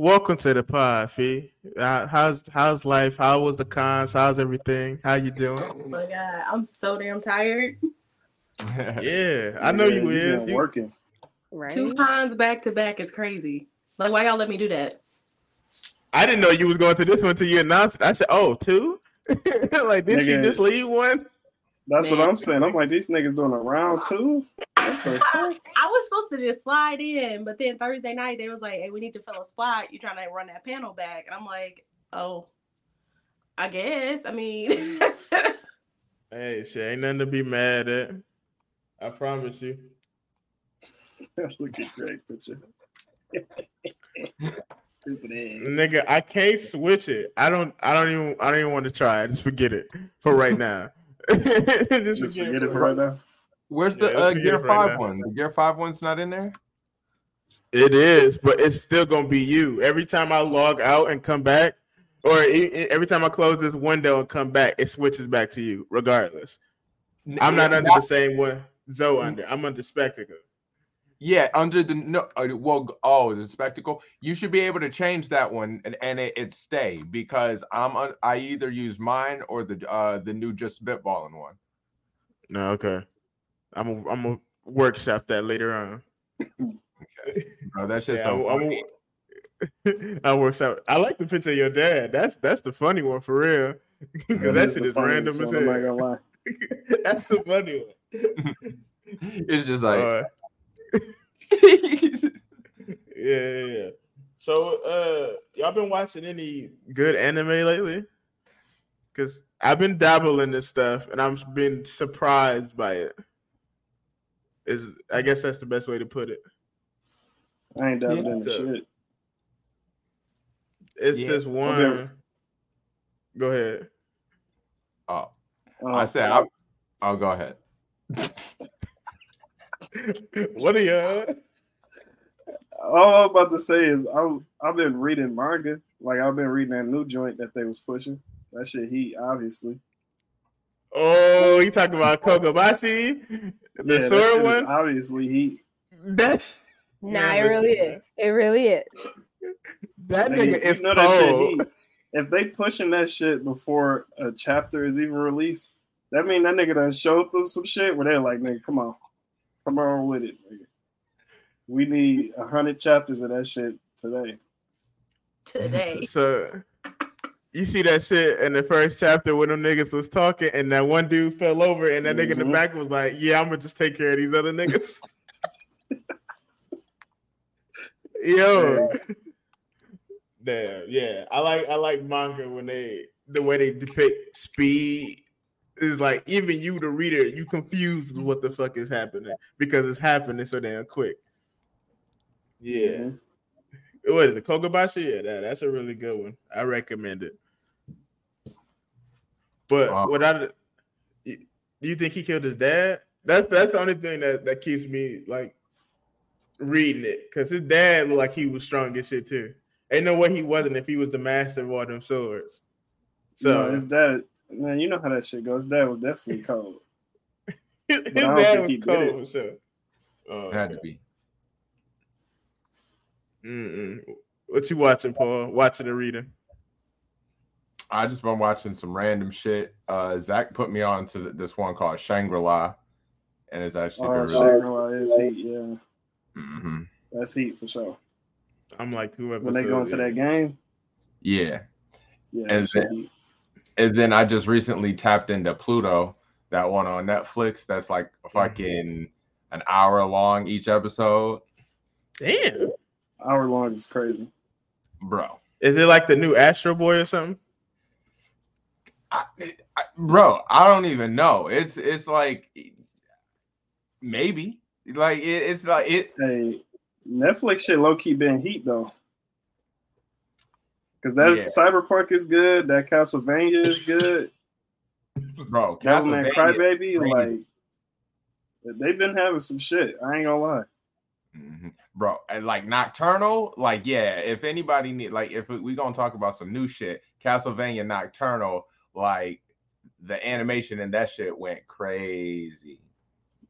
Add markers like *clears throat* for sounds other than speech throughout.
Welcome to the pod, Fee. Uh, how's how's life? How was the cons? How's everything? How you doing? Oh my god, I'm so damn tired. *laughs* yeah, I know Yeah, you is. You- working. Right. Two cons back to back is crazy. Like, why y'all let me do that? I didn't know you was going to this one until you announced it. I said, "Oh, two? *laughs* like, did she just leave one?" That's what I'm saying. I'm like, these niggas doing a round two. What? *laughs* I was supposed to just slide in, but then Thursday night they was like, "Hey, we need to fill a spot. You trying to run that panel back?" And I'm like, "Oh, I guess. I mean, *laughs* Hey, shit, ain't nothing to be mad at. I promise you. *laughs* Look at Greg picture. Stupid ass. Nigga, I can't switch it. I don't. I don't even. I don't even want to try. Just forget it for right now. just, Just forget it for right now. Where's the let's uh, Gear it right Five one? The Gear Five one's not in there. It is, but it's still gonna be you. Every time I log out and come back, or every time I close this window and come back, it switches back to you, regardless. I'm not under the same one. Zoe under. I'm under spectacle. Yeah, under the no. uh, Well, oh, the spectacle. You should be able to change that one and, and it, it stay because I'm on, I either use mine or the uh the new just spitballing one. No, okay. I'm a, I'm gonna workshop that later on. Bro, that's just Yeah, so. I'm, funny. I'm, *laughs* I workshop. I like the picture of your dad. That's that's the funny one for real. *laughs* Because that shit is random as one, I'm not hell. *laughs* that's the funny one. it's just like Uh, yeah, yeah, yeah. So, uh, y'all been watching any good anime lately? Because I've been dabbling in this stuff, and I'm been surprised by it. Is I guess that's the best way to put it. I ain't dabbling Yeah. in shit. It's Yeah. this one. Go ahead. oh, Oh, I said I'll, I'll oh, go ahead. *laughs* what are you? all I'm about to say is I'm, I've been reading manga. Like I've been reading that new joint that they was pushing. That shit heat, obviously. Oh, you talking about Kokobashi, the yeah, that sword is one? obviously heat. That's Nah, Yeah, it really is. It really is. that Nigga, nigga you is know cold. If they pushing that shit before a chapter is even released, that mean that nigga done showed through some shit where they're like, nigga, come on, come on with it. Nigga. We need a hundred chapters of that shit today. today. So you see that shit in the first chapter when them niggas was talking, and that one dude fell over, and that nigga in the Mhm. back was like, "Yeah, I'm gonna just take care of these other niggas." *laughs* Yo, damn, yeah, I like I like manga when they the way they depict speed is like even you, the reader, you confused what the fuck is happening because it's happening so damn quick. Yeah. Mhm. What is it? Kogabashi? Yeah, that, that's a really good one. I recommend it. But Wow. what I do you think he killed his dad? That's that's the only thing that, that keeps me like reading it because his dad looked like he was strong as shit too. Ain't no way he wasn't if he was the master of all them swords. So So his dad, man, you know how that shit goes. His dad was definitely cold. *laughs* his dad was he did it. cold for sure. Oh, It had to be. Mm-mm. What you watching, Paul? Watching or reading? I just been watching some random shit. Uh, Zach put me on to this one called Shangri La, and it's actually Oh, been really. Shangri-La is heat. Yeah, Mm-hmm. that's heat for sure. I'm like two episodes. When they go into that game, Yeah, yeah, And then- and then I just recently tapped into Pluto, that one on Netflix. That's like fucking an hour long each episode, Damn. Hour long is crazy. bro. Is it like the new Astro Boy or something? I, I, bro, I don't even know. It's it's like maybe like it, it's like it. Hey, Netflix shit low key been heat though. Cause that Cyberpunk is good. That Castlevania is *laughs* good. Bro, Devilman Castlevania- Crybaby, crazy. like they've been having some shit. I ain't gonna lie. Mhm. Bro, and like Nocturnal, like yeah, if anybody need like if we, we gonna talk about some new shit, Castlevania Nocturnal, like the animation and that shit went crazy.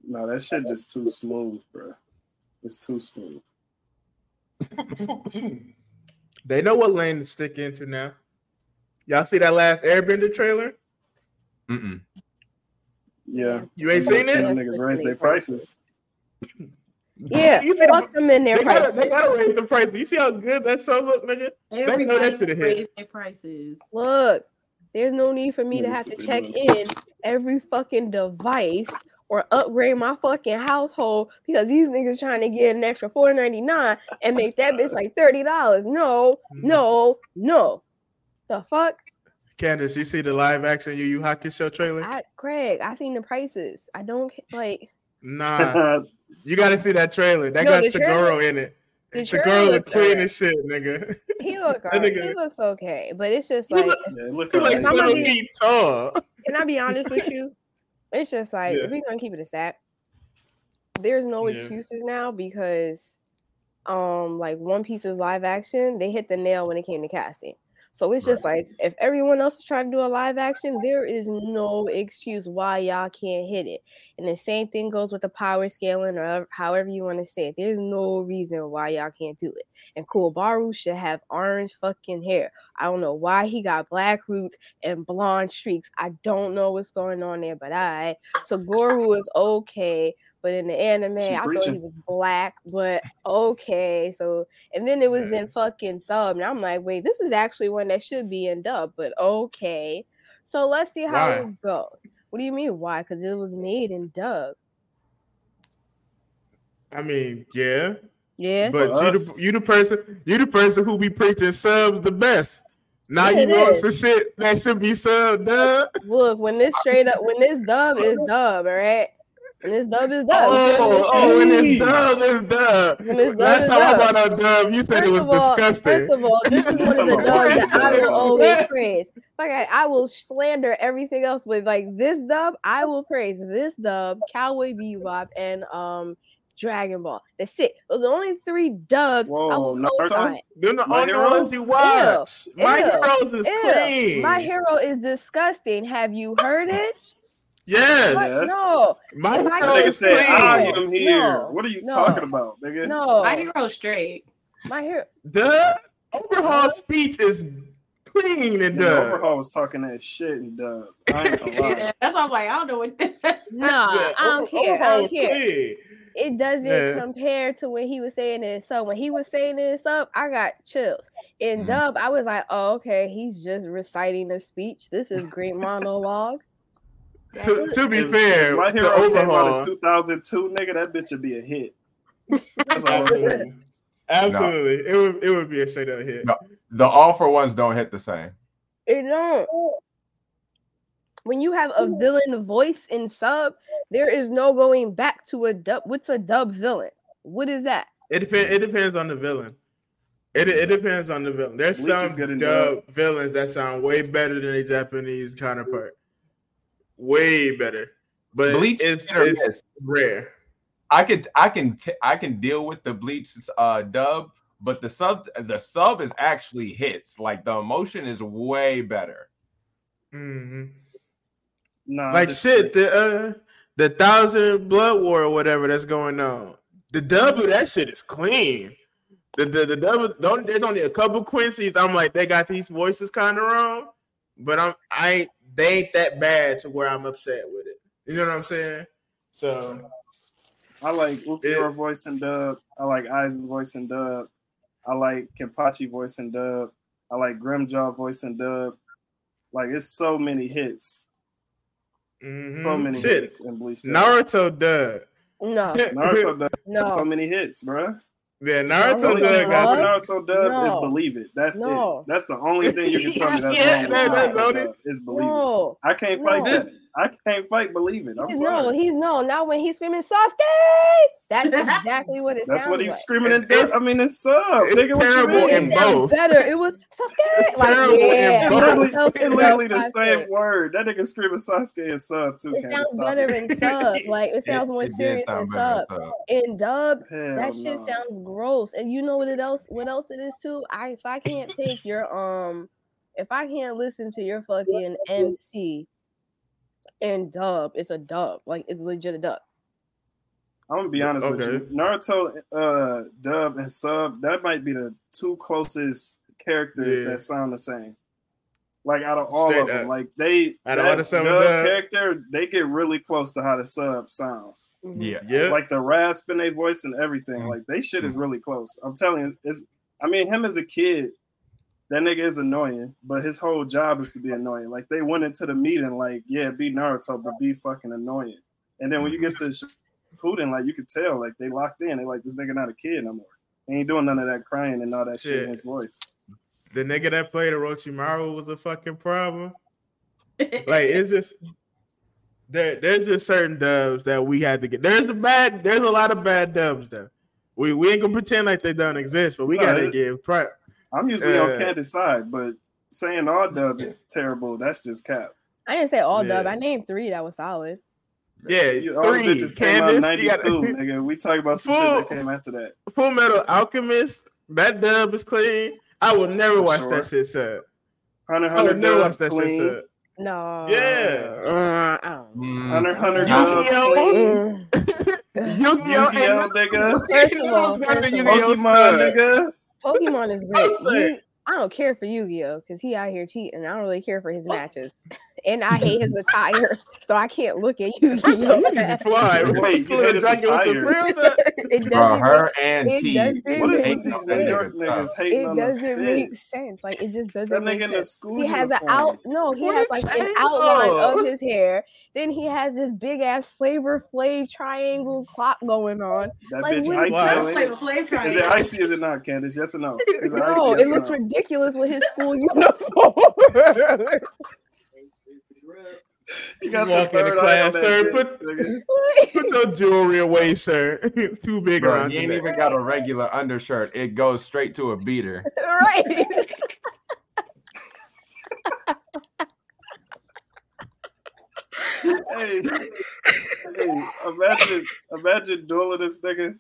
No, that shit just too smooth, bro. It's too smooth. *laughs* They know what lane to stick into now. Y'all see that last Airbender trailer? Mm-mm. Yeah. You ain't I'm seen it? them niggas raise their prices. *laughs* Yeah, You see fuck them in their They gotta, they gotta raise the price. You see how good that show look, nigga? know that Everybody should've hit. raised their prices. Look, there's no need for me to have to check nice. in every fucking device or upgrade my fucking household because these niggas trying to get an extra four ninety nine and make that bitch like thirty dollars. No, mm-hmm. no, no. The fuck? Candace, you see the live action Yu Yu Hakusho show trailer? I Craig, I seen the prices. I don't like Nah, *laughs* you gotta see that trailer. That No, got the Toguro in it. the Toguro trailer look clean alright. as shit, nigga. he look *laughs* That alright. nigga- He looks okay, but it's just He like look- Yeah, look He at like If I'm seven be- feet tall. *laughs* can I be honest with you? It's just like Yeah. if we're gonna keep it a stat, there's no Yeah. excuses now because um like One Piece's live action, they hit the nail when it came to casting. So it's just like if everyone else is trying to do a live action, there is no excuse why y'all can't hit it. And the same thing goes with the power scaling or however- you want to say it. There's no reason why y'all can't do it. And Kuwabara should have orange fucking hair. I don't know why he got black roots and blonde streaks. I don't know what's going on there, but I so Goru is okay. But in the anime, I thought he was black, but okay. So and then it was Yeah. in fucking sub, and I'm like, wait, this is actually one that should be in dub, but okay. So let's see how Why? it goes. What do you mean why? Because it was made in dub. I mean, yeah, Yeah. but you the, you the person you the person who be preaching subs the best. Now Yeah, you want is. some shit that should be subbed up. Look, when this straight up, when this dub is *laughs* dub, all right. When this dub is dub. Oh, oh, when it's dub, it's dub. When it's dub, Last it's time I dub. brought up dub, you said it was all- disgusting. First of all, this is You *laughs* one of talking the about dubs that I will always praise. Like I, I will slander everything else with like this dub. I will praise this dub, Cowboy Bebop, and um Dragon Ball. That's it. Those are the only three dubs I Whoa, will Naruto? co-sign. They're the My only Hero? ones you watch. My Ew. Heroes is Ew. clean. My hero is disgusting. Have you heard it? Yes. What? Yes. No, My If I Hero can nigga is said. "I am here. no, what are you no. talking about, nigga? no. My hero straight. My hero. The overhaul speech is clean and The dub. overhaul was talking that shit and dub. I ain't gonna *laughs* lie. Yeah, that's why I'm like, I don't know what. no, *laughs* Yeah, I don't over- care. I don't care. clean. it doesn't Yeah. compare to when he was saying it. So when he was saying this up, I got chills. In Mhm. dub, I was like, oh, okay, he's just reciting a speech. This is great monologue. *laughs* To, to be If- fair, if my to hero came out in 2002, nigga, that bitch would be a hit. That's all I'm saying. absolutely, *laughs* absolutely, it would it would be a straight up hit. No. The all for ones don't hit the same. It don't. When you have a villain voice in sub, there is no going back to a dub. What's a dub villain? What is that? It depends. It depends on the villain. It, it depends on the villain. There's Bleach some dub villains that sound way better than a Japanese counterpart. Way better, but Bleach it's, hit or it's miss. rare. I could I can t- I can deal with the bleach uh dub, but the sub the sub is actually hits. Like the emotion is way better. Mm-hmm. Nah, Like this- shit, the uh, the thousand blood war or whatever that's going on. The dub of that shit is clean. The the the dub don't there's only a couple Quincy's. I'm like they got these voices kind of wrong, but I'm I ain't they ain't that bad to where I'm upset with it. You know what I'm saying? So I like Ukiyo It- voice and dub. I like Aizen voice and dub. I like Kenpachi voice and dub. I like Grimmjow voice and dub. Like it's so many hits. So mhm. many shit. hits in Bleach. dub. Naruto dub. No, Naruto *laughs* dub. no. So many hits, bro. Yeah, Naruto Naruto dub got. Naruto dub is believe it. That's No. it. That's the only thing you can tell me *laughs* that's Yeah, wrong that- that's Naruto only- dub is believe it. I can't fight No. that. I can't fight believe it. I'm he's sorry. no, he's no. Not when he's screaming Sasuke. That's *laughs* exactly what it That's sounds what he's like. screaming in It's- I mean, it's sub. it's Nigga, terrible in both. better. It was *laughs* Sasuke. It's like, terrible in both. literally, *laughs* it's literally the same word. That nigga screaming Sasuke and sub too. It sounds better it. in sub. Like it sounds more It serious in sound better sub. in sub. In dub, Hell that shit no. sounds gross. And you know what it else? What else it is too? I if I can't take your um, if I can't listen to your fucking MC in dub, it's a dub. Like it's legit a dub. I'm gonna be honest with you. Naruto uh dub and sub, that might be the two closest characters Yeah. that sound the same. Like out of all Straight of them, like they Out of that the dub dub. character, they get really close to how the sub sounds. Mhm. Yeah. Yeah. Like the rasp in their voice and everything. Mhm. Like they shit is really close. I'm telling you, it's I mean, him as a kid, that nigga is annoying, but his whole job is to be annoying. Like they went into the meeting, like, yeah, be Naruto, but be fucking annoying. And then when you get to Shippuden, like you could tell, like they locked in. They like this nigga not a kid no more. He ain't doing none of that crying and all that shit, Shit. in his voice. the nigga that played Orochimaru was a fucking problem. *laughs* Like it's just there. There's just certain dubs that we had to get. There's a bad. There's a lot of bad dubs though. We we ain't gonna pretend like they don't exist, but we No, gotta it- give. Pri- I'm usually on Yeah. Candace's side, but saying all *laughs* dub is terrible. That's just cap. I didn't say all dub. I named three that was solid. yeah, You, all the three. bitches came out Candace, in you got 92, nigga. We talk about some shit that came after that. Full Metal Alchemist. That dub is clean. I will never For watch sure. that shit. Sir. Hunter I Hunter would never dub watch that shit. Sir. No. Yeah. Uh, I don't know. Hunter Hunter Yu-Gi-Oh! dub clean. Mm. *laughs* Yu-Gi-Oh! Yu-Gi-Oh, nigga. First of all, first of all, Pokemon, nigga. Pokemon is *laughs* great. You, I don't care for Yu-Gi-Oh because he out here cheating. I don't really care for his matches, and I hate his attire, *laughs* so I can't look at *laughs* Yu-Gi-Oh. Niggas fly. Wait, you hate his Dragon with the attire? *laughs* it Bro, doesn't, her and T. doesn't What is make with these sense. New York niggas hating it on the doesn't make sense. Like it just doesn't That make nigga in the sense. school He has an out. No, he What has like an outline of his hair. Then he has this big ass flavor flav triangle clock going on. That Like, bitch what icy. is that? Flavor it? Flav Is it icy? Is it not, Candace? Yes or no? Is it icy? No, yes it looks no? ridiculous with his school uniform. You got You walk the into on class, sir, put- *laughs* Put your jewelry away, sir. *laughs* It's too big Bro, around he ain't your even got a regular undershirt. It goes straight to a beater. *laughs* right. hey, hey, imagine, imagine dueling this nigga,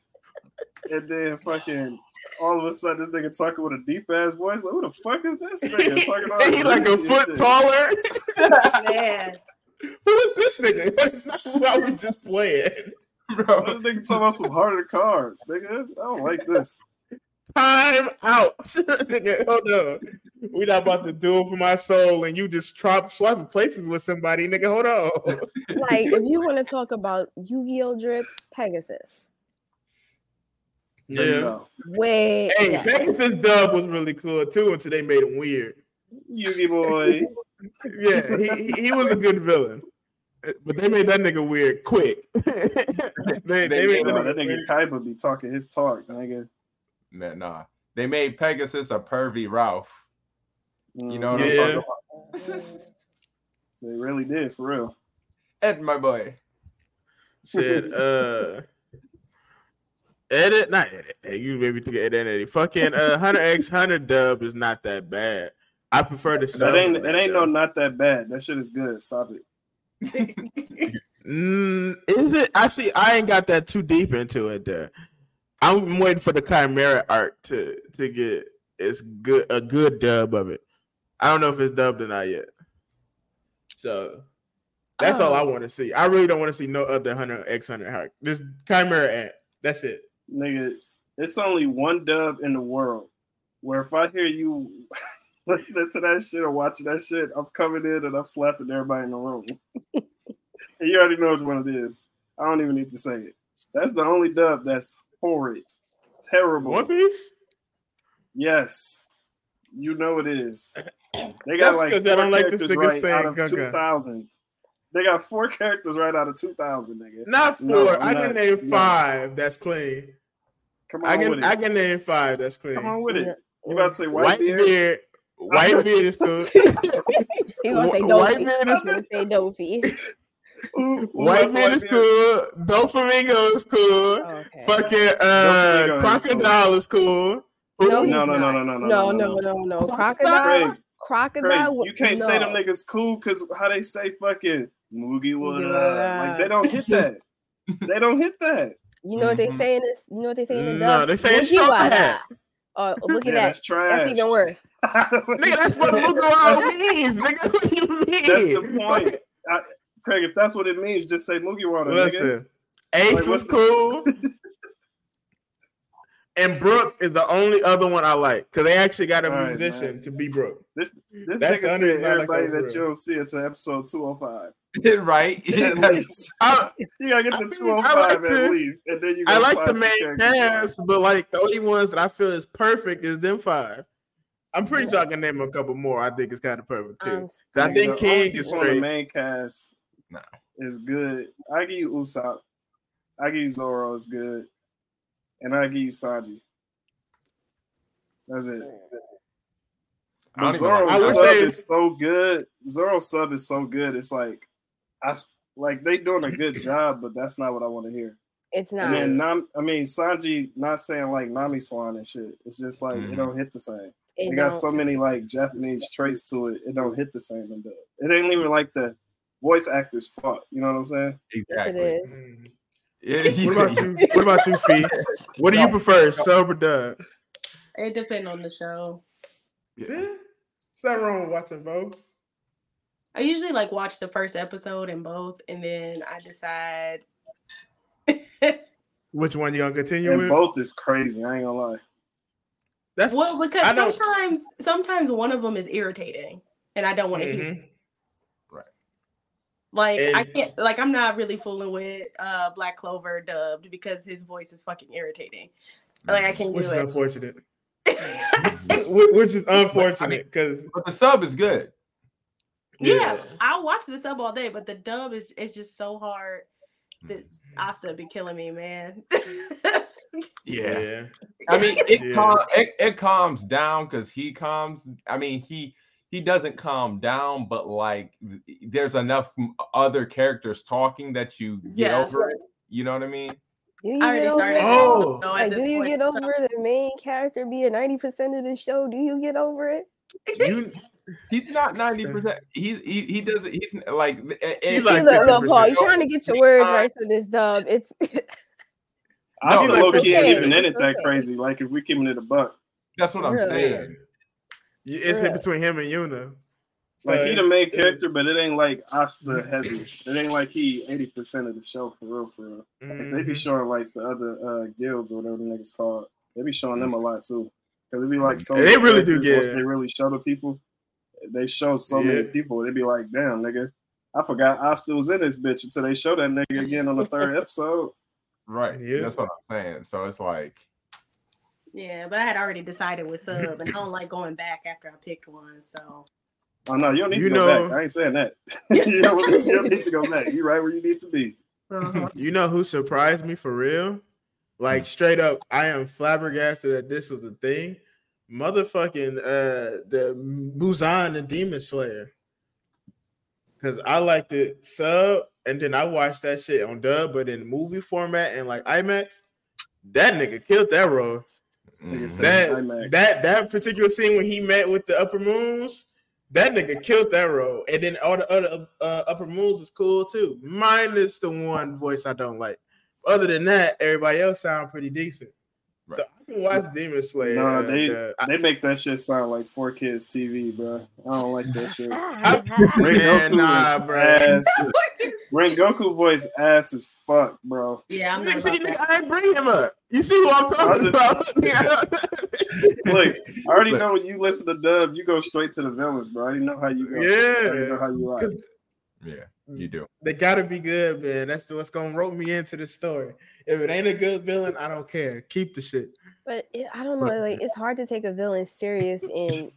and then fucking all of a sudden this nigga talking with a deep ass voice. Like, who the fuck is this nigga talking all he like a foot shit? taller. Man. Who is this nigga? *laughs* That's not who I was just playing. Bro, This nigga talking about some harder cards, nigga. I don't like this. Time out, *laughs* nigga. Hold on. We not about to duel for my soul, and you just swap swapping places with somebody, nigga. Hold on. *laughs* like if you want to talk about Yu-Gi-Oh drip, Pegasus. Yeah. Way Hey, yeah. Pegasus dub was really cool too until they made him weird. Yugi boy. Yeah, he, he he was a good villain, but they made that nigga weird quick. *laughs* they, they, They made made Bro, that that nigga nigga weird. Kaiba be talking his talk, nigga. nah, nah. They made Pegasus a pervy Ralph. You know what Yeah. I'm talking about? They really did, for real. Ed, my boy. said uh edit not edit hey, you made me think of edit, edit. fucking uh hunter x hunter dub is not that bad i prefer the sub That ain't of it ain't no not that bad. That shit is good. Stop it. mm, is it? I see i ain't got that too deep into it there. I'm waiting for the chimera ant to to get it's good a good dub of it. I don't know if it's dubbed or not yet. So that's all i Oh. want to see. I really don't want to see no other hunter x hunter hack this chimera ant. That's it. Nigga, it's only one dub in the world where if I hear you listening to that shit or watching that shit, I'm coming in and I'm slapping everybody in the room. and *laughs* you already know which one it is. I don't even need to say it. That's the only dub that's horrid. Terrible. one piece Yes. You know it is. They That's got like 'cause four I don't like characters nigga right out of 2000. They got four characters right out of 2000, nigga. Not four. No, I I'm can name no. five. That's clean. Come I on can with I it. can name five. That's clean. Come on with it. You about to say white, White beard? beard. White beard *laughs* *laughs* is cool. He's gonna say Wh- white beard He's is- gonna say Dofi. Ooh, ooh, White like beard is cool. Doflamingo is cool. Okay. Fucking uh, Doflamingo is crocodile is cool. No, he's No, no, no, no, no, no, no, no, no. no, no. Crocodile? Crocodile, Craig, crocodile. Craig, you can't say them niggas cool because how they say fucking Moogie what Moogie Like they don't hit that. *laughs* they don't hit that. You know what they Mhm. say in this? You know what they say in the No, they saying Woogie straw hat. Oh, *laughs* look at Yeah, that. that's trash. That's even worse. *laughs* Nigga, that's what Mugawa means. Nigga, *laughs* what do you mean? That's the point. I, Craig, if that's what it means, just say Moogie Water, nigga. Listen, Ace Like, was cool. And Brook is the only other one I like because they actually got a All right, musician man. to be Brook. This this That's the nigga said reason I like everybody that that you don't see until episode 205. *laughs* right? *laughs* At least. I, You gotta get I to mean, 205 like at the- least. And then you I like the main cast, but like the only ones that I feel is perfect is them five. I'm pretty Yeah. sure I can name a couple more. I think it's kind of perfect too. Um, I Nigga, think the King is people on the straight. main cast Nah. is good. I give you Usopp. I give you Zoro is good. And I give you Sanji. That's it. I don't But even Zoro I would sub say- is so good. Zoro sub is so good. It's like I s- like they doing a good job, but that's not what I want to hear. It's not. And Nam, I mean Sanji not saying like Nami Swan and shit. It's just like Mhm. it don't hit the same. it It got so many like Japanese traits to it. It don't hit the same in dub. It ain't even like the voice actors fault. You know what I'm saying? Yes, Exactly. it is. Mm. Yeah, What *laughs* about you? What about you, Fee? What do you prefer, sub or dub? It depends on the show. Yeah. What's that wrong with watching both? I usually like watch the first episode in both, and then I decide. *laughs* Which one you gonna continue And with? both is crazy. I ain't gonna lie. That's well, because I don't- sometimes sometimes one of them is irritating, and I don't want to hear. Mhm. Like I can't. Like I'm not really fooling with uh Black Clover dubbed because his voice is fucking irritating. Like I can't which do is unfortunate. *laughs* *laughs* Which is unfortunate because But the sub is good. Yeah, I'll watch the sub all day, but the dub is it's just so hard. that mm-hmm. Asta be killing me, man. *laughs* Yeah. yeah. I mean, *laughs* it, Yeah. cal- it it calms down because he calms. I mean, he he doesn't calm down, but like there's enough other characters talking that you get Yeah. over it. You know what I mean? Do you I get over started. it? Oh. No, Like, do you point, get over the main character being ninety percent of the show? Do you get over it? You He's not ninety percent. He he he doesn't. He's like He's like look, look, Paul, you're trying to get your words right for this dub. It's *laughs* I No, still like low key ain't okay, even in it that okay. crazy. Like if we keeping it a buck. that's what I'm Really? saying. you- it's Yeah. hit between him and Yuno. Like he the main character, but it ain't like Asta heavy. It ain't like he eighty percent of the show for real, for real. Like, they be Mhm. showing like the other uh, guilds or whatever the niggas called. They be showing them a lot too. Cause it be like so. They really do characters, once get- They really show the people. They show so Yeah. many people. they'd be like, damn, nigga. I forgot Asta was in this bitch until they show that nigga again on the third *laughs* episode. Right. Yeah. That's what I'm saying. So it's like yeah, but I had already decided with sub, and I don't like going back after I picked one. So Oh no, you don't need You to go know- back. I ain't saying that. *laughs* *laughs* you, don't, you don't need to go back. You're right where you need to be. uh-huh. You know who surprised me for real? Like straight up, I am flabbergasted that this was a thing. Motherfucking uh the Muzan and Demon Slayer. Cause I liked it sub, and then I watched that shit on dub, but in movie format and like IMAX. That nigga killed that role. Nigga mhm. That IMAX. that that particular scene when he met with the upper moons, that nigga killed that role. And then all the other uh, upper moons is cool too, minus the one voice I don't like. Other than that, everybody else sound pretty decent. So I can watch Demon Slayer. No, they uh, they make that shit sound like four kids TV, bro. I don't like that *laughs* shit. I- Rengoku nah, is bro. ass. *laughs* Rengoku voice ass as fuck, bro. yeah, I'm You not see, nigga. I ain't bring him up. You see who I'm talking just- about? *laughs* Look, I already know when you listen to Dub, you go straight to the villains, bro. I already know how you go. I already know yeah, how you like. 'Cause Yeah, you do. they gotta be good, man. That's what's gonna rope me into the story. If it ain't a good villain, I don't care. Keep the shit. But it, I don't know. Like it's hard to take a villain serious in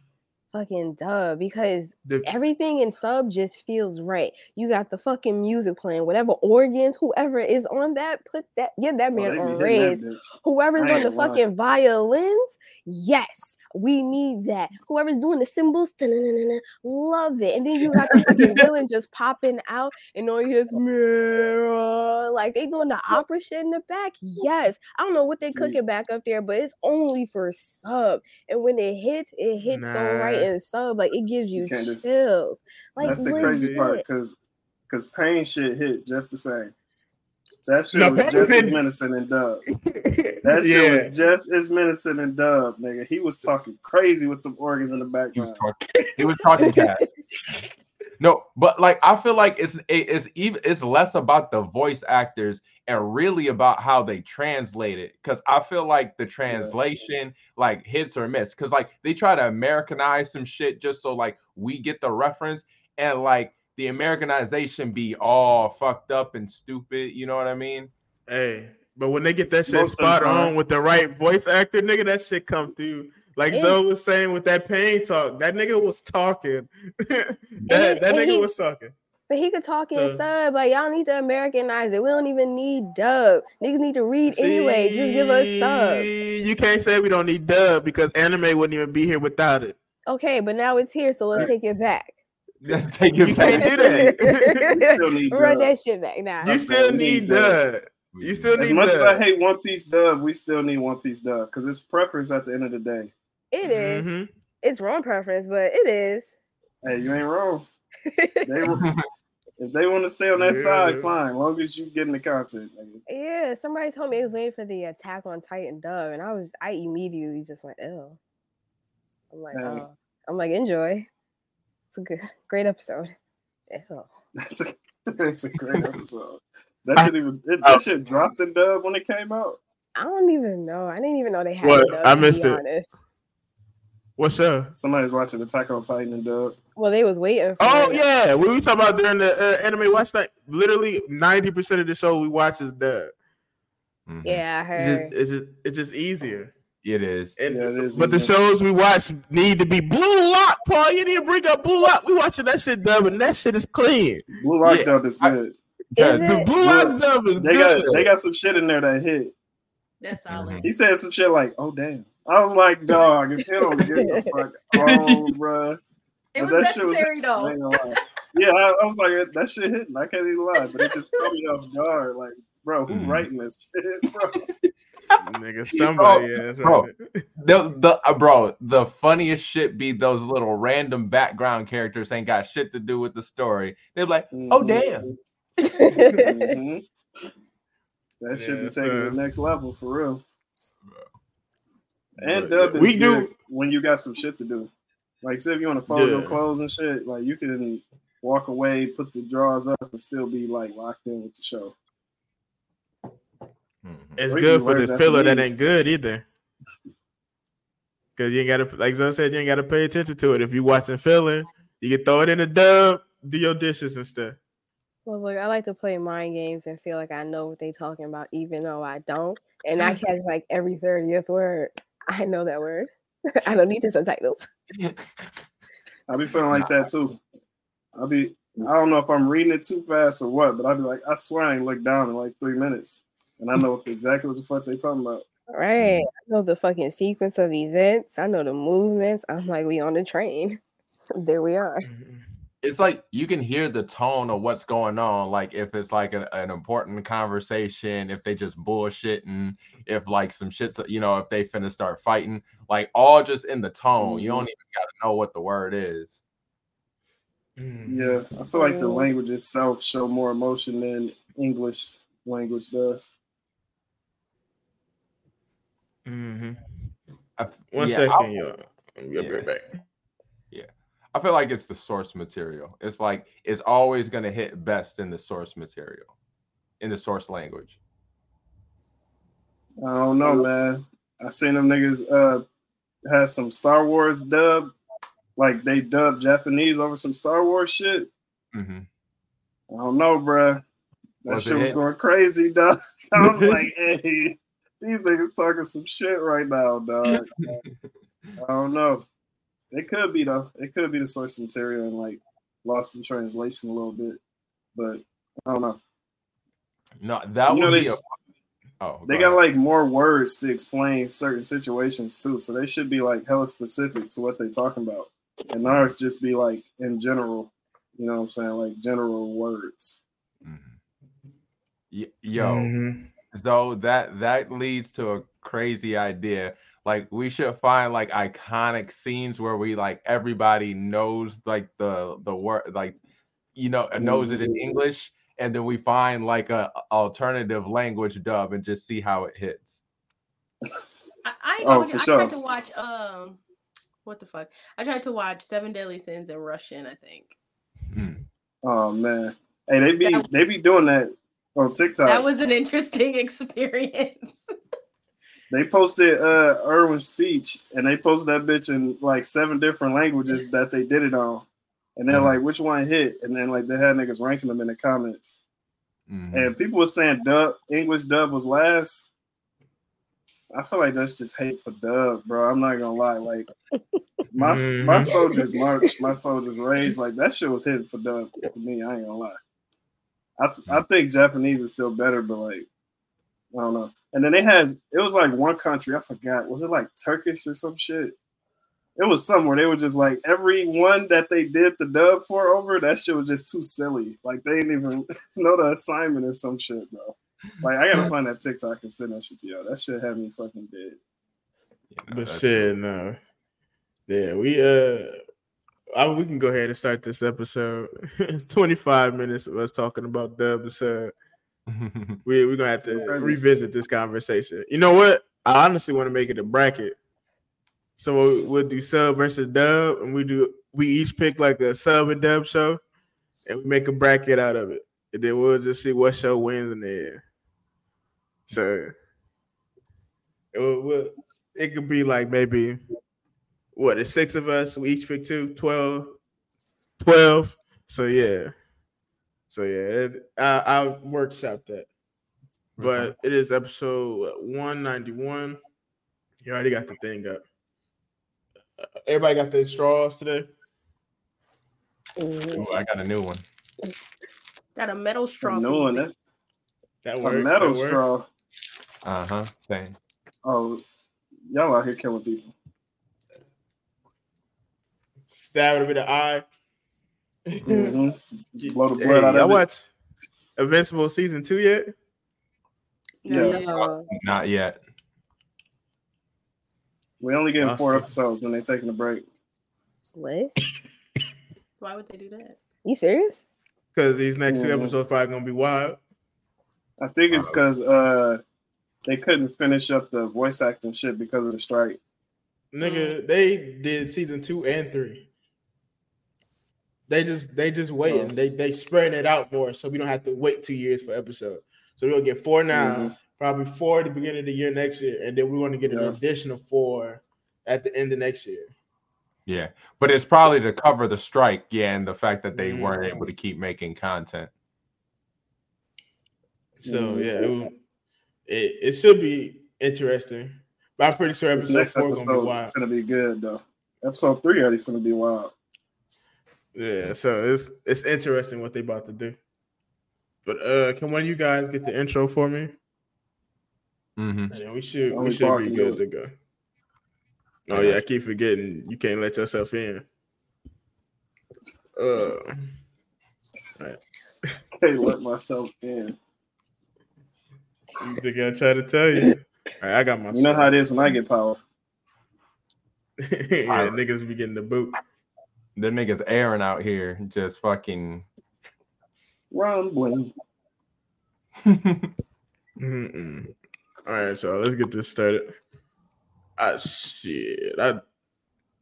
fucking dub because The, everything in sub just feels right. You got the fucking music playing, whatever organs, whoever is on that, put that, get that man they on raise. Whoever's on the gonna lie. fucking violins, yes, we need that. Whoever's doing the cymbals, love it. And then you got the *laughs* fucking villain just popping out and all his mirror, like they doing the opera shit in the back. Yes, I don't know what they cooking back up there, but it's only for sub. And when it hits, it hits so right Nah. in sub, like it gives You you can't just- chills. Like That's the crazy part, because because pain shit hit just the same. That shit No, was Pain just as didn't- menacing in Dub. *laughs* That shit yeah. was just as menacing and Dub, nigga. He was talking crazy with the organs in the He was background. talking. He was talking cat. *laughs* No, but like I feel like it's it's even it's less about the voice actors and really about how they translate it. Cause I feel like the translation like hits or miss. Cause like they try to Americanize some shit just so like we get the reference and like the Americanization be all fucked up and stupid. You know what I mean? Hey, but when they get that shit Most of the spot time. on with the right voice actor, nigga, that shit come through. Like Yeah. Zoe was saying with that pain talk, that nigga was talking. *laughs* that And- that and nigga he- was talking. But he could talk in Uh. sub. Like y'all need to Americanize it. We don't even need dub. Niggas need to read anyway. Just give us sub. You can't say we don't need dub because anime wouldn't even be here without it. Okay, but now it's here, so let's take it back. Let's take You it can't back. do that. Still *laughs* need Run that shit back now. You still need need dub. dub. You still need As need much as I hate One Piece dub, we still need One Piece dub because it's preference at the end of the day. It is. Mhm. It's wrong preference, but it is. Hey, you ain't wrong. *laughs* They, if they want to stay on that Yeah. side, fine. Long as you getting the content. nigga. yeah, somebody told me it was waiting for the Attack on Titan dub, and I was I immediately just went, "Ew." I'm like, Hey. oh. I'm like, enjoy. It's a good, great episode. Ew. That's a, *laughs* that's a great *laughs* episode. That shit even it, that shit dropped in dub when it came out. I don't even know. I didn't even know they had What? a dub. I to missed be it. Honest. What's up? Somebody's watching Attack on Titan in dub. Well, they was waiting. For Oh it. yeah, we were talking about during the uh, anime watch night. Literally, ninety percent of the show we watch is dub. Mhm. yeah, I It's heard. just, it's just, it's just easier. It is. And, Yeah, it is but the shows we watch need to be Blue Lock, Paul. You need to bring up Blue Lock. We watching that shit dub, and that shit is clean. Blue Lock Yeah, dub is good. Because Is The it? Blue Lock dub is They good. got they got some shit in there that hit. That's solid. He said some shit like, "Oh damn." I was like, "Dog, if he don't get the fuck *laughs* oh, bruh." It But was that shit was- necessary I though. ain't. Yeah, I, I was like, that shit hitting. I can't even lie, but it just caught me off guard. Like, bro, who Mhm. writing this shit, *laughs* bro? Nigga, *laughs* somebody, yeah, that's bro. right. The, the uh, bro, the funniest shit be those little random background characters ain't got shit to do with the story. They're like, oh Mhm. damn. *laughs* Mhm. That should be Yes, taken to the next level for real. And But, dub yeah, is we good do- when you got some shit to do. Like, say if you want to fold your clothes and shit, like you can walk away, put the drawers up, and still be like locked in with the show. Mhm. It's good for the filler that ain't good either. Cause you ain't gotta, like Zoe said, you ain't gotta pay attention to it. If you watching filler, you can throw it in the dub, do your dishes and stuff. Well, look, I like to play mind games and feel like I know what they talking about, even though I don't. And I catch like every thirtieth word. I know that word. *laughs* I don't need the subtitles. I'll be feeling like that too. I'll be I don't know if I'm reading it too fast or what, but I'll be like, I swear I ain't looked down in like three minutes. And I know what exactly what the fuck they talking about. Right. I know the fucking sequence of events. I know the movements. I'm like, we on the train. *laughs* there we are. it's like you can hear the tone of what's going on. Like if it's like an, an important conversation, if they just bullshitting, if like some shit's you know, if they finna start fighting, like all just in the tone. You don't even gotta know what the word is. Mm-hmm. Yeah, I feel like the Mm. language itself show more emotion than English language does. Mm-hmm. I, One yeah, second, I- y'all. I'll be Yeah. right back. I feel like it's the source material. It's like it's always gonna hit best in the source material, in the source language. I don't know, man. I seen them niggas uh had some Star Wars dub, like they dubbed Japanese over some Star Wars shit. Mm-hmm. I don't know, bruh. That Was shit was going crazy, dog. *laughs* I was like, hey, these niggas talking some shit right now, dog. *laughs* I don't know. It could be though. It could be the source material and like lost in translation a little bit, but I don't know. No, that You know would they be. Oh, They go got like more words to explain certain situations too, so they should be like hella specific to what they're talking about. And ours just be like in general, you know what I'm saying, like general words. Mhm. Y- Yo, Mhm. So that that leads to a crazy idea. Like we should find like iconic scenes where we like everybody knows like the the word like you know knows it in English, and then we find like a alternative language dub and just see how it hits. I, I Oh, gonna hold you. for I sure. tried to watch um what the fuck? I tried to watch Seven Deadly Sins in Russian, I think. Mm. Oh man, hey, they be That- they be doing that on TikTok. That was an interesting *laughs* experience. they posted uh Erwin's speech, and they posted that bitch in like seven different languages that they did it on, and they're Mhm. like, which one hit? And then like they had niggas ranking them in the comments, Mhm. and people were saying dub English dub was last. I feel like that's just hate for dub, bro. I'm not gonna lie, like. My Mhm. my soldiers march, my soldiers rage. Like that shit was hitting for dub for me. I ain't gonna lie. I, t- I think Japanese is still better, but like I don't know. And then it has it was like one country I forgot. Was it like Turkish or some shit? It was somewhere. They were just like every one that they did the dub for over. That shit was just too silly. Like they didn't even *laughs* know the assignment or some shit, bro. Like I gotta find that TikTok and send that shit to y'all. That shit had me fucking dead. You know, But that's- shit, no. Yeah, we uh I, we can go ahead and start this episode. *laughs* 25 minutes of us talking about dubs. *laughs* Uh, we, we're gonna have to revisit this conversation. You know what? I honestly want to make it a bracket. So we'll, we'll do sub versus dub, and we do we each pick like a sub and dub show, and we make a bracket out of it, and then we'll just see what show wins in the end. So it, will, will- it could be like maybe what the six of us, we each pick two, 12, 12. So yeah. So yeah, it, I, I'll workshop that. But it is episode 191. You already got the thing up. Uh, Everybody got their straws today? Ooh, I got a new one. Got a metal straw. Knowing that That a works. that metal works. straw. Uh huh. Same. Oh, y'all out here killing people. Stab it a bit of eye. Mhm. *laughs* Blow the Hey, out y'all of it. watch Invincible season two yet? No, Yeah. No. Not yet. We only getting four episodes when they're taking a break. What? Why would they do that? You serious? Because these next two Mhm. episodes probably gonna be wild. I think it's because uh they couldn't finish up the voice acting shit because of the strike. Nigga, they did season two and three. They just they just waiting. Oh. They they spreading it out more, so we don't have to wait two years for episode. So we'll get four now, Mhm. probably four at the beginning of the year next year, and then we're going to get an Yeah. additional four at the end of next year. Yeah, but it's probably to cover the strike. Yeah, and the fact that they Mhm. weren't able to keep making content. So Mhm. yeah, it, will- it it should be interesting. But I'm pretty sure This episode next four gonna be wild. is gonna be good though. Episode three already gonna be wild. Yeah, so it's it's interesting what they about to do. But uh can one of you guys get the intro for me? hmm And then we should we should be good to go. Oh yeah, I keep forgetting you can't let yourself in. Uh *laughs* Can't let myself in. you think I try to tell you. All right, I got my You know how it is when I get power. *laughs* yeah, niggas be getting the boot. Them niggas airing out here, just fucking. Rumbling. Mm-mm. All right, so let's get this started. Ah, shit. I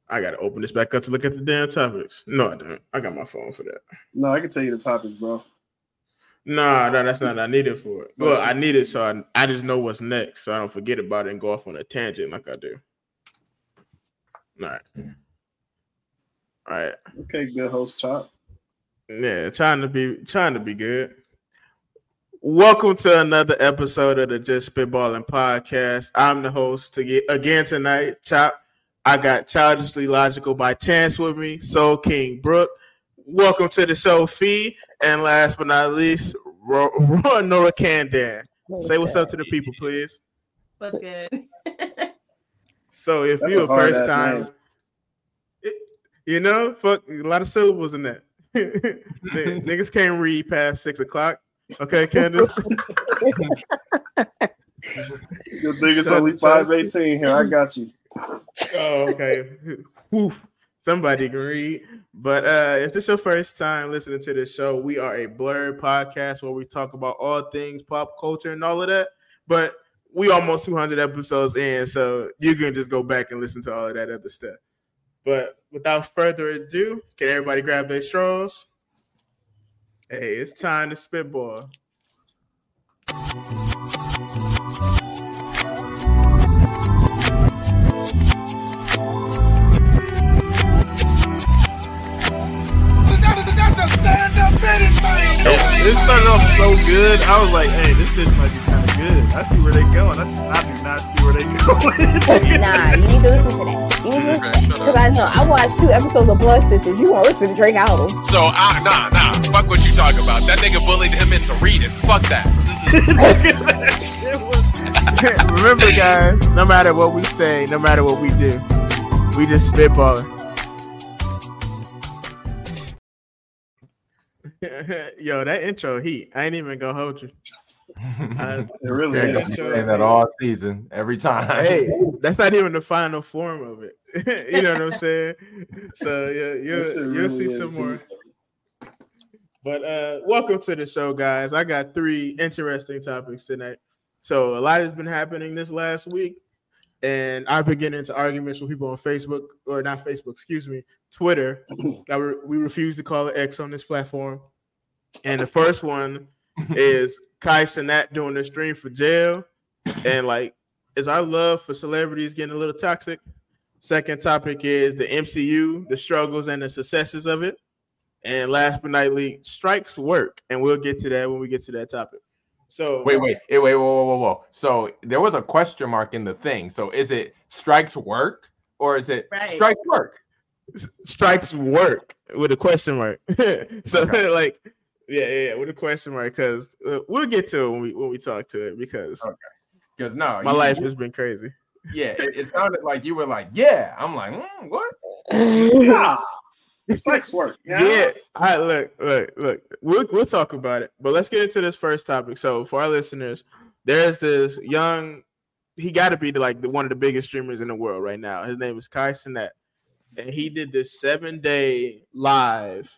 I gotta open this back up to look at the damn topics. No, I don't. I got my phone for that. No, I can tell you the topics, bro. Nah, no, that's not what I need it for. Well, I need it so I, I just know what's next, so I don't forget about it and go off on a tangent like I do. All right. All right. Okay, good host chop. Yeah, trying to be trying to be good. Welcome to another episode of the Just Spitballing Podcast. I'm the host to get again tonight. Chop. I got Childishly Logical by Chance with me, Soul King Brook. Welcome to the show, Fee. And last but not least, Ro- Ro- Nora Candan. Say what's up to the people, please. What's good? *laughs* So if That's you're a a first time, name. It- you know, fuck a lot of syllables in that. *laughs* *laughs* Niggas can't read past six o'clock. Okay, Candace. Good thing it's only five eighteen here. I got you. oh, okay. *laughs* Woof. Somebody can read. But uh, if this is your first time listening to this show, we are a blurred podcast where we talk about all things pop culture and all of that. But we almost 200 episodes in, so you can just go back and listen to all of that other stuff. But without further ado, can everybody grab their straws? Hey, it's time to spitball. This started off so good. I was like, hey, this shit might be kind of good. I see where they're going. I, I do not see where they *laughs* going. nah, you need to listen to that. You need to listen Okay, shut because. I know I watched two episodes of Blood Sisters. You want to listen to Drake album? So, uh, nah, nah. Fuck what you talking about. That nigga bullied him into reading. Fuck that. *laughs* Remember, guys, no matter what we say, no matter what we do, we just spitballing. *laughs* Yo, that intro heat. I ain't even gonna hold you. I- *laughs* It really Yeah, is. you saying that all season, every time. hey, that's not even the *laughs* final form of it. you know what I'm saying? So yeah, you'll shit you'll really see some heat. more. But uh welcome to the show, guys. I got three interesting topics tonight. So a lot has been happening this last week, and I've been getting into arguments with people on Facebook or not Facebook, excuse me, Twitter. that we we refuse to call it X on this platform. And the first one *laughs* is Kai Cenat doing the stream for jail, and like, is our love for celebrities getting a little toxic? Second topic is the MCU, the struggles and the successes of it. And last but not least, strikes work. And we'll get to that when we get to that topic. So Wait, wait, eh, wait, whoa, whoa, whoa, whoa. So there was a question mark in the thing. So is it strikes work or is it Right. strikes work? strikes work with a question mark. *laughs* so Okay. *laughs* like, yeah, yeah, yeah, with a question mark, because uh, we'll get to it when we when we talk to it because Okay. Because no, my you- life you- has been crazy. yeah, it, it sounded like you were like, yeah. I'm like, mm, what? *laughs* Yeah. Flex work. Yeah. All right. Look, look, look. We'll we'll talk about it, but let's get into this first topic. So, for our listeners, there's this young. He got to be the, like the, one of the biggest streamers in the world right now. His name is Kai Cenat, and he did this seven day live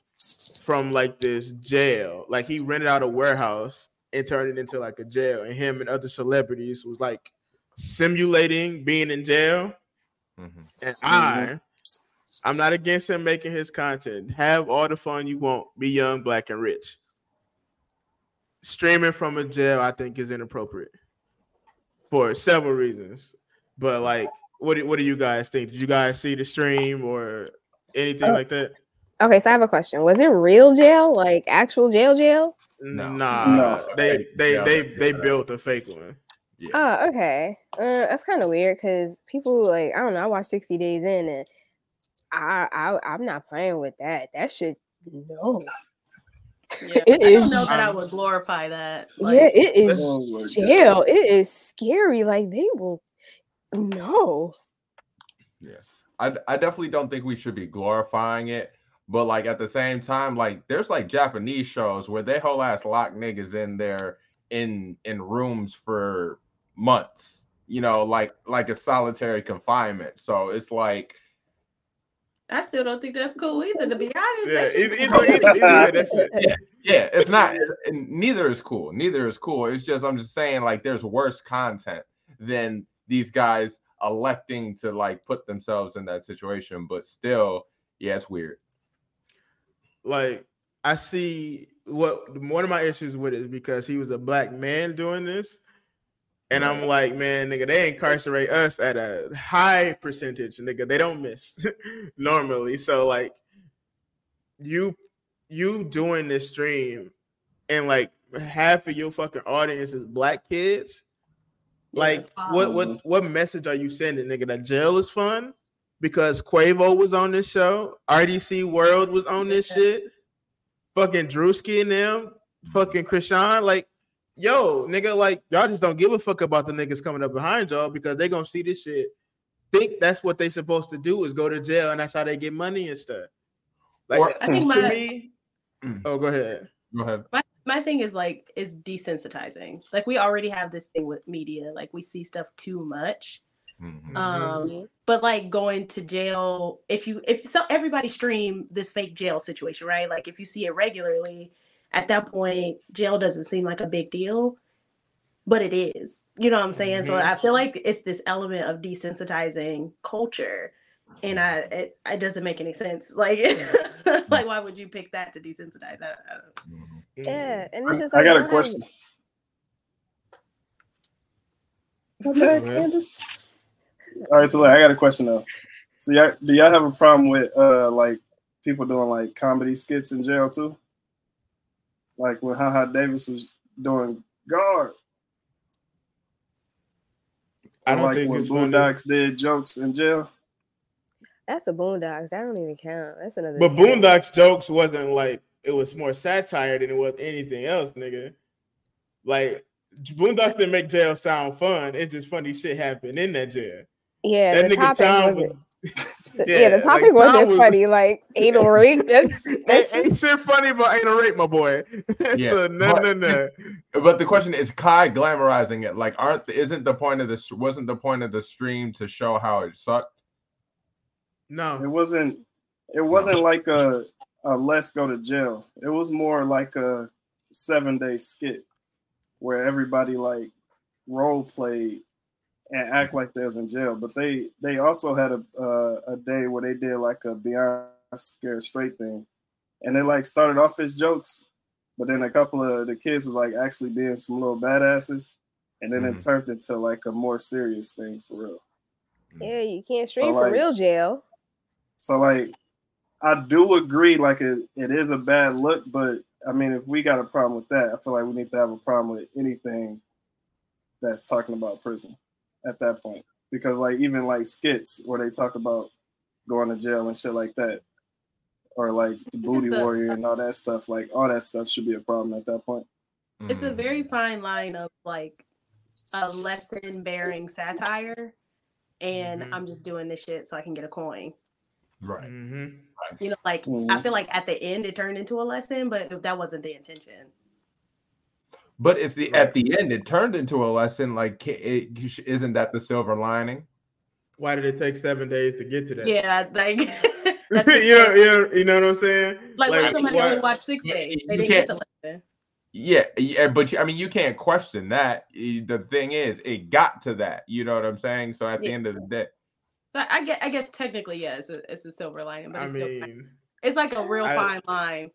from like this jail. Like he rented out a warehouse and turned it into like a jail, and him and other celebrities was like simulating being in jail. Mhm. And I, I'm not against him making his content. Have all the fun you want. Be young, black, and rich. Streaming from a jail, I think, is inappropriate for several reasons. But like, what do, what do you guys think? Did you guys see the stream or anything Uh, like that? Okay, so I have a question. Was it real jail, like actual jail jail? No. Nah, No. they they Yeah, they they built a fake one. Oh, okay. Uh, that's kind of weird because people like I don't know. I watched Sixty Days In, and I I I'm not playing with that. That should no. Yeah. *laughs* It I don't is- know that I would glorify that. yeah, it is my jail. It is scary. Like they will. No. I, I definitely don't think we should be glorifying it, but like at the same time, like there's like Japanese shows where they whole ass lock niggas in there in in rooms for months, you know, like like a solitary confinement. So it's like I still don't think that's cool either. To be honest, Yeah, That shit either, either, either, either way, that's it. *laughs* yeah, it's not neither is cool. Neither is cool. It's just I'm just saying like there's worse content than these guys electing to like put themselves in that situation, but still, yeah, it's weird. Like I see what one of my issues with it is because he was a black man doing this. And I'm like, man, nigga, they incarcerate us at a high percentage, nigga. They don't miss *laughs* normally. So like you you doing this stream and like half of your fucking audience is black kids. Like wild. what what what message are you sending, nigga? That jail is fun? Because Quavo was on this show, RDC World was on this Yeah. shit, fucking Druski and them, fucking Krishan, like, yo, nigga, like y'all just don't give a fuck about the niggas coming up behind y'all because they gonna see this shit, think that's what they supposed to do is go to jail and that's how they get money and stuff. Like Or- I think to my- me, Mm. oh, go ahead. Go ahead. my my thing is like is desensitizing. Like we already have this thing with media. Like we see stuff too much. Mhm. Um, but like going to jail, if you if so everybody stream this fake jail situation, right? Like if you see it regularly, at that point, jail doesn't seem like a big deal, but it is. You know what I'm saying? So Mhm. I feel like it's this element of desensitizing culture. And I, it, it doesn't make any sense. Like, *laughs* like why would you pick that to desensitize? I, I don't know. Mhm. Yeah, and it's just I like got a question. Go ahead. Candace. All right, so look, I got a question though. So y'all, do y'all have a problem with uh like people doing like comedy skits in jail too? Like when Haha Davis was doing guard. I don't like think when it's funny. Boondocks did jokes in jail. That's the Boondocks. That don't even count. That's another. But show. Boondocks jokes wasn't like it was more satire than it was anything else, nigga. Like Boondocks didn't make jail sound fun. It's just funny shit happened in that jail. Yeah, that the nigga topic Tom wasn't. yeah, *laughs* *laughs* yeah, the topic Tom wasn't was- funny. Like *laughs* anal rape. Oh that's, that's ain't, ain't shit funny, but ain't a rape, my boy. Yeah, so no, but no, no. But the question is, Kai glamorizing it? Like, aren't isn't the point of this? Wasn't the point of the stream to show how it sucked? No, it wasn't it wasn't like a, a let's go to jail. It was more like a seven day skit where everybody like role played and act like they was in jail. But they they also had a uh, a day where they did like a beyond scared straight thing, and they like started off as jokes, but then a couple of the kids was like actually being some little badasses, and then it Mhm. turned into like a more serious thing for real. yeah. You can't So, stream for like- real jail. So like I do agree like it, it is a bad look, but I mean if we got a problem with that, I feel like we need to have a problem with anything that's talking about prison at that point. Because like even like skits where they talk about going to jail and shit like that. Or like the booty a- warrior and all that stuff, like all that stuff should be a problem at that point. It's a Mm. very fine line of like a lesson bearing satire, and Mhm. I'm just doing this shit so I can get a coin. right. Mhm. You know, like I Mhm. feel like at the end it turned into a lesson, but that wasn't the intention. But if the Right. at the end it turned into a lesson, like ca- it, isn't that the silver lining? Why did it take seven days to get to that? Yeah, like *laughs* *laughs* you know, the- you know, you know what I'm saying? like, what if somebody why- only watched six Yeah, days? you They didn't get the lesson. Yeah, yeah, but you- I mean, you can't question that. The thing is, it got to that. You know what I'm saying? So at the end of the day, So I get, I guess technically, yeah, it's a, it's a silver lining, but I it's, still, mean, it's like a real I- fine line.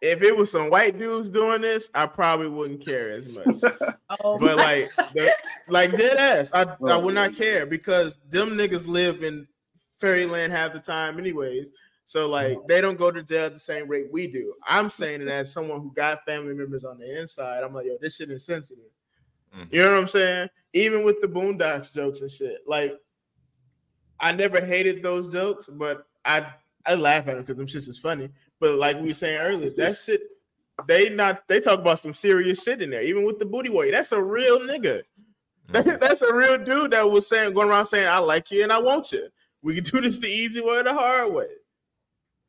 If it was some white dudes doing this, I probably wouldn't care as much. *laughs* Oh, But like, the, like dead ass, I, I would not care because them niggas live in fairyland half the time, anyways. So like, they don't go to jail at the same rate we do. I'm saying it as someone who got family members on the inside. I'm like, yo, this shit is sensitive. Mhm. You know what I'm saying? Even with the Boondocks jokes and shit, like, I never hated those jokes, but I I laugh at them because them shits is funny. But like we were saying earlier, that shit they not they talk about some serious shit in there. Even with the booty warrior, that's a real nigga. *laughs* Mhm. that's a real dude that was saying going around saying I like you and I want you. We can do this the easy way or the hard way.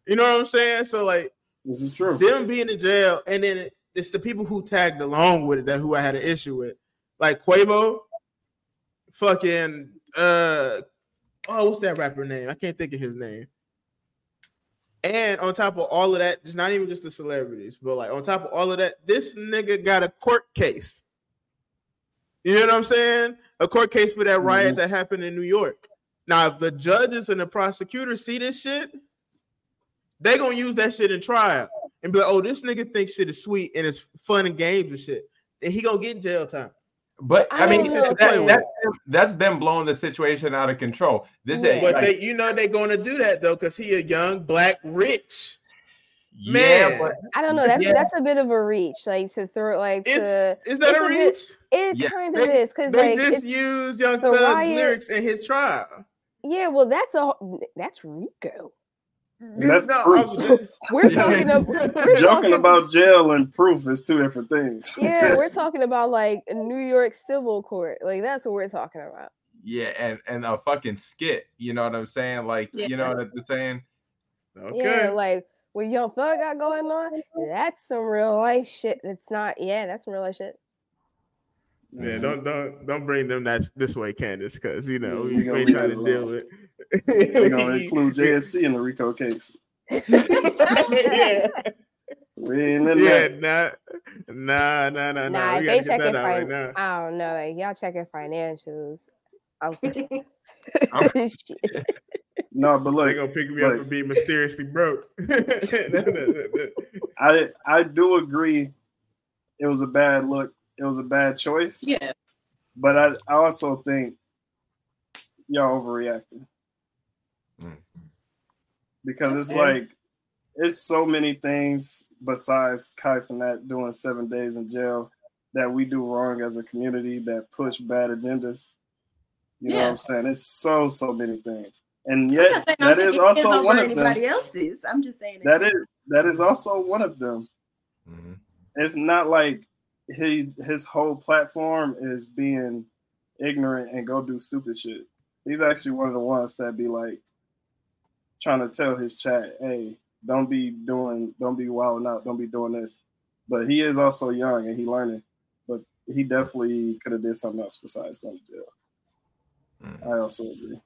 You know what I'm saying? So like this is true. them being in jail, and then it's the people who tagged along with it that who I had an issue with, like Quavo, fucking uh, oh, what's that rapper name? I can't think of his name. And on top of all of that, it's not even just the celebrities, but like on top of all of that, this nigga got a court case. You know what I'm saying? A court case for that riot Mhm. that happened in New York. Now, if the judges and the prosecutors see this shit, they gonna use that shit in trial and be like, "Oh, this nigga thinks shit is sweet and it's fun and games and shit." And he gonna get jail time. But I I, mean, don't that, that's, them, that's them blowing the situation out of control. This Yeah. is But like, they, you know, they're gonna do that though, cause he a young black rich yeah, man. but I don't know. That's Yeah. that's a bit of a reach, like to throw like Is- to. Is that It's a a bit- reach? It Yeah. kind of They- is because They like just it's, used Young the Thug's lyrics in his trial. yeah, well, that's a that's Rico. That's No, Bruce. I'm- We're talking *laughs* about we're Joking talking about jail and proof is two different things. yeah, *laughs* we're talking about like New York civil court. Like that's what we're talking about. yeah, and and a fucking skit. You know what I'm saying? Like, you know what I'm saying? okay. Yeah, like what Young Thug got going on. That's some real life shit. It's not. Yeah, that's some real life shit. Yeah, Mhm. don't don't don't bring them that this way, Candace, because you know Yeah, we, we gonna ain't trying to deal with. They're gonna *laughs* include JSE in the Rico case. yeah, *laughs* We ain't in yeah, that. nah, nah, nah, nah, nah. Nah, We they get checking that out right now. I don't know. Like y'all checking financials. I'm *laughs* I'm- No, but look, They look, gonna pick me up look. and be mysteriously broke. I I do agree. It was a bad look. It was a bad choice. Yeah. But I, I also think y'all overreacting Mm. because it's Yeah. like it's so many things besides Kai Cenat doing seven days in jail that we do wrong as a community that push bad agendas. You know what I'm saying? It's so so many things, and yet not I'm that is also over one of them. else's. I'm just saying That is that is also one of them. Mhm. it's not like his his whole platform is being ignorant and go do stupid shit. He's actually one of the ones that be like trying to tell his chat, hey, don't be doing, don't be wilding out, don't be doing this. But he is also young and he learning. But he definitely could have did something else besides going to jail. Mhm. I also agree.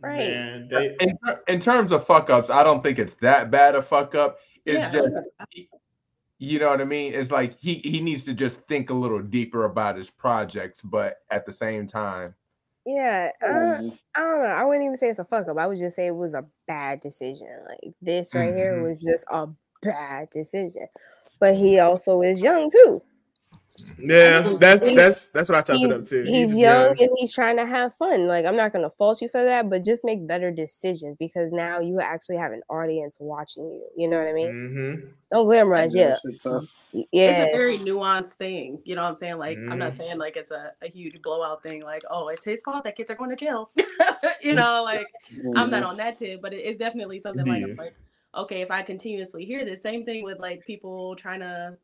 Right. Man, they, In, in terms of fuck ups, I don't think it's that bad a fuck up. It's Yeah. just you know what I mean? It's like he he needs to just think a little deeper about his projects, but at the same time, Yeah, uh, Mhm. I don't know. I wouldn't even say it's a fuck up. I would just say it was a bad decision. Like this right here Mhm. was just a bad decision. But he also is young too. Yeah, that's He's- that's that's what I chopped them too. He's, he's young and he's trying to have fun. Like I'm not gonna fault you for that, but just make better decisions because now you actually have an audience watching you. You know what I mean? Mm-hmm. Don't glamorize, Yeah, yeah, that shit tough. yeah. it's a very nuanced thing. You know what I'm saying? Like, I'm not Mhm. saying like it's a, a huge blowout thing. Like, oh, it's his fault that kids are going to jail. *laughs* you know, like I'm not Mhm. on that tip, but it- it's definitely something like, like, okay, if I continuously hear this same thing with like people trying to,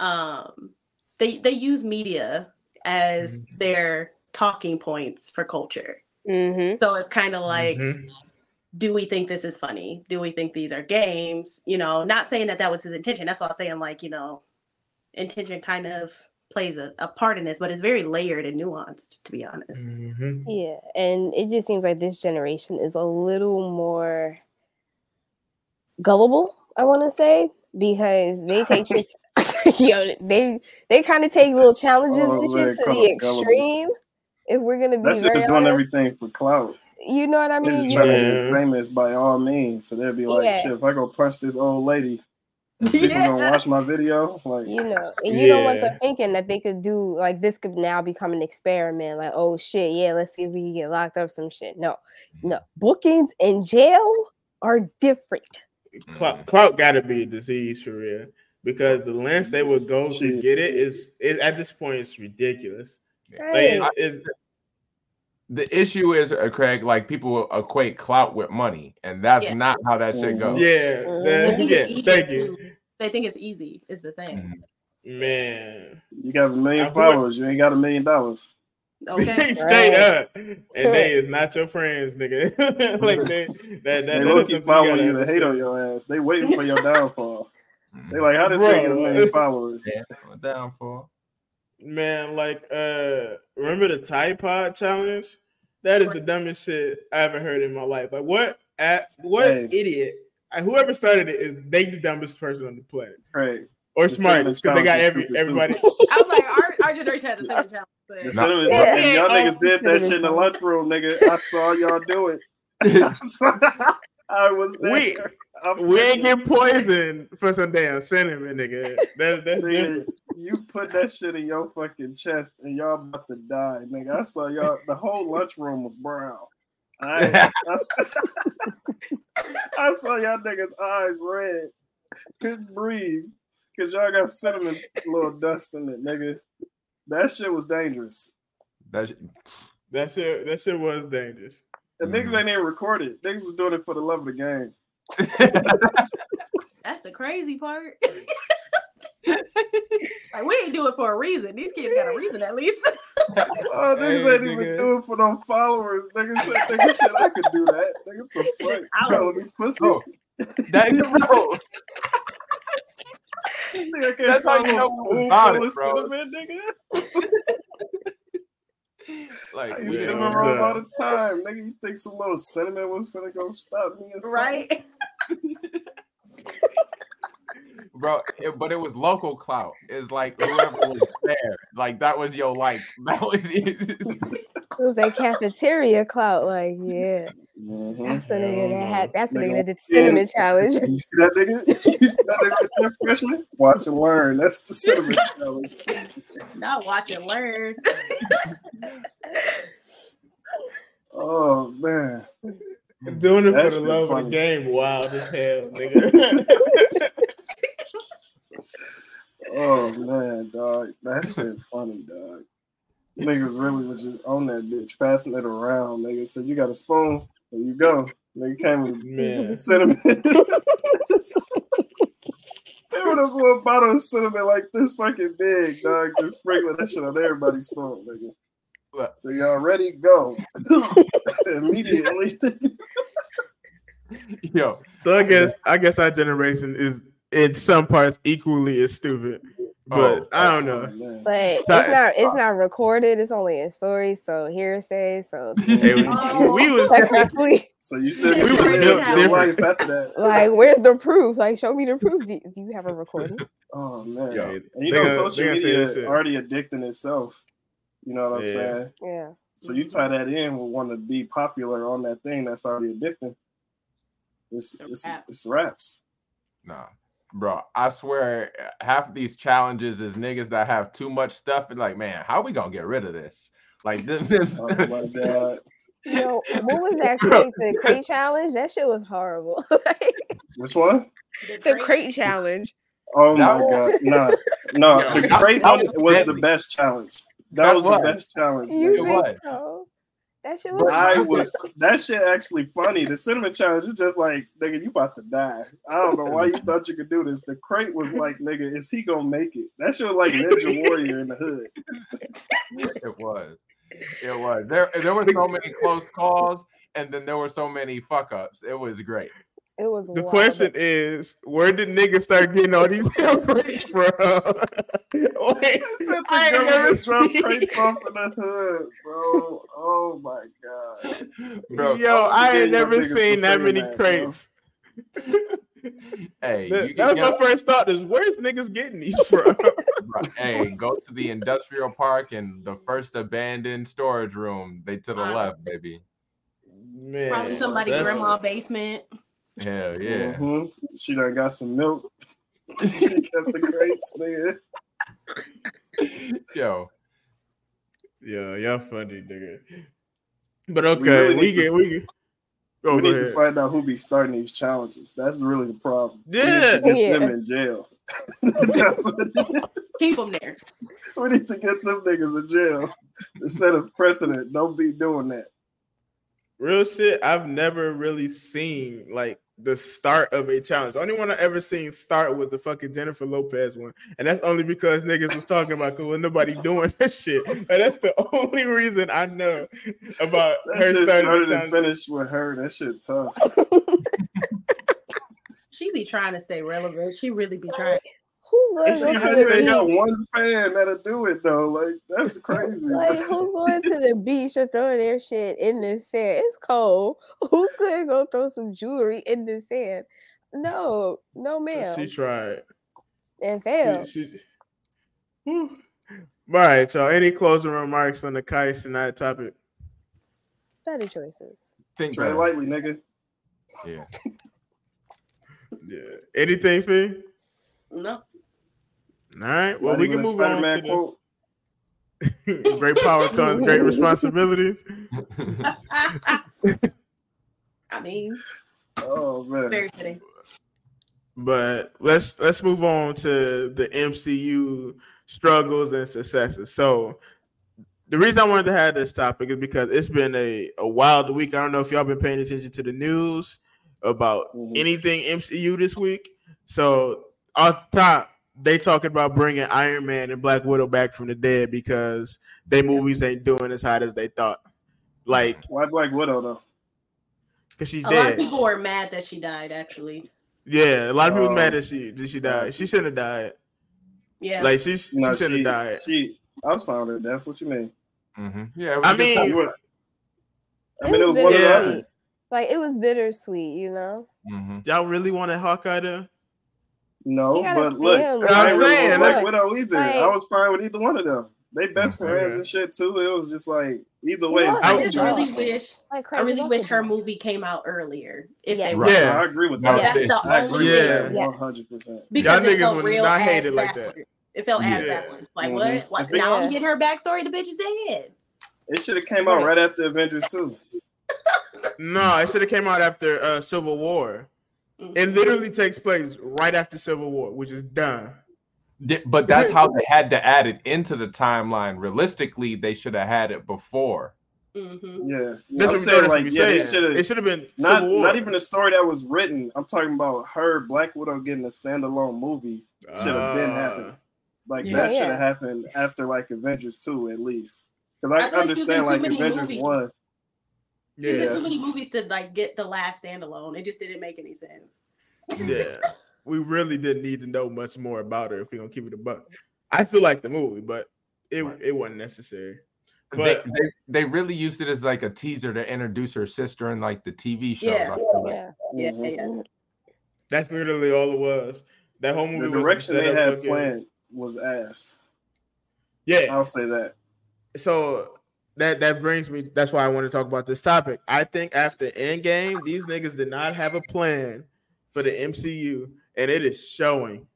um, they they use media as Mhm. their talking points for culture. Mm-hmm. So it's kind of like, Mhm. do we think this is funny? Do we think these are games? You know, not saying that that was his intention. That's why I'm saying like, you know, intention kind of plays a, a part in this, but it's very layered and nuanced, to be honest. Mhm. Yeah, and it just seems like this generation is a little more gullible. I want to say because they take *laughs* shit. *laughs* Yo, they they kind of take little challenges Oh, and shit to the it gullible. extreme. If we're gonna be That shit very is doing honest, everything for clout. you know what I They're mean? just You- trying to Yeah. get famous by all means. So they'll be like, Yeah. shit, if I go punch this old lady, *laughs* people gonna watch my video. Like, you know, and you don't want them Yeah. thinking that they could do like this could now become an experiment. Like, oh shit, yeah, let's see if we can get locked up. Some shit. No, no, bookings in jail are different. Clout, mm. clout got to be a disease for real because the lengths they would go to get it is, is at this point it's ridiculous. Like, it's, it's, the issue is, uh, Craig, like people equate clout with money, and that's Yeah. not how that shit goes. yeah, Mhm. that- yeah. Thank you, They think it's easy, is the thing. Mhm. man. you got a million followers, you ain't got a million dollars. Okay. *laughs* Straight Right. up, and they *laughs* is not your friends, nigga. *laughs* like they, that, that, They that low is key following gotta you to hate on your ass. They waiting for your downfall. Mhm. They like, how this Bro, nigga get a million followers? Yeah, down for. Man, like uh remember the Tide Pod challenge? That is the dumbest shit I ever heard in my life. Like what at what Hey. idiot? uh, Whoever started it is they the dumbest person on the planet. Right. Or The smartest because they got every everybody. I was like, our, our generation had the same challenge. The But cinnamon, Yeah. and y'all Yeah. niggas did that shit in the lunchroom, nigga. I saw y'all do it. *laughs* *laughs* *laughs* I was there. We- we ain't snitching. get poisoned for some damn cinnamon, nigga. That's that's Nigga, you put that shit in your fucking chest and y'all about to die, nigga. I saw y'all. The whole lunchroom was brown. I, *laughs* I, saw, *laughs* I saw y'all niggas' eyes red. Couldn't breathe because y'all got cinnamon little dust in it, nigga. That shit was dangerous. That That shit that shit was dangerous. The niggas Mhm. ain't even recorded. Niggas was doing it for the love of the game. that's the crazy part. *laughs* like, we ain't do it for a reason. These kids got a reason at least. *laughs* Oh, niggas Hey, ain't even nigga. doing it for no followers. Niggas said, nigga, shit, I could do that. Nigga, for fun. Out. Calling me pussy. Bro, that *laughs* bro, Nigga, I can't That's how you a know spoonful about it, bro. cinnamon, nigga. *laughs* like I eat Yeah, cinnamon I'm rolls all the time. Nigga, you think some little cinnamon was gonna go stop me or something? right? *laughs* bro. It, but it was local clout. It's like whoever was there, like that was your like *laughs* that was. It it was that cafeteria clout. Like, yeah, Mhm. that's a nigga that had. That's the Nigga, nigga that did the yeah. cinnamon challenge. You see that nigga? You see that nigga that freshman? Watch and learn. That's the cinnamon *laughs* challenge. Not watch and learn. Oh man. I'm doing it That for the love of the game, wild as hell, nigga. *laughs* Oh man, dog. That shit funny, dog. Niggas really was just on that bitch, passing it around. Nigga said, You got a spoon? There you go. Nigga came with *laughs* Man. *laughs* cinnamon. *laughs* They would have a bottle of cinnamon like this fucking big, dog. Just sprinkling that shit on everybody's spoon, nigga. Look. So y'all ready? Go. Immediately. Yo, So I guess I guess our generation is in some parts equally as stupid. Oh, but Oh, I don't know. man. But it's Sorry. not. It's not recorded. It's only in stories, so hearsay. So Hey, we, Oh. *laughs* we was technically, So you still *laughs* We we was live different. life after that. *laughs* like, where's the proof? Like, show me the proof. Do, do you have a recording? Oh man. Yo, and you know gonna- social they gonna say media is already addicting itself. You know what I'm Yeah. saying? Yeah. So you tie that in with wanting to be popular on that thing that's already addicting. It's it's Rap. it's raps. Nah, bro. I swear, half of these challenges is niggas that have too much stuff. And like, man, how we gonna get rid of this? Like this. *laughs* Oh this Oh my god. *laughs* Yo, what was that crate? The crate challenge? That shit was horrible. *laughs* Which one? the crate challenge. Oh That my one- god. No, no, Yo, the that- crate one was was the best challenge. That, That was, was. the best challenge. You think was. so? That shit was. I was that shit actually funny. The cinnamon challenge is just like nigga, you about to die. I don't know why you thought you could do this. The crate was like, nigga, is he gonna make it? That shit was like Ninja Warrior in the hood. it was. It was. There. There were so many close calls, and then there were so many fuck ups. It was great. It was. the wild. question is, where did niggas start getting all these *laughs* damn crates from? *laughs* Wait, Said the I ain't never government seen- crates off in the hood, bro. Oh my god. Bro, Yo, I ain't never seen that many that, crates. hey, That, you that was can my first thought is where's niggas getting these from? *laughs* Bro, hey, go to the industrial park and the first abandoned storage room. They to the Wow. left, baby. Man, Probably somebody that's- grandma basement. Hell yeah. Mhm. She done got some milk. *laughs* she kept the crates, there. Yo, Yeah, y'all funny, nigga. But We okay, really we need to- get we get. Oh, we go need to find out who be starting these challenges. That's really the problem. We need Yeah. to get Yeah. them in jail. *laughs* That's what it is. Keep them there. we need to get them niggas in jail to set a precedent. Don't be doing that. Real shit. I've never really seen like the start of a challenge. The only one I ever seen start was the fucking Jennifer Lopez one, and that's only because niggas was talking about because was nobody doing that shit. And that's the only reason I know about That her shit starting started the and challenge. finished with her. That shit tough. She be trying to stay relevant. She really be trying. Who's If going she to How had you ain't got one fan that'll do it though? Like that's *laughs* crazy. Like, who's going to the beach or throwing their shit in the sand? It's cold. *laughs* Who's going to go throw some jewelry in the sand? No, no, ma'am. She tried. and failed. she, Whew. All right, y'all. Any closing remarks on the Kai Cenat topic? Better choices. think Trey better. lightly, nigga. Yeah. *laughs* Yeah. Anything, Fee? No. All right. Well, Not we can move on Spider-Man to quote. the *laughs* great power comes great responsibilities. *laughs* I mean, Oh man. very fitting. But let's let's move on to the MCU struggles and successes. So the reason I wanted to have this topic is because it's been a, a wild week. I don't know if y'all been paying attention to the news about Mhm. anything MCU this week. So off top, they talking about bringing Iron Man and Black Widow back from the dead because their movies ain't doing as hot as they thought. Like, Why Black Widow though? cause she's dead. A lot of people were mad that she died. Actually, Yeah, a lot of people Oh. mad that she did she die. She shouldn't have died. yeah. Like she, she No, shouldn't she, have died. she. I was fine with her death. What you mean? hmm Yeah. it was I a good mean- were- I mean, it was was one of the Yeah. Like it was bittersweet, you know. Mhm. Y'all really wanted Hawkeye to? No, but look, feel I it. I'm really saying, with Black like- Widow either. like- I was fine with either one of them. They best friends Yeah. and shit too. It was just like either way. You know, I just really wish Like I really wish her movie came out earlier. If Yeah. they Right. were. Yeah. I agree with No, that. That's the I only agree Yeah. with one hundred percent. because Y'all niggas would real not ass hate it like that. It felt ass Yeah. backwards. Like Mhm. what? Like If it- now I'm getting her backstory. The bitch is dead. It should have came out Right. right after Avengers too. *laughs* No, it should have came out after uh, Civil War. It literally takes place right after Civil War, which is done. But that's how they *laughs* had to add it into the timeline. Realistically, they should have had it before. Mhm. Yeah, That's I'm what saying like yeah, they saying. should It have should have been not Civil War. not even a story that was written. I'm talking about her Black Widow getting a standalone movie. should have been Uh, happening. Like Yeah. that should Yeah. have happened after like Avengers two at least. Because I I, feel like she was in understand like Avengers movies. one. She's in Yeah, too many movies to like get the last standalone. It just didn't make any sense. yeah. We really didn't need to know much more about her if we're gonna keep it a buck. I still like the movie, but it Right. it wasn't necessary. They, But- they they really used it as like a teaser to introduce her sister in like the TV shows. Yeah. I feel like. Yeah. Yeah, yeah. Mm-hmm. That's literally all it was. That whole movie The direction set they had looking- planned was ass. Yeah. I'll say that. So that that brings me. That's why I want to talk about this topic. I think after Endgame, these niggas did not have a plan for the MCU, and it is showing.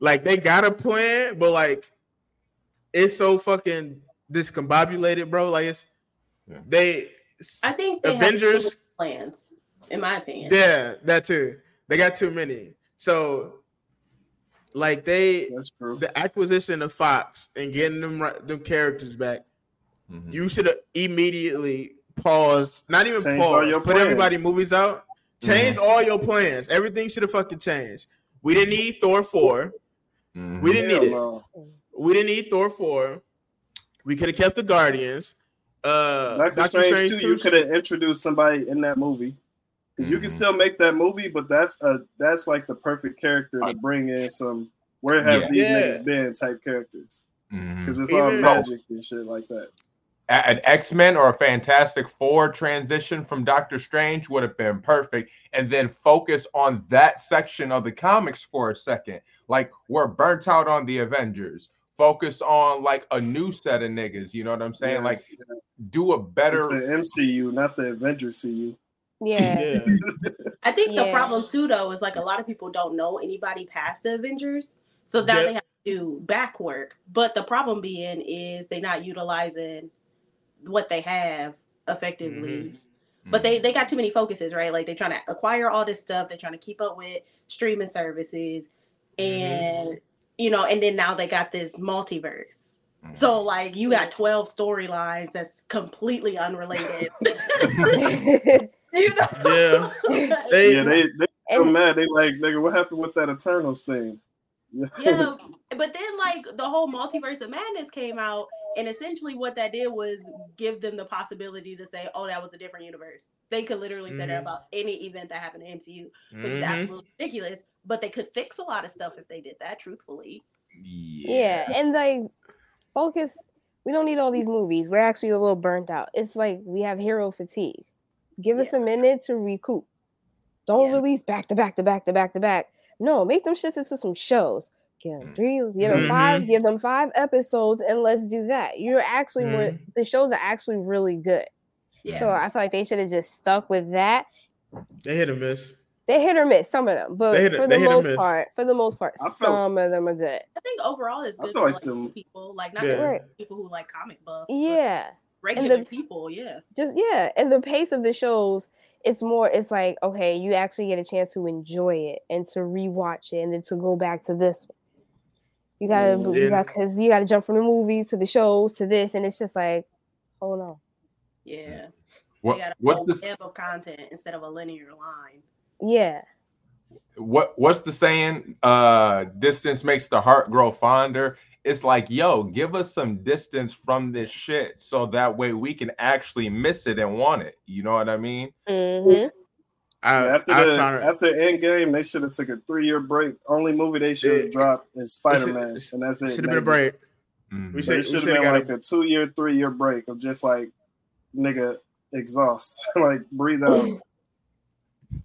Like they got a plan, but like it's so fucking discombobulated, bro. Like it's Yeah. they I think they Avengers. have plans, in my opinion. Yeah, that too. They got too many. So, like they That's true. the acquisition of Fox and getting them right- them characters back. Mhm. You should have immediately paused, not even Changed all paused, your put plans. everybody movies out. Change all your plans. Everything should have fucking changed. We didn't need Thor four. Mhm. We didn't Hell need it. no. We didn't need Thor four. We could have kept the Guardians. Uh, Doctor, Strange, too. You could have introduced somebody in that movie because you can Mhm. still make that movie, but that's a that's like the perfect character to bring in some where have Yeah. these Yeah. niggas been type characters because it's all magic and shit like that. A- an X Men or a Fantastic Four transition from Doctor Strange would have been perfect, and then focus on that section of the comics for a second. Like we're burnt out on the Avengers. Focus on like a new set of niggas. You know what I'm saying? Yeah. Like do a better. It's the MCU, not the Avengers CU. Yeah. Yeah. I think the problem too, though, is like a lot of people don't know anybody past the Avengers, so now Yeah. they have to do back work. But the problem being is they're not utilizing what they have effectively. Mm-hmm. But they mm-hmm. they got too many focuses, right? Like they're trying to acquire all this stuff. They're trying to keep up with streaming services, mm-hmm. and you know, and then now they got this multiverse. Mhm. So like you got twelve storylines that's completely unrelated. *laughs* *laughs* you know? Yeah. *laughs* They- Yeah, they they so mad. They like nigga, what happened with that Eternals thing? yeah, but then like the whole multiverse of madness came out, and essentially what that did was give them the possibility to say, "Oh, that was a different universe." They could literally say that about any event that happened in MCU, which is Mhm. absolutely ridiculous. But they could fix a lot of stuff if they did that. Truthfully, yeah. yeah And like focus. We don't need all these movies. We're actually a little burnt out. It's like we have hero fatigue. Give us a minute to recoup. Don't Yeah. release back to back to back to back to back. No, make them shits into some shows. Give them Mm. three, give them five, Mhm. give them five episodes, and let's do that. You're actually more. Mhm. The shows are actually really good. yeah. So I feel like they should have just stuck with that. They hit or miss. They hit or miss some of them, but hit for the most part, for the most part, I felt- some of them are good. I think overall it's I good feel for like like, people, like not Yeah. people who like comic books. but Yeah, regular the- people. Yeah, just yeah, and the pace of the shows, it's more. It's like okay, you actually get a chance to enjoy it and to rewatch it, and then to go back to this. one. You gotta, Mm, you got because you gotta jump from the movies to the shows to this, and it's just like, oh no, yeah. What They what's the web of content instead of a linear line. yeah, what what's the saying? Uh, distance makes the heart grow fonder. It's like, yo, give us some distance from this shit, so that way we can actually miss it and want it. You know what I mean? hmm I, after I the found it- after Endgame, they should have took a three year break. Only movie they should have dropped is *laughs* Spider Man, and that's it. should have been a maybe. break. Mhm. We should- it we should have been got like a- a two year, three year break of just like nigga exhaust, *laughs* like breathe out.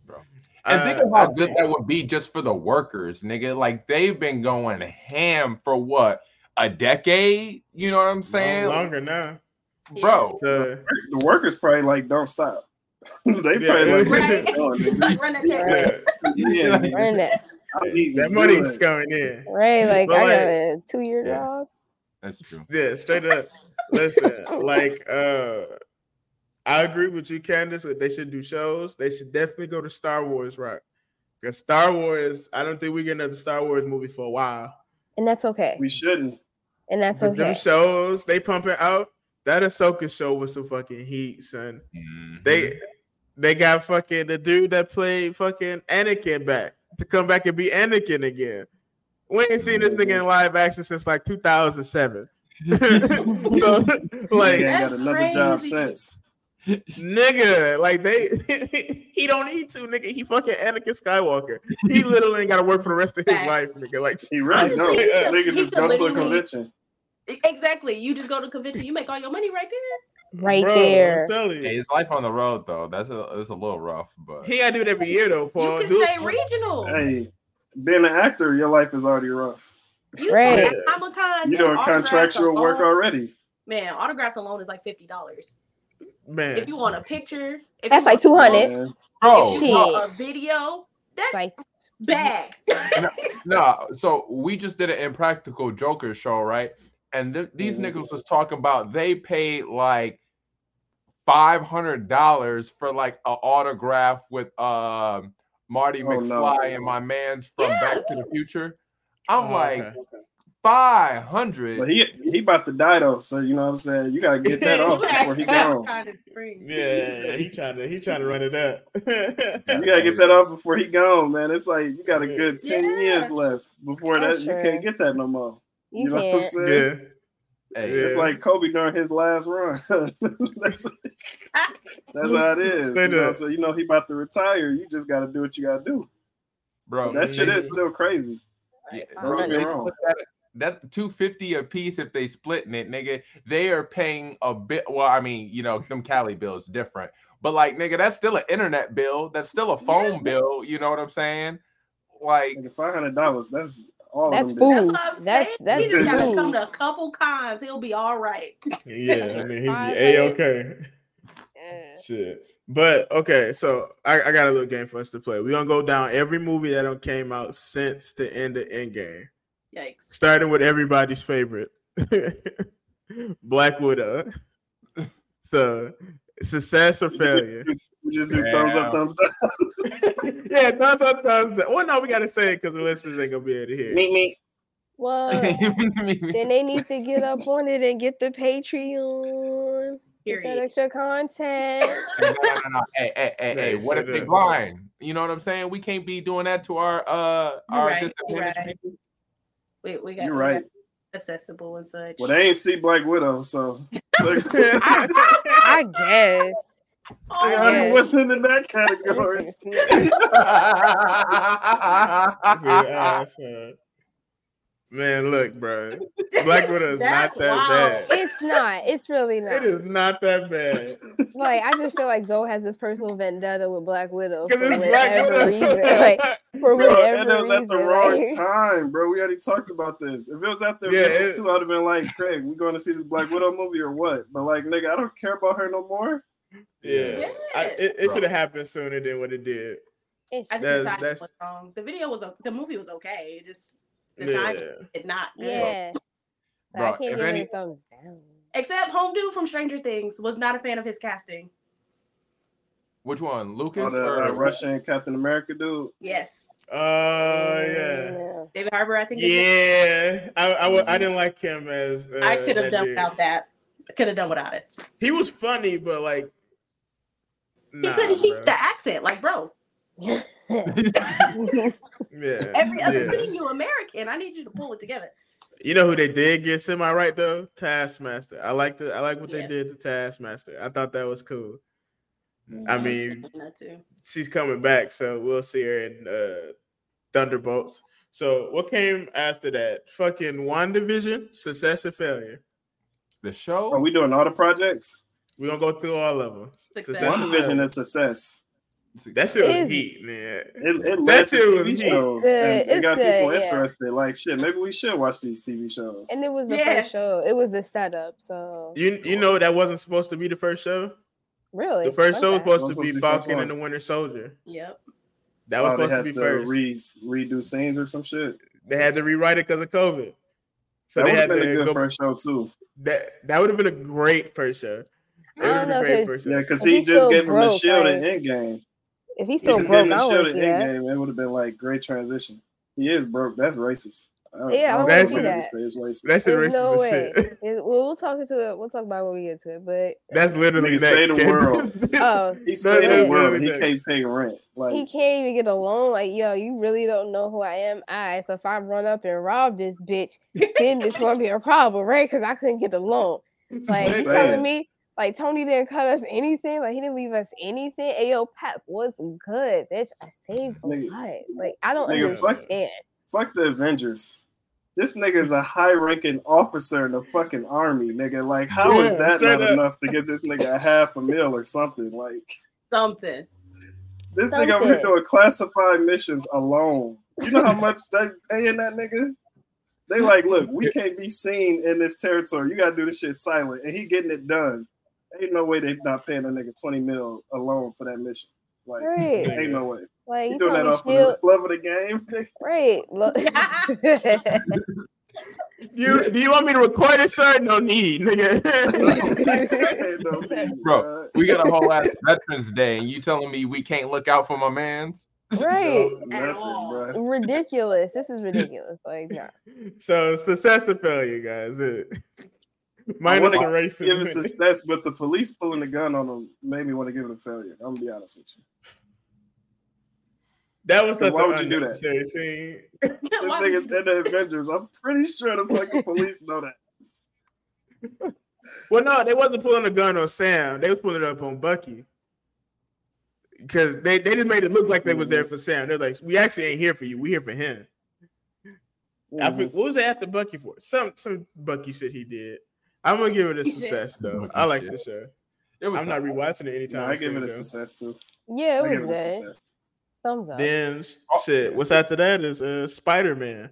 Bro. And think of how I good that would be just for the workers, nigga. Like they've been going ham for what a decade. You know what I'm saying, Long- longer now. bro? The, The workers probably like don't stop. *laughs* they probably like Right. "Keep going, nigga." Run that check. yeah, *laughs* yeah, Run that. That money's good. coming in. Right, like But I like- got a two year Yeah. job. That's true. Yeah, straight up. Listen, like uh I agree with you, Candace. that They should do shows. They should definitely go to Star Wars, right? Because Star Wars, I don't think we get another Star Wars movie for a while. And that's okay. We shouldn't. And that's But them okay. shows they pumping out. That Ahsoka show was some fucking heat, son. Mhm. They they got fucking the dude that played fucking Anakin back to come back and be Anakin again. We ain't seen this nigga in live action since like 2007. *laughs* so *laughs* Like, like got That's another job since. nigga, like they *laughs* he don't need to, nigga. He fucking Anakin Skywalker. He literally ain't gotta work for the rest of his Facts. life, nigga. Like He really Honestly, don't. he That nigga he just could go to a convention. Exactly. You just go to convention, you make all your money right there. Right bro, there. I'm telling Hey, you. his life on the road though. That's a it's a little rough, but He gotta do it every year though, Paul. you Do can it- say regional. Hey, being an actor, your life is already rough. You Right. Comic Con. You doing contractual work already. Man, autographs alone is like fifty dollars. man. If you want a picture, if That's like 200. Man. bro, If you want Shit. a video, that's Like bag. no. So we just did an impractical Joker show, right? And th- these Mhm. niggas was talking about they paid like five hundred dollars for like an autograph with um Marty Oh, no. McFly and my man's from Back to the Future. I'm Oh, like okay. five hundred. But he he about to die though, so you know what I'm saying. You gotta get that *laughs* off before he gone. *laughs* Yeah, he trying to he trying to run it up. You gotta get that off before he gone, man. It's like you got a good ten Yeah. years left before That's that. You can't get that no more. You, You know what I'm saying? yeah. Hey, Yeah. It's like Kobe during his last run. *laughs* that's, that's how it *laughs* is. You know, that. so you know he about to retire. You just gotta do what you gotta do. bro, That shit is still crazy. Yeah, Don't bro, get wrong. that's 250 a piece if they splitting it, nigga. They are paying a bit. Well, I mean, you know, them Cali bills different, but like, nigga, that's still an internet bill. That's still a phone Yeah. bill. You know what I'm saying? Like, Five hundred dollars. That's all. That's food. That's what I'm That's- saying. that's he just gotta food. come to a couple cons. He'll be all right. Yeah, I mean he'd be *laughs* a okay. Yeah. Shit. But okay, so I, I got a little game for us to play. We're gonna go down every movie that came out since the end of Endgame. Yikes. Starting with everybody's favorite. *laughs* Black Widow. *laughs* So success or failure. We just do thumbs up, thumbs down. *laughs* yeah, thumbs up, thumbs down. Well, no, we gotta say it because the listeners ain't gonna be able to hear. meet me. Well, *laughs* then they need to get up on it and get the Patreon. Get that Period. extra content. no, no, no, no. Hey, hey, hey, hey. Hey, What if they up. blind? You know what I'm saying? We can't be doing that to our uh our right, disadvantaged right. people. We, we got You're right. accessible and such. Well, they ain't see Black Widow, so look, *laughs* I guess. They Oh, already yeah. went into that category. *laughs* Yeah. *laughs* Man, look, bro. *laughs* Black Widow is not that wild. bad. it's not. It's really not. It is not that bad. Like I just feel like Zoe has this personal vendetta with Black Widow for Because it's Black Widow. reason. Like for Bro, whatever and reason. at the wrong like- time, bro. We already talked about this. If it was after Yeah, Avengers it- 2, I'd have been like, Craig, we going to see this Black Widow movie or what? But like, nigga, I don't care about her no more. Yeah. I, it it should have happened sooner than what it did. It's- I think That's- the timing that's- was wrong. The video was o- the movie was okay. It just the Yeah. timing did not. good. yeah. But Bro, I can't if give any- thumbs down. Except Home Dude from Stranger Things was not a fan of his casting. Which one, Or Lucas the or uh, Russian Captain America dude. Yes. Oh yeah. David Harbour, I think. Yeah. I, I, wa- I didn't like him as uh, I could have that done dude. without that. I could have done without it. He was funny, but like He nah, couldn't keep bro. the accent, like bro. *laughs* Yeah. Every other yeah. thing you American. I need you to pull it together. You know who they did get semi right though? Taskmaster. I like the I like what they did to Taskmaster. I thought that was cool. I Mhm. mean, too. she's coming back, so we'll see her in uh, Thunderbolts. So what came after that? Fucking WandaVision, success or failure? the show? Are we doing all the projects? We're gonna go through all of them. Success. WandaVision is success. That shit was heat, man. It, it That led to shit TV heat. shows. Good, and it it's got good, people yeah. interested. Like shit, maybe we should watch these TV shows. And it was the Yeah. first show. It was the setup. So You you know that wasn't supposed to be the first show. really, The first show was supposed What's to be supposed to be Falcon and the Winter Soldier. Yep. That was Oh, supposed to be to first. re- redo scenes or some shit. they had to rewrite it because of COVID. So that they had been to a good go. first show too. That that would have been a great first show. It I don't know, been a great 'cause- first show. Yeah, because If he just still gave him the broke, shield like- in Endgame. If He still he just gave broke, him the I shield want in to see that. Endgame. It would have been like great transition. He is broke. That's racist. I, Yeah, I don't wanna see that. say racist. That's There's racist no way. shit. *laughs* It- well, we'll talk into it. We'll talk about it when we get to it. But That's literally Nigga, say next. the world. *laughs* oh, He No, saved the world. He can't pay rent. Like he can't even get a loan. Like, yo, you really don't know who I am. I so if I run up and rob this bitch, then it's *laughs* gonna be a problem, right? Because I couldn't get a loan. Like I'm you telling me, like Tony didn't cut us anything. Like he didn't leave us anything. Ayo, Pep was good, bitch. I saved a Nigga- lot. Like I don't Nigga, fuck- understand. fuck the Avengers. This nigga is a high ranking officer in the fucking army, nigga. Like, how is Yeah, that not up. enough to give this nigga a half a mil or something? Like, Something. this nigga over here Something. doing classified missions alone. You know how much they paying that nigga? They like, look, we can't be seen in this territory. You gotta do this shit silent, and he getting it done. Ain't no way they not paying a nigga twenty mil alone for that mission. Like, Right. ain't no way. Like You you doing that off shield. of the love of the game? nigga? *laughs* Right. Look. *laughs* You do you want me to record it, sir? No need, nigga. *laughs* Ain't no need, Bro. We got a whole ass Veterans Day, and you telling me we can't look out for my man's? right. No, nothing, all. Ridiculous. This is ridiculous. Like, yeah. so success or failure, guys. It, minus wanna the racism. Give it success, but the police pulling the gun on them made me want to give it a failure. I'm gonna be honest with you. That was such Why would you do that? unnecessary scene. *laughs* This Why nigga would you- in the Avengers, I'm pretty sure the fucking *laughs* police know that. *laughs* Well, no, they wasn't pulling a gun on Sam. They was pulling it up on Bucky. Because they, they just made it look like they was there for Sam. They're like, we actually ain't here for you. We here for him. I Mhm. think, what was they after Bucky for? Some some Bucky shit he did. I'm gonna give it a success though. I like the show. It was I'm not rewatching it anytime. No, I give it a though. success too. Yeah, it give it a was good. success. Thumbs up. Then shit. What's after that is uh Spider Man.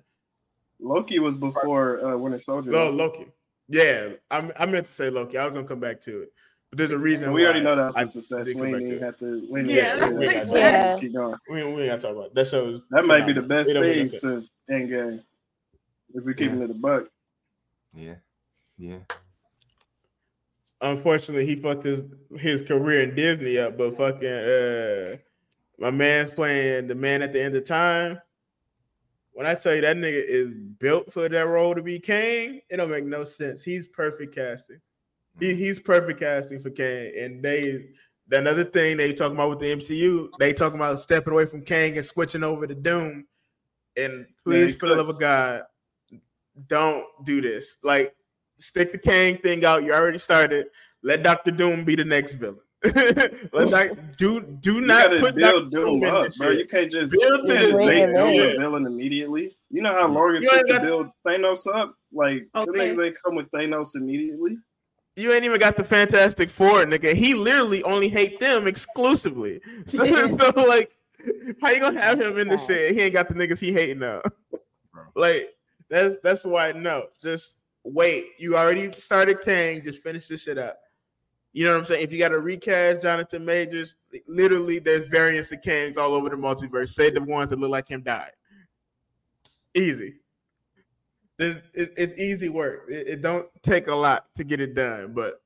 Loki was before uh, Winter Soldier. Oh. Loki. Yeah, I, I meant to say Loki. I was gonna come back to it, but there's a reason. And we already know that was I a success. We ain't even have to. We ain't Yeah, even that's have to a say success. that. Yeah. Just keep going. We, we ain't gotta talk about it. that. Shows That might be the best It don't make no thing since Endgame. If we keep Yeah. it a buck. Yeah. Yeah. Unfortunately, he fucked his his career in Disney up, but fucking uh, my man's playing the man at the end of time. When I tell you that nigga is built for that role to be Kang, it don't make no sense. He's perfect casting. He, he's perfect casting for Kang, and they another thing they talking about with the MCU, they talking about stepping away from Kang and switching over to Doom. And please, they for the love of God, don't do this. Like, stick the Kang thing out. You already started. Let Doctor Doom be the next villain. *laughs* Let doc, do do not put build Doctor Doom Doom in up, this bro. You shit. can't just Build you to can't just this make nigga. Doom Yeah. a villain immediately. You know how long it You took to build Thanos up? Like them Okay. niggas ain't come with Thanos immediately. You ain't even got the Fantastic Four, nigga. He literally only hate them exclusively. *laughs* So there's no like, how you gonna have him in the shit? He ain't got the niggas he hating now. Like that's that's why no. Just wait. You already started Kang. Just finish this shit up. You know what I'm saying? If you got to recast Jonathan Majors, literally there's variants of Kangs all over the multiverse. Say the ones that look like him died. Easy. It's, it's easy work. It, it don't take a lot to get it done, but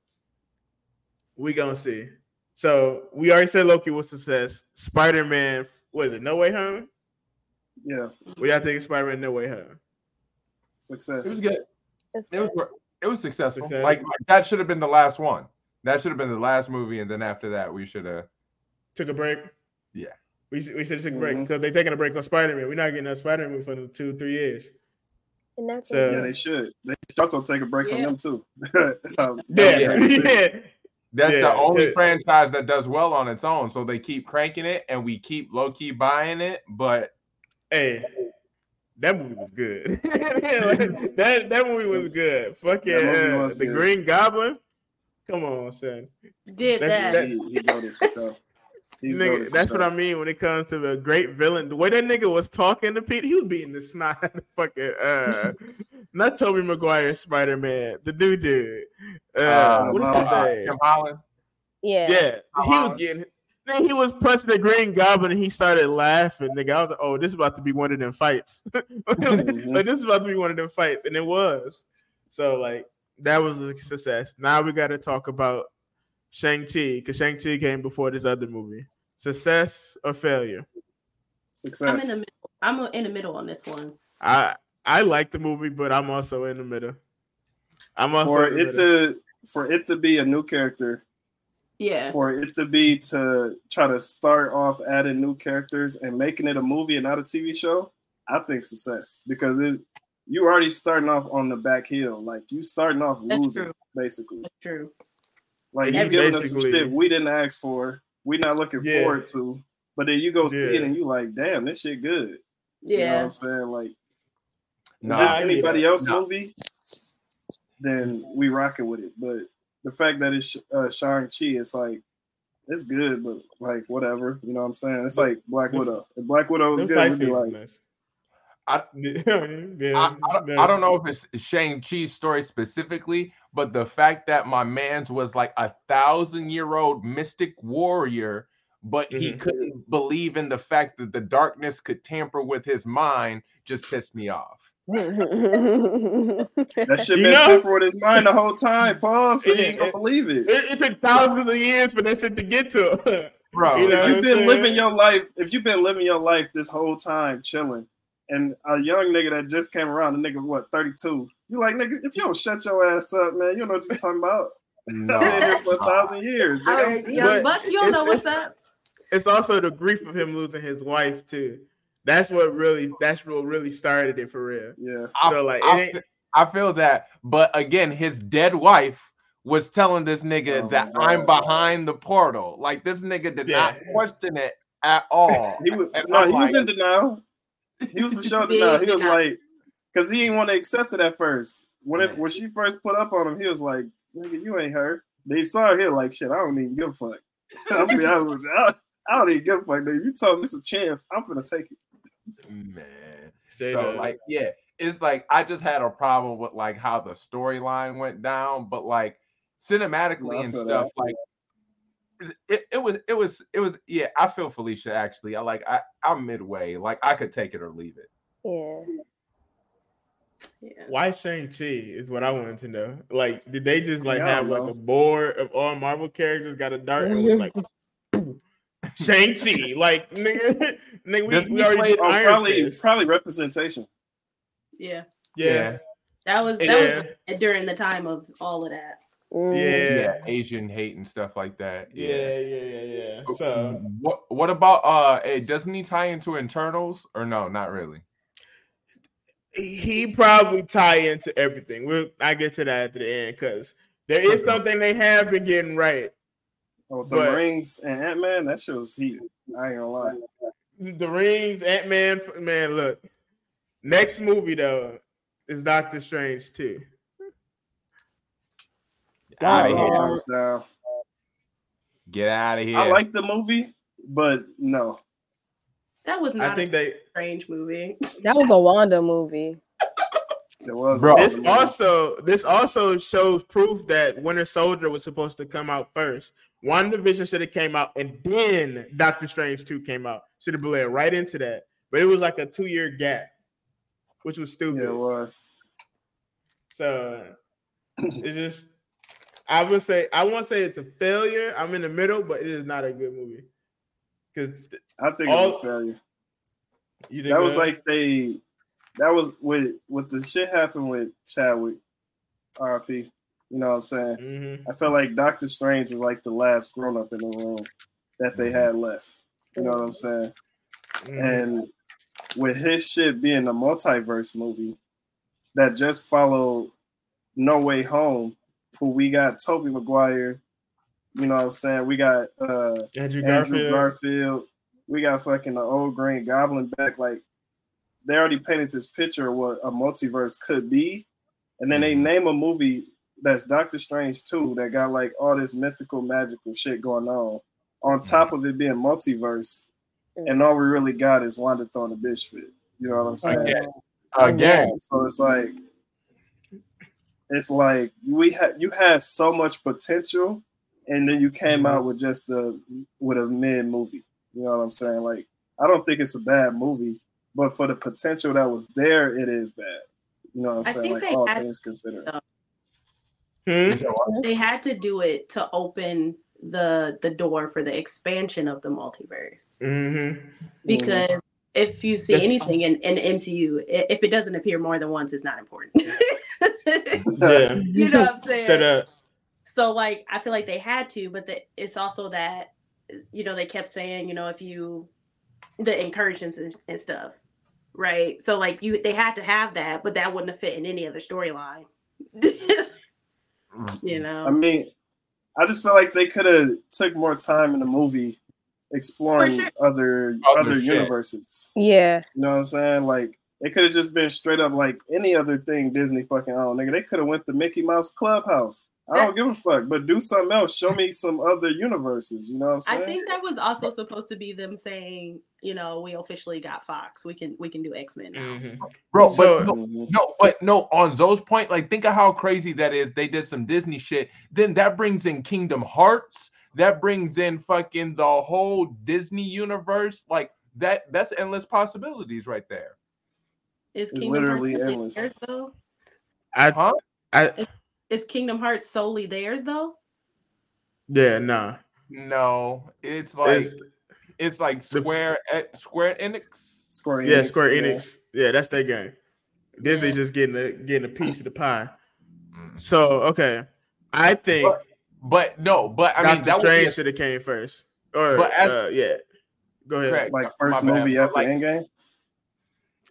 we gonna see. So we already said Loki was success. Spider Man, was it No Way Home? Yeah, What y'all think of Spider Man No Way Home? It success. was good. It's It was good. it was successful. Success. Like, like, that should have been the last one. That should have been the last movie, and then after that, we should have. Took a break. Yeah. We should, we should have took a break because they taking a break on Spider Man. We're not getting a Spider Man for another two three years. And that's So- Yeah, they should. They should also take a break from Yeah. them too. *laughs* Um, *laughs* Yeah, Yeah. *laughs* yeah. That's Yeah, the only to- franchise that does well on its own. So they keep cranking it, and we keep low key buying it. But Hey, that movie was good. *laughs* *laughs* that that movie was good. Fucking That movie uh, the good. Green Goblin. Come on, son. Did That's- that. that- he, he voted for sure. He's Nigga, goated for that's what. I mean when it comes to the great villain. The way that nigga was talking to Pete, he was beating the snot out of fucking uh *laughs* not Tobey Maguire Spider Man, the new dude. Uh, Uh, what is uh, his uh, name? Tim Holland. Yeah. Yeah, he was getting. Then he was punching the Green Goblin and he started laughing. Nigga, I was like, "Oh, this is about to be one of them fights. *laughs* Mm-hmm. like this is about to be one of them fights," and it was. So like that was a success. Now we got to talk about Shang Chi because Shang Chi came before this other movie. Success or failure? Success. I'm in the middle. I'm in the middle on this one. I I like the movie, but I'm also in the middle. I'm also for in the it middle. to for it to be a new character, Yeah. for it to be to try to start off adding new characters and making it a movie and not a TV show, I think success because it you already starting off on the back heel, like you starting off That's losing true. basically. That's true. Like you giving us some basically- shit we didn't ask for, we not looking Yeah. forward to, but then you go see it and you like, damn, this shit good. You know what Yeah. I'm saying? Like No, if it's anybody else No. movie, then we rocking with it. But the fact that it's uh, Shang Chi, it's like it's good, but like whatever. You know what I'm saying? It's like Black Widow. If Black Widow was good, fight we'd be like. I- *laughs* I, I, don't, I don't know if it's Shang Chi's story specifically, but the fact that my man's was like a thousand year old mystic warrior, but he Mhm. couldn't believe in the fact that the darkness could tamper with his mind just pissed me off. That *laughs* shit You been know- tempered with his mind the whole time, Paul. So you ain't gonna it- believe it. It, it took thousands of years for that shit to get to. him. *laughs* Bro, You know if you've been saying? living your life, if you've been living your life this whole time chilling, and a young nigga that just came around, a nigga what 32, you like nigga, if you don't shut your ass up, man, you don't know what you're talking about. *laughs* no. I've been here for a thousand years. All nigga. right, young But Buck, you don't know what's up. it's also the grief of him losing his wife too. That's what really that's what really started it for real. Yeah. I, So like it I, ain't I feel that, but again, his dead wife was telling this nigga Oh that my I'm behind the portal. Like this nigga did not question it at all. *laughs* He was And no, I'm he was in denial. He was for sure *laughs* denial. He was like, because he didn't want to accept it at first. When it, when she first put up on him, he was like, "Nigga, you ain't her." They saw her here like, "Shit, I don't even give a fuck." *laughs* I'm gonna be honest with you. I, I don't even give a fuck. Nigga. You told me it's a chance. I'm gonna take it. Man. straight So up. like, yeah, it's like I just had a problem with like how the storyline went down, but like cinematically No, and feel stuff, like it, it was it was it was yeah, I feel Felicia actually. I like I I'm midway. Like I could take it or leave it. yeah. Yeah. why Shang Chi is what I wanted to know. Like, did they just like Yeah, have like a board of all Marvel characters got a dart and was *laughs* like Shang Chi? Like, nigga, *laughs* nigga, we, we already play- did Iron probably Fist. probably representation. Yeah. Yeah, That was that yeah, was during the time of all of that. Mm. yeah, Yeah, Asian hate and stuff like that. yeah, yeah, yeah, yeah. Oh, So what what about uh hey, doesn't he tie into Eternals or no, not really? he probably tie into everything. We'll I get to that at the end because there is something they have been getting right. Oh, the But- rings and Ant Man. That shit was heat. I ain't gonna lie. The rings, Ant Man, man. Look, next movie though is Doctor Strange too. Get out of here. Get out of here. I like the movie, but no. That was not I think a they strange movie. That was a Wanda movie. There was Bro. this also this also shows proof that Winter Soldier was supposed to come out first. WandaVision should have came out and then Doctor Strange 2 came out. Should have bled right into that. But it was like a two year gap, which was stupid. Yeah, it was. So it just I would say I won't say it's a failure. I'm in the middle, but it is not a good movie. Because I think it All- was a failure. you think That was like they. That was with with the shit happened with Chadwick, RP. You know what I'm saying? Mhm. I felt like Doctor Strange was like the last grown up in the room that they had left. You know what I'm saying? Mhm. And with his shit being a multiverse movie that just followed No Way Home, who we got Tobey Maguire, you know what I'm saying? We got uh Andrew Andrew Garfield. Garfield. We got fucking the old Green Goblin back. Like they already painted this picture of what a multiverse could be, and then they Mhm. name a movie that's Doctor Strange too that got like all this mythical, magical shit going on, on mm-hmm. top of it being multiverse, mm. and all we really got is Wanda throwing a bitch fit. You know what I'm saying? Again. Again. So it's like it's like we had you had so much potential, and then you came mm-hmm. out with just a with a mid movie. You know what I'm saying? Like I don't think it's a bad movie, but for the potential that was there, it is bad. You know what I'm I saying? think Like they all had- things considered. Hmm? They had to do it to open the the door for the expansion of the multiverse. Mm-hmm. Because if you see That's- anything in, in MCU, if it doesn't appear more than once, it's not important. Yeah. *laughs* you know what I'm saying? Set up. so like I feel like they had to, but the, it's also that you know they kept saying you know if you the incursions and, and stuff, right? So like you they had to have that, but that wouldn't have fit in any other storyline. *laughs* you know, I mean, I just feel like they could have took more time in the movie exploring sure. other Other other shit. universes. Yeah. You know what I'm saying? Like it could have just been straight up like any other thing Disney fucking own. Nigga, they could have went to Mickey Mouse Clubhouse. I don't give a fuck, but do something else. Show me some other universes. You know what I'm saying? I think that was also supposed to be them saying, you know, we officially got Fox. We can we can do X Men now. Mhm. Bro, but So- no, Mhm. no, but no, on Zoe's point, like think of how crazy that is. They did some Disney shit. Then that brings in Kingdom Hearts. That brings in fucking the whole Disney universe. Like that, that's endless possibilities right there. Is Kingdom literally Hearts solely endless. theirs though? I, Huh? I, Is Kingdom Hearts solely theirs though? yeah, nah. No, it's like It's, it's, like Square E- Square Enix. Square Enix. yeah, Square. Enix. Yeah, that's their game. Disney Yeah. just getting a getting a piece of the pie. Mm. So okay, I think But no, but I mean Doctor that Strange should have came first. Or But as- uh, yeah, go ahead. Correct. Like first bad, movie but after like- Endgame.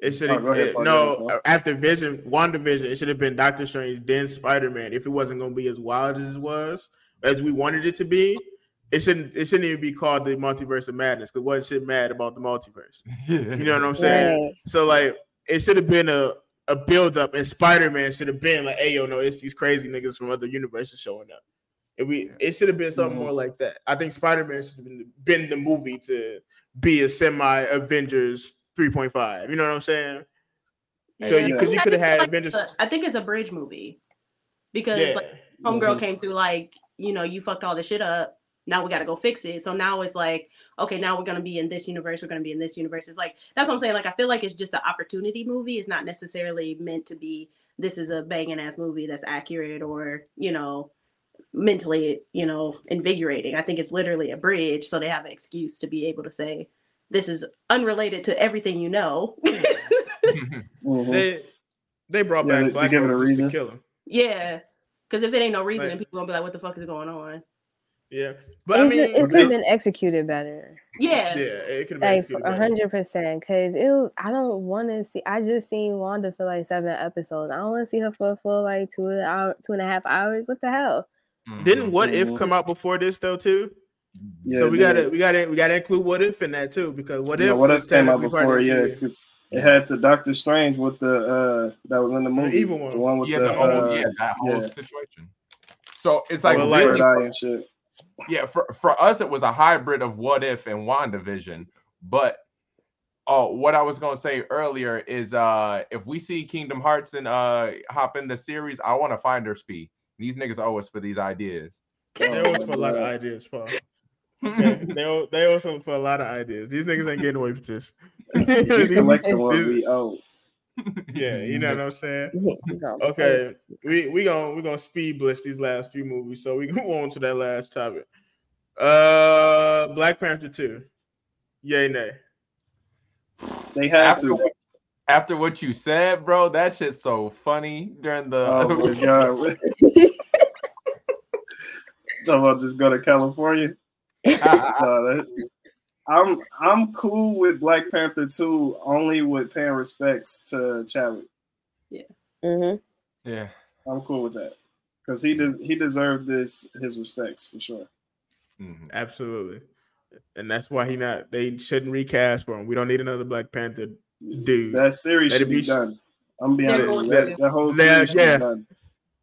It should Oh, have go ahead, Paul, go no ahead, Paul. after Vision, WandaVision. It should have been Doctor Strange, then Spider Man. If it wasn't going to be as wild as it was, as we wanted it to be, it shouldn't. It shouldn't even be called the Multiverse of Madness. Because what shit mad about the multiverse? You know what I'm saying? Right. So like, it should have been a a build up, and Spider Man should have been like, "Hey, yo, no, it's these crazy niggas from other universes showing up." If we, it should have been something Mhm. more like that. I think Spider Man should have been, been the movie to be a semi Avengers 3.5. You know what I'm saying? So you because you could have had feel like Avengers. it's a- I think it's a bridge movie because Yeah, like homegirl Mhm. came through like you know you fucked all this shit up. Now we got to go fix it. So now it's like okay, now we're gonna be in this universe. We're gonna be in this universe. It's like that's what I'm saying. Like I feel like it's just an opportunity movie. It's not necessarily meant to be. This is a banging ass movie that's accurate or you know mentally you know invigorating. I think it's literally a bridge, so they have an excuse to be able to say this is unrelated to everything you know. *laughs* Mhm. they they brought Yeah, back they- they Black give it a Widow just to kill him. Yeah, because if it ain't no reason, then people gonna be like, "What the fuck is going on?" Yeah, but I mean, just- it could have been executed better. Yeah, yeah, it could have been Like executed a hundred percent. Cause it was, I don't want to see. I just seen Wanda for like seven episodes. I don't want to see her for a full like two hour, two and a half hours. What the hell? Didn't What If Mhm. come out before this though too? Yeah, so we it gotta we gotta we gotta include What If in that too because What If Yeah, what was else came out before? Yeah, because it had the Doctor Strange with the uh that was in the movie, evil one. the one with yeah, the, the whole uh, yeah, that whole yeah. situation. So it's like Well, like- really third eye and shit. yeah, for, for us it was a hybrid of what if and WandaVision. But oh, what I was gonna say earlier is uh if we see Kingdom Hearts and uh hop in the series, I want to find their speed. These niggas owe us for these ideas. They owe us for a lot of ideas, Paul. Okay, *laughs* they owe they owe us for a lot of ideas. These niggas ain't getting away with this. We *laughs* collect the one we owe. *laughs* yeah, you know what I'm saying. You Okay, we we gonna we gonna speed blitz these last few movies, so we can *laughs* go on to that last topic. Uh, Black Panther two, yay nay. They had after to. what, after what you said, bro, that shit's so funny during the Oh my *laughs* god. So I'll just go to California. No, that- I'm I'm cool with Black Panther 2 only with paying respects to Chadwick. hmm yeah. I'm cool with that. Because he de- he deserved this his respects for sure. Mhm. Absolutely, and that's why he not. They shouldn't recast for him. We don't need another Black Panther dude. That series Let should be be- done. I'm being They're honest. That, that whole Yeah, series should yeah. be done.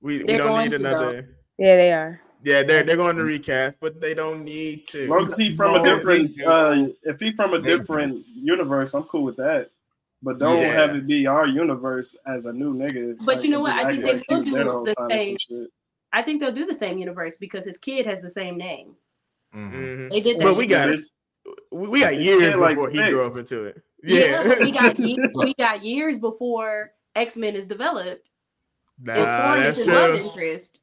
we we don't need to, though. another. Yeah, they are. Yeah, they're they're going to recast, but they don't need to. As long as he from a different, uh, if he's from a different universe, I'm cool with that. But don't Yeah. have it be our universe as a new nigga. But you know what? I think act they like will do the time or some same. I think they'll do the same universe because his kid has the same name. Mhm. Mhm. They did that. But we got This- we we got years kid likes before he grew up into it. *laughs* yeah, Yeah, but we got *laughs* ye- we got years before X Men is developed. nah, It's born as that's his love true. interest.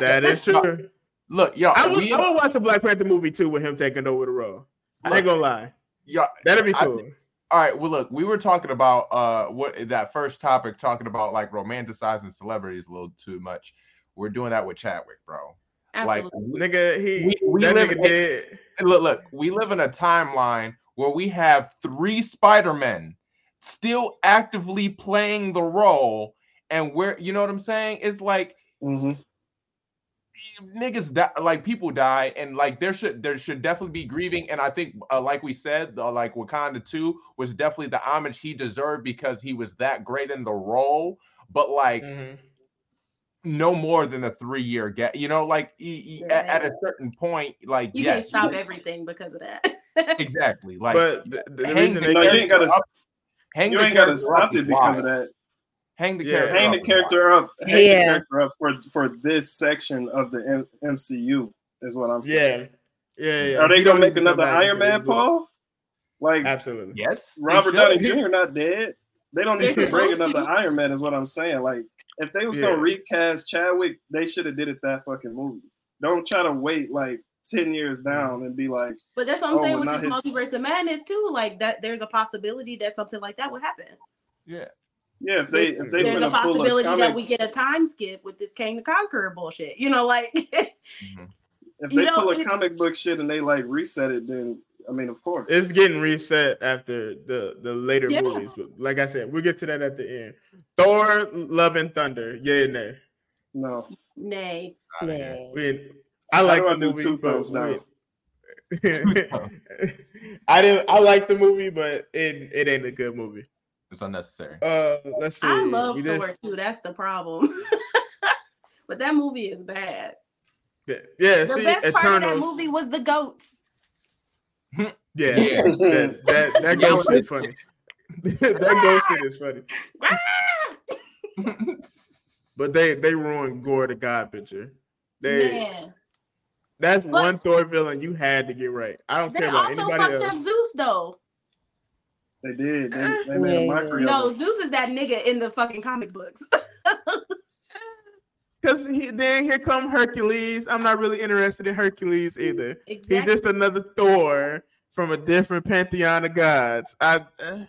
That is *laughs* true. Look, y'all, I would, we, I would watch a Black Panther movie too with him taking over the role. I ain't gonna lie, y'all, that'd be I- cool. all right. Well, look, we were talking about uh what that first topic, talking about like romanticizing celebrities a little too much. We're doing that with Chadwick, bro. Like, Absolutely. we- Nigga, he We- we that live nigga in- did. look, look, we live in a timeline where we have three Spider-Men still actively playing the role, and where you know what I'm saying? It's like Mhm. Niggas die, like people die, and like there should there should definitely be grieving. And I think, uh, like we said, uh, like Wakanda Two was definitely the homage he deserved because he was that great in the role. But like Mhm. no more than a three year gap, you know, like e- e- at, at a certain point, like you yes, can't stop everything because of that. exactly. *laughs* Like, But the, the reason they No, you kept- ain't gotta. up- hang You ain't gotta stop it because of that. Hang the Yeah. character. Hang up the character up. Hang Yeah. the character up for for this section of the M- MCU is what I'm saying. yeah, yeah, yeah. Are they He gonna make need to another Iron Man, Paul? Like Absolutely. Yes, Robert should. Downey Jr. not dead. They don't need to bring supposed another to. Iron Man, is what I'm saying. Like if they was Yeah. gonna recast Chadwick, they should have did it that fucking movie. Don't try to wait like ten years down and be like, but that's what I'm Oh, saying with this his- multiverse of madness too. Like that, there's a possibility that something like that would happen. Yeah. Yeah, if they if they there's a gonna a possibility that we get a time skip with this Kang the Conqueror bullshit. You know, like Mhm. if you they know, pull a comic book shit and they like reset it, then I mean, of course, It's getting reset after the the later Yeah. movies. But like I said, we'll get to that at the end. Thor, Love and Thunder. Yeah, nay. no. nay. Outta here. Nah. We, I like do I the movie, two but thumbs down? we- *laughs* I didn't. I like the movie, but it it ain't a good movie. It's unnecessary. Uh, let's see. I love We did- Thor too. That's the problem. *laughs* but that movie is bad. Yeah, The see, best part of that movie was the goats. *laughs* Yeah, Yeah. that that, that ghost *laughs* is funny. that ghost shit is funny. But they they ruined Gorr the God Butcher. They Man, that's But- one Thor villain you had to get right. I don't care about anybody else. They also anybody fucked up else. Zeus though. They did. They, they made a Yeah. mockery No, of it. Zeus is that nigga in the fucking comic books. *laughs* Because he then here come Hercules. I'm not really interested in Hercules either. He's just another Thor from a different pantheon of gods. I uh,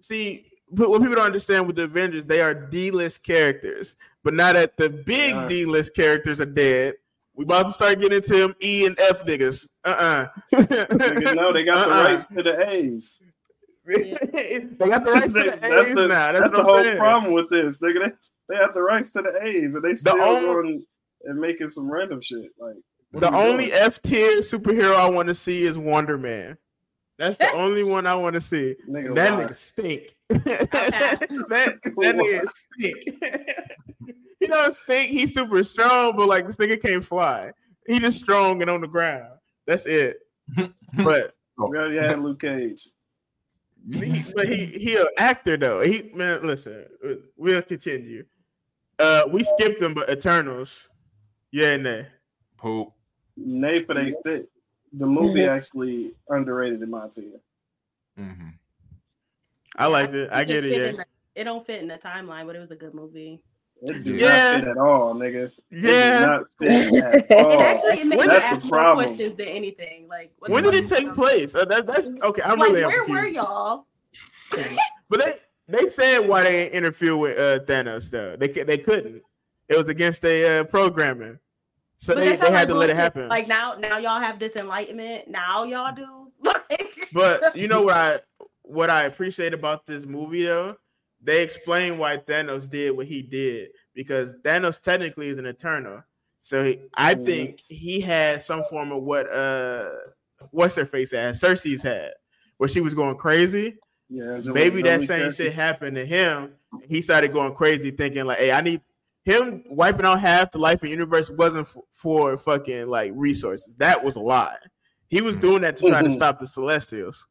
see but what people don't understand with the Avengers, they are D-list characters, but now that the big Yeah. D-list characters are dead, we about to start getting into them E and F niggas. Uh-uh. Nigga, no, they got the *laughs* Uh-uh. rights to the A's. *laughs* they got the rights to *laughs* the that's the, now. that's That's, the whole saying. problem with this. Nigga, they, they have the rights to the A's and they still only- going and making some random shit. Like The only? F tier superhero I want to see is Wonder Man. That's the *laughs* only one I want to see. Nigga, And that why? nigga stink. that that nigga stink. he don't stink. He's super strong, but like this nigga can't fly. He just strong and on the ground. That's it. But We already had Luke Cage. He, but he he an actor though. He man, listen, we'll continue. Uh, we skipped him, but Eternals, yeah, nah. Poop. Nay for they fit. The movie Mhm. actually underrated in my opinion. Mm-hmm. I liked it. I get it. fit Yeah, the- it don't fit in the timeline, but it was a good movie. It did Yeah. not fit at all, nigga. It did yeah. not fit *laughs* at It all. actually it made me That's the ask more questions than anything. Like, what When did it take is place? Uh, that, that's okay. I'm Like, really where confused. were y'all? But they they said why they didn't interfere with uh, Thanos though. They they couldn't. It was against their uh, programming, so But they, they sound had to let it happen. Like now, now y'all have this enlightenment. Now y'all do. *laughs* Like, but you know what I what I appreciate about this movie though, they explain why Thanos did what he did because Thanos technically is an Eternal. So he, I Mhm. think he had some form of what uh what's her face had Cersei's had, where she was going crazy. Yeah, Angelina maybe that Jolie same character. shit happened to him. He started going crazy, thinking like, "Hey, I need him wiping out half the life and universe wasn't for, for fucking like resources. That was a lie. He was doing that to try to *laughs* stop the Celestials.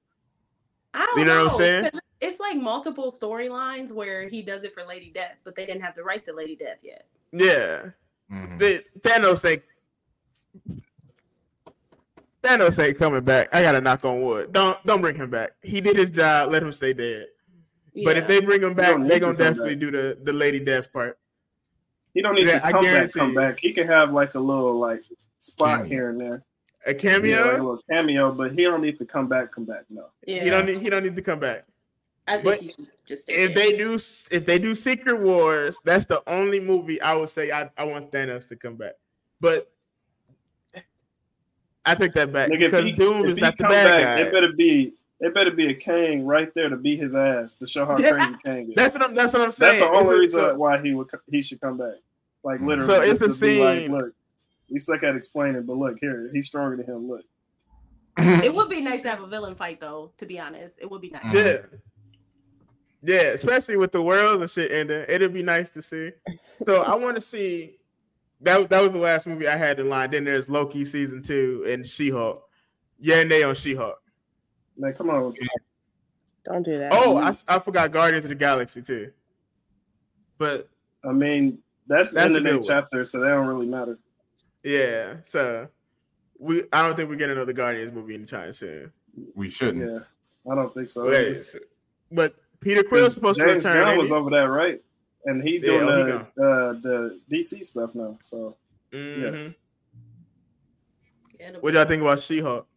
I don't You know what I'm saying? 'Cause It's like multiple storylines where he does it for Lady Death, but they didn't have the rights to Lady Death yet. Yeah, Mhm. the, Thanos ain't Thanos ain't coming back. I gotta knock on wood. Don't don't bring him back. He did his job. Let him stay dead. But if they bring him back, they to gonna come definitely back. do the the Lady Death part. He don't need Yeah, to I come back. Come back. He can have like a little like spot Cameo. here and there. A Yeah, like a little cameo, but he don't need to come back. Come back. No. yeah, He don't need. He don't need to come back. I think but he should just stay If dead. they do, if they do Secret Wars, that's the only movie I would say I, I want Thanos to come back. But I take that back Nigga, if because he, Doom if is he not the bad back, guy. it better be it better be a Kang right there to beat his ass to show how *laughs* crazy Kang is. That's what I'm. That's what I'm saying. That's the only a- reason so- why he would he should come back. Like literally, So it's just a to be like, scene- look, we suck at explaining, but look here, he's stronger than him. Look, it would be nice to have a villain fight, though. To be honest, it would be nice. Yeah. Yeah, especially with the world and shit ending, it'd be nice to see. So I want to see that. That was the last movie I had in line. Then there's Loki season two and She Hulk. Yeah, and they on She Hulk. man, come on. Don't do that. Oh, I, I forgot Guardians of the Galaxy too. But I mean, that's, That's the end of good the one. chapter, so that don't really matter. yeah, so we I don't think we get another Guardians movie anytime soon. We shouldn't. Yeah, I don't think so. Okay, so- but Peter Quill's 'Cause supposed James to return. Gunn was over there, right? And he Yeah, doing he the uh, the DC stuff now. So Mhm. Yeah, What y'all think about She Hulk?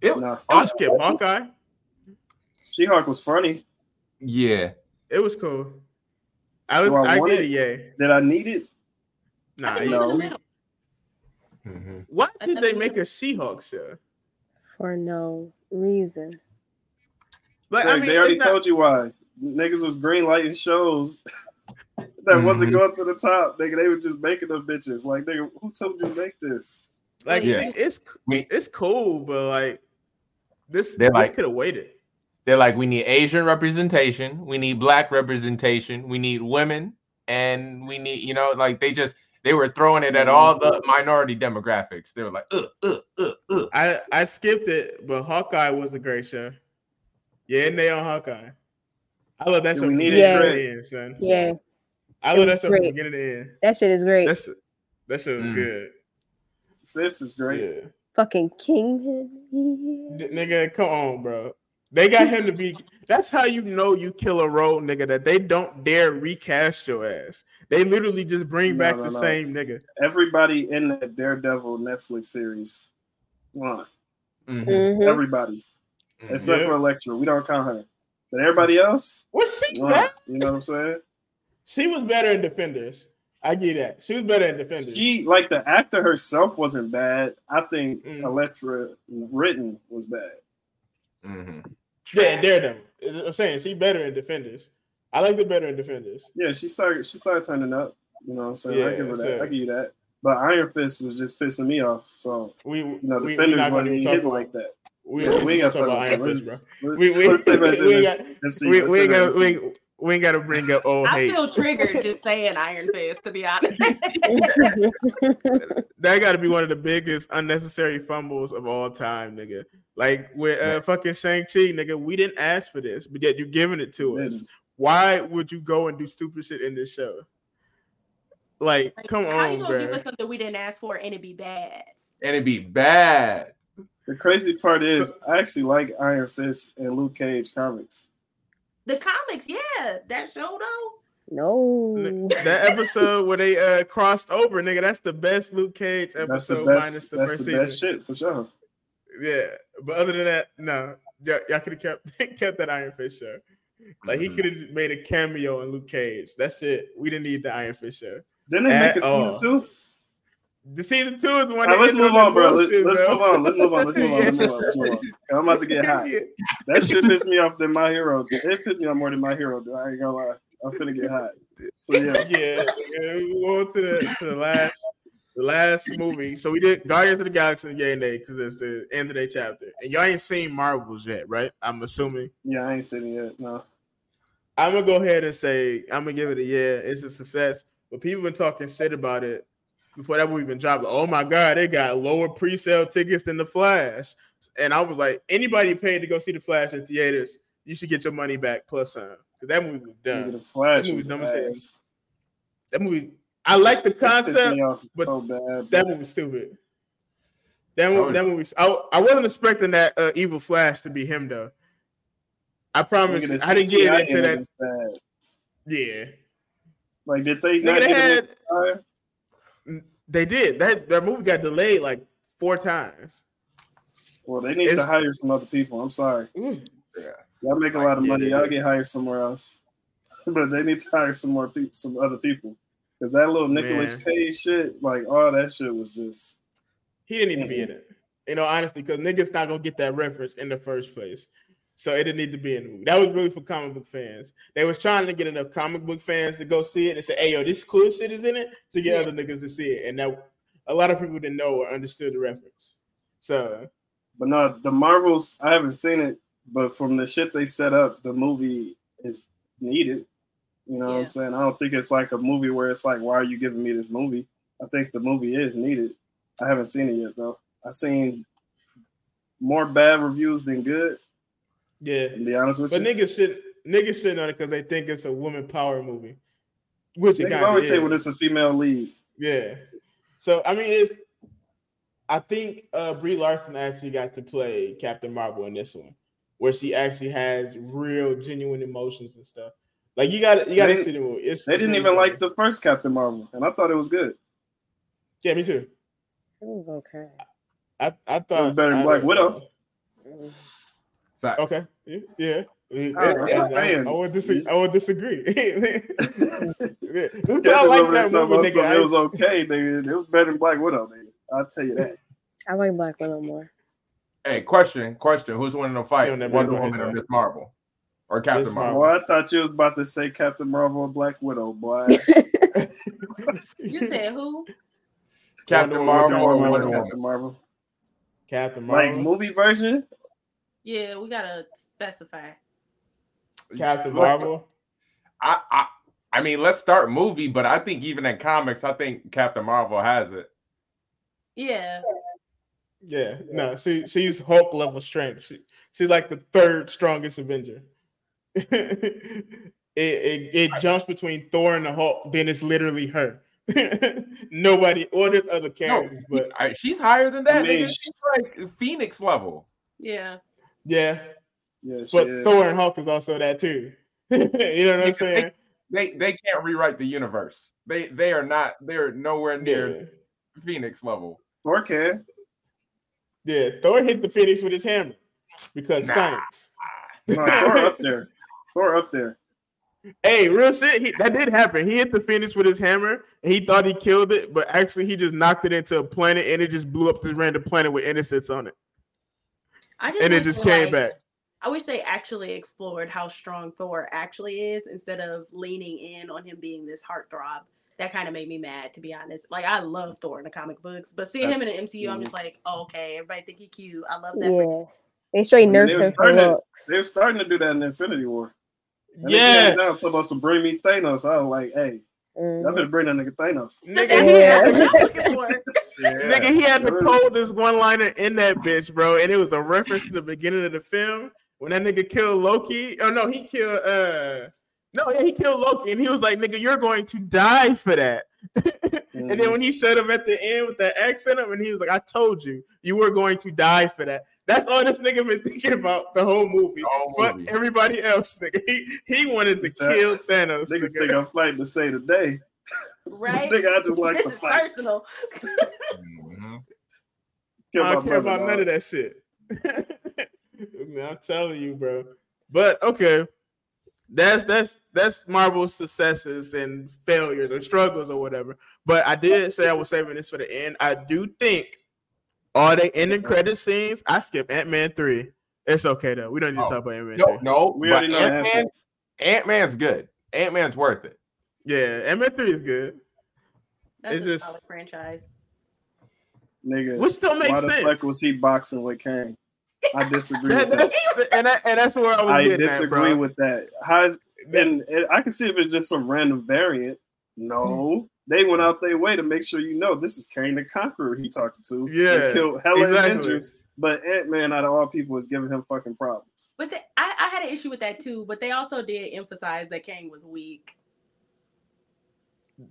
It- no, Oh, skip Hawkeye. She Hulk was funny. yeah. It was cool. I was Do I I, want did it? it, yeah. Did I need it? Nah, I think you- it was in no. the middle. Mhm. why did they make a She-Hulk show? For no reason. Like, Like, I mean, they already not- told you why. Niggas was green lighting shows *laughs* that wasn't Mhm. going to the top. Nigga, they were just making them bitches. Like, nigga, who told you to make this? like Yeah. see, it's it's cool, but like this They're this like- could have waited. They're like, we need Asian representation, we need black representation, we need women, and we need, you know, like they just they were throwing it at all the minority demographics. They were like, uh, uh, uh, uh. I I skipped it, but Hawkeye was a great show. Yeah, and they on Hawkeye. I love that Yeah, show we from need beginning it. to end, son. Yeah, I love that was show from great. beginning to end. that shit is great. That's that show was Mm. good. This is great. Yeah. Fucking Kingpin. N- nigga, come on, bro. They got him to be. That's how you know you kill a role, nigga. That they don't dare recast your ass. They literally just bring No, back no, the no. same nigga. Everybody in that Daredevil Netflix series. Come on, everybody. Mhm. Except Yeah. for Elektra. We don't count her. But everybody else, Was she mwah. bad? you know what I'm saying? She was better in Defenders. I get that. She was better in Defenders. She like the actor herself wasn't bad. I think Mm. Elektra written was bad. Mm-hmm. yeah, Daredevil. I'm saying she better in Defenders. I like the better in Defenders. Yeah, she started she started turning up. You know what I'm saying? I Yeah, give her that. so- I give you that. But Iron Fist was just pissing me off. So We, you know, we, we defenders not wasn't even talk hitting like that. We, Yeah, we, *laughs* we ain't ain't gonna talk gotta about talk Iron about Fist, bro. We we let's stay back to we ain't got FC. we, Let's we stay ain't back got to we, this. ain't- we ain't got to bring up old I hate. feel triggered just saying Iron Fist, to be honest. *laughs* *laughs* that got to be one of the biggest unnecessary fumbles of all time, nigga. Like with uh, fucking Shang Chi, nigga. We didn't ask for this, but yet you're giving it to us. Why would you go and do stupid shit in this show? Like, Like, come How you gonna give us something we didn't ask for and it be bad? And it'd be bad. The crazy part is I actually like Iron Fist and Luke Cage comics. The comics, yeah, that show though. no. That episode where they uh crossed over, nigga. That's the best Luke Cage episode That's the minus best. the That's first the season. shit for sure. Yeah, but other than that, no. Y'all, y'all could have kept *laughs* kept that Iron Fist show. Like he Mhm. could have made a cameo in Luke Cage. That's it. We didn't need the Iron Fist show. Didn't they make a season all. two? The season two is the one. Right, let's move on, bro. Let's, let's bro. move on. Let's move on. Let's move on. Let's move on. Let's move on. *laughs* I'm about to get hot. That shit pissed me off than my hero. It pissed me off more than my hero. Dude. I ain't gonna lie. I'm finna get hot. So yeah, *laughs* yeah, yeah, we go to the to the last the last movie. So we did Guardians of the Galaxy and Yay Nay because it's the end of their chapter. And y'all ain't seen Marvels yet, right? I'm assuming. yeah. I ain't seen it yet. No. I'm gonna go ahead and say I'm gonna give it a yeah. It's a success. but people been talking shit about it before that movie even dropped. Like, oh my god, they got lower pre-sale tickets than the Flash, and I was like, anybody paid to go see the Flash in theaters, you should get your money back plus some because that movie was done. the Flash That was dumb as That movie, I like the concept. but so bad. That movie was stupid. That I movie, was- that movie. I, I wasn't expecting that uh, evil Flash to be him though. I promise. You, I didn't get into that. Yeah, Like, did they nigga, not they get had. They did that. That movie got delayed like four times. Well, they need It's- to hire some other people. I'm sorry. Mm. Yeah. Y'all make a lot of money. Y'all get hired somewhere else. *laughs* but they need to hire some more people, some other people. Because that little Nicolas Cage shit, like all that shit was just He didn't need to be in it. You know, honestly, because niggas not gonna get that reference in the first place. So it didn't need to be in the movie. That was really for comic book fans. They was trying to get enough comic book fans to go see it and say, "Hey, yo, this cool shit is in it," to get Yeah. other niggas to see it. And that a lot of people didn't know or understood the reference. So But no, the Marvels, I haven't seen it, but from the shit they set up, the movie is needed. You know what I'm saying? I don't think it's like a movie where it's like, why are you giving me this movie? I think the movie is needed. I haven't seen it yet though. I've seen more bad reviews than good, yeah, to be honest with but you. niggas shit niggas shit on it because they think it's a woman power movie, which it Niggas kinda always say when it's a female lead. Yeah. So I mean, if I think uh Brie Larson actually got to play Captain Marvel in this one, where she actually has real, genuine emotions and stuff. Like you got to you got to They- see the movie. It's, They didn't even really like the first Captain Marvel, and I thought it was good. Yeah, me too. It was okay. I I thought better than Black Widow. Mm. Fact. Okay. Yeah. yeah. Oh, I'm I. I would disagree. I would disagree. *laughs* Yeah. That's what Captain's I like that talking movie, about nigga. something. I- It was okay, nigga. It was better than Black Widow, nigga. I'll tell you that. I like Black Widow more. Hey, question, question. Who's winning the fight? You'll Wonder know Woman or. Miss Marvel? Or Captain Miss Marvel? Boy, I thought you was about to say Captain Marvel or Black Widow, boy. *laughs* *laughs* You said who? Captain Wonder Woman, Marvel or Wonder Wonder Woman. Woman? Captain Marvel. Captain Like movie version? Yeah, we gotta specify. Captain Marvel. I, I, I mean, let's start movie, but I think even in comics, I think Captain Marvel has it. Yeah, Yeah, no, she she's Hulk level strength. She, she's like the third strongest Avenger. *laughs* it, it it jumps between Thor and the Hulk, then it's literally her. *laughs* Nobody or there's other characters, but I, she's higher than that. I mean. She's like Phoenix level. yeah. Yeah, Yeah, but is. Thor and Hulk is also that too. *laughs* you know what I'm Nigga, saying? They they can't rewrite the universe. They they are not. They're nowhere near Yeah, Phoenix level. Thor can. yeah. Thor hit the Phoenix with his hammer because Nah. science. No, Thor up there. *laughs* Thor up there. Hey, real shit. He, that did happen. He hit the Phoenix with his hammer, and he thought he killed it, but actually he just knocked it into a planet, and it just blew up this random planet with innocents on it, I just and it just came like- back. I wish they actually explored how strong Thor actually is instead of leaning in on him being this heartthrob. That kind of made me mad, to be honest. Like I love Thor in the comic books, but seeing him in the MCU, I'm just mm-hmm. like, oh, okay, everybody think he cute. I love that. Yeah. They straight I mean, they him for starting to- They were starting to do that in Infinity War. And they Yes, came down talking about some bring me Thanos. I was like, hey, I Mhm. better bring that nigga Thanos. *laughs* nigga, That's he had, what I'm looking for. *laughs* nigga, he had the coldest one-liner in that bitch, bro, and it was a reference to the beginning of the film when that nigga killed Loki. Oh no, he killed. uh No, yeah, he killed Loki, and he was like, "Nigga, you're going to die for that." *laughs* And then Mhm. when he said him at the end with that accent, him, and he was like, "I told you, you were going to die for that." That's all this nigga been thinking about the whole movie. The Fuck movie. everybody else, nigga. He, he wanted to Exactly. kill Thanos. Niggas nigga. think I'm fighting to say today. Right? *laughs* Nigga, I just like this to is fight. personal. Mhm. Kill I don't care brother, about none dog. of that shit. *laughs* Man, I'm telling you, bro. But okay, that's that's that's Marvel's successes and failures or struggles or whatever. But I did say I was saving this for the end. I do think all the ending credit scenes. I skip Ant Man three. It's okay though. We don't need to Oh, talk about Ant Man No, three. no. We but already know Ant-Man, Ant-Man's good. Ant Man's worth it. Yeah, Ant Man three is good, That's It's a just- solid franchise. Nigga, which still why makes the sense. fuck was he boxing with Kang? I disagree That- with that. and, that, and that's where I was I disagree at, bro. with that. How is and, and I can see if it's just some random variant, No, they went out their way to make sure you know this is Kang the Conqueror he talking to. Yeah, They killed hella exactly. Avengers, but Ant Man out of all people is giving him fucking problems. But the, I, I had an issue with that too. But they also did emphasize that Kang was weak.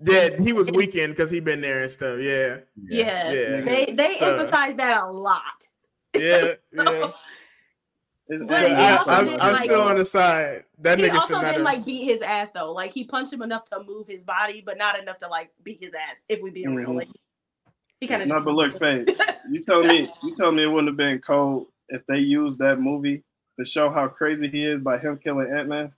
Yeah, he was weekend because he been there and stuff. Yeah, Yeah, Yeah. they they So- emphasized that a lot. yeah, *laughs* yeah. It's But But he I, also I'm, did, I'm like- still on the side. That he nigga also should not didn't have. like beat his ass though. Like he punched him enough to move his body, but not enough to like beat his ass. If we being real, Mhm. like he kind of No, but look, Faye, you tell me, you tell me it wouldn't have been cold if they used that movie to show how crazy he is by him killing Ant Man.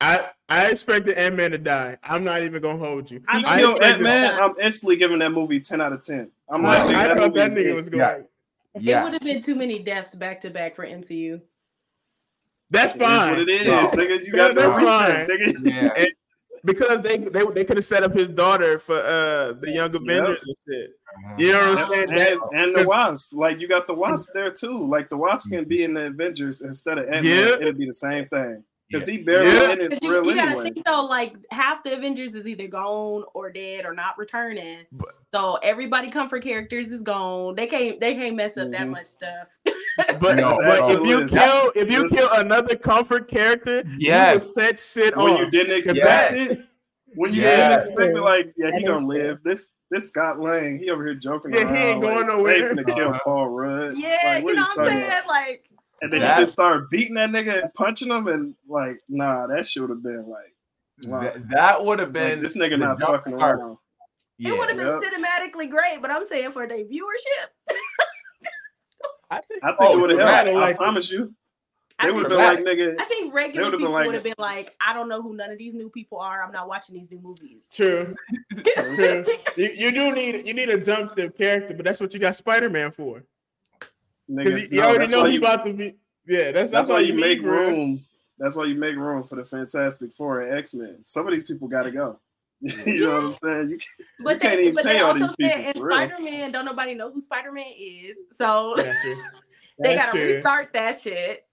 I I expected Ant Man to die. I'm not even gonna hold you. I, I killed Ant Man. I'm instantly giving that movie ten out of ten. I'm I, like, I that thought movie that is nigga was going. Yeah. It would have been too many deaths back to back for MCU. That's It is fine. what it is, No. nigga. You Yeah, got no that's reset, nigga. Yeah. *laughs* because they they, they could have set up his daughter for uh the Young Avengers and shit. Uh-huh. You know what I'm saying? And, That- and the 'cause- Wasp, like you got the Wasp mm-hmm. there too. Like the Wasp can be mm-hmm. in the Avengers instead of Ant Man. Yeah. It'd be the same thing because Yeah. he barely Yeah. in it 'Cause for You, you gotta anyway. think though, like half the Avengers is either gone or dead or not returning. But- so everybody comfort characters is gone. They can't they can't mess up that Mhm. much stuff. But, *laughs* No, but if you Listen. kill if you Listen. kill another comfort character, you Yes. will set shit when off. you didn't expect Yes. it. When you Yes. didn't expect it, like yeah, he That gonna live. This this Scott Lang, he over here joking Yeah, he ain't going like, nowhere. They finna kill Uh-huh. Paul Rudd. yeah, Like, you know what I'm saying? about? Like And then That- you just start beating that nigga and punching him, and like, nah, that should have been like, wow. Th- that would have Like, been this nigga not fucking start. around. Yeah. it would have been Yep. cinematically great, but I'm saying for their viewership, I think, I think Oh, it would have dramatic, helped. I like- promise you. I They would think, have been like, nigga. I think regular people like- would have been like, I don't know who none of these new people are. I'm not watching these new movies. true. *laughs* true. You, you do need you need a jump step character, but that's what you got Spider Man for. Because Nigga, you, you no, already know why he you- about to be. Yeah, that's That's that's, why all you make for real. room. That's why you make room for the Fantastic Four and X Men. Some of these people got to go. *laughs* you know what I'm saying? You But You can't even but pay they all these people, said in for real. Spider Man, don't nobody know who Spider Man is. So *laughs* they gotta restart that shit.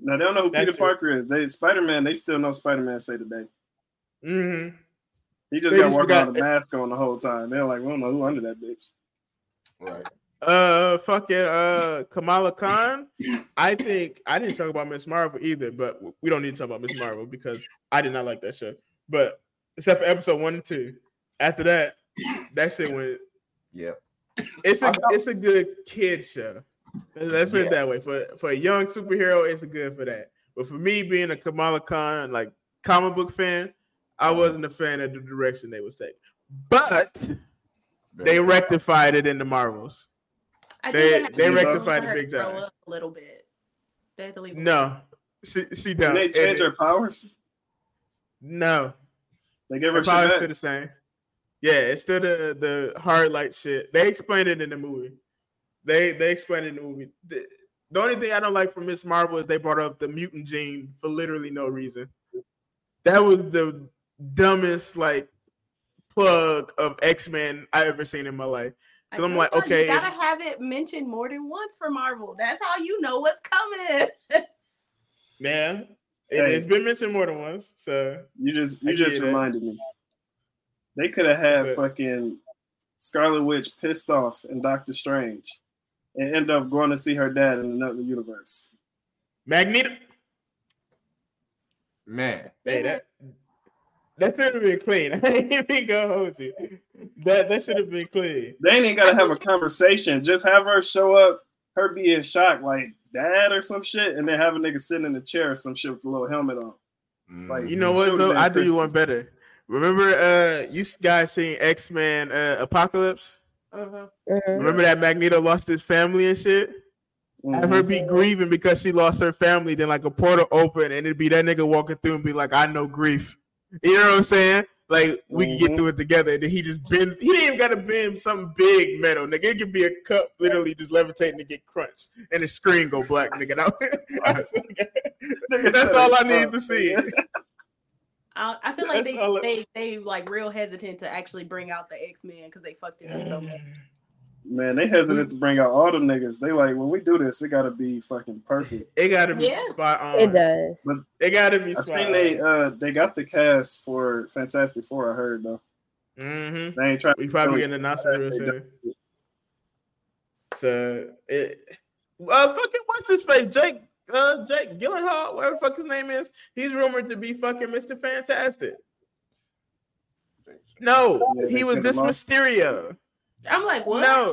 no, they don't know who That's Peter true. Parker is. They Spider Man. They still know Spider Man. Say today. Mm-hmm. He just They got just walking around forgot- with a mask on the whole time. They're like, we don't know who under that bitch. Right. Uh, fucking uh, Kamala *laughs* Khan. I think I didn't talk about Miss Marvel either, but we don't need to talk about Miss Marvel because I did not like that show. But except for episode one and two, after that, that shit went. Yeah. It's I a thought- it's a good kid show. Let's put Yeah. it that way. For for a young superhero, it's good for that. But for me, being a Kamala Khan like comic book fan, I wasn't a fan of the direction they would take. But they rectified it in the Marvels. I They- think they have rectified let it her big grow time. up a little bit. They have to leave No, she she Can don't. they change And- their powers? No, They give her her powers back. still the same. Yeah, it's still the the hard light shit. They explained it in the movie. They they explained it in the movie. The, the only thing I don't like from Miss Marvel is they brought up the mutant gene for literally no reason. That was the dumbest like plug of X Men I ever seen in my life. I 'Cause I'm like, okay, you gotta if- have it mentioned more than once for Marvel. That's how you know what's coming. *laughs* Man, it, Hey. has been mentioned more than once. So You just I you just get it. reminded me. They could have had What's fucking Scarlet Witch pissed off and Doctor Strange and end up going to see her dad in another universe. Magneto. Man. Hey, that that should have been clean. *laughs* I ain't even gonna hold you. That that should have been clean. They ain't even gotta have a conversation. Just have her show up, her be in shock, like dad or some shit, and then have a nigga sitting in the chair or some shit with a little helmet on. Like, You know what though? I do you Christmas. one better. Remember, uh, you guys seen X Men uh, Apocalypse? uh-huh. Mhm. Remember that Magneto lost his family and shit. Have her be grieving because she lost her family. Then like a portal open and it'd be that nigga walking through and be like, "I know grief." You know what I'm saying? Like we can Mhm. get through it together. And then he just bend. He didn't even got to bend something big metal. Nigga, it could be a cup literally just levitating to get crunched and the screen go black. Nigga, *laughs* that's, that's all I need to see. I, I feel like they, they they like real hesitant to actually bring out the X Men because they fucked it up so much. Man, they hesitant to bring out all the niggas. They like when we do this, it gotta be fucking perfect. It gotta be Yeah. spot on. It does. But it gotta be I spot seen they uh they got the cast for Fantastic Four. I heard though. Mm-hmm. They ain't trying. We probably to get an announcement real soon. So it uh fucking what's his face? Jake uh Jake Gyllenhaal, whatever fuck his name is, he's rumored to be fucking Mr. Fantastic. No, Yeah, he was this just off. Mysterio. I'm like, what? No,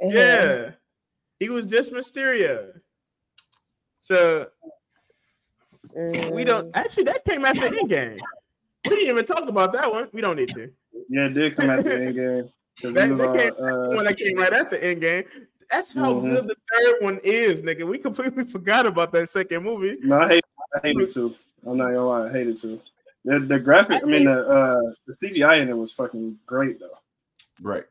*laughs* yeah. He was just Mysterio. So we don't actually that came after Endgame. We didn't even talk about that one. We don't need to. Yeah, it did come at the end game because That- he was that on. came- Uh, one that came right after Endgame. That's how Mhm. good the third one is, nigga. We completely *laughs* forgot about that second movie. no, I hate. I hate it too. I'm not gonna lie, I hate it too. The, the graphic, I mean the uh, the CGI in it was fucking great though, Right.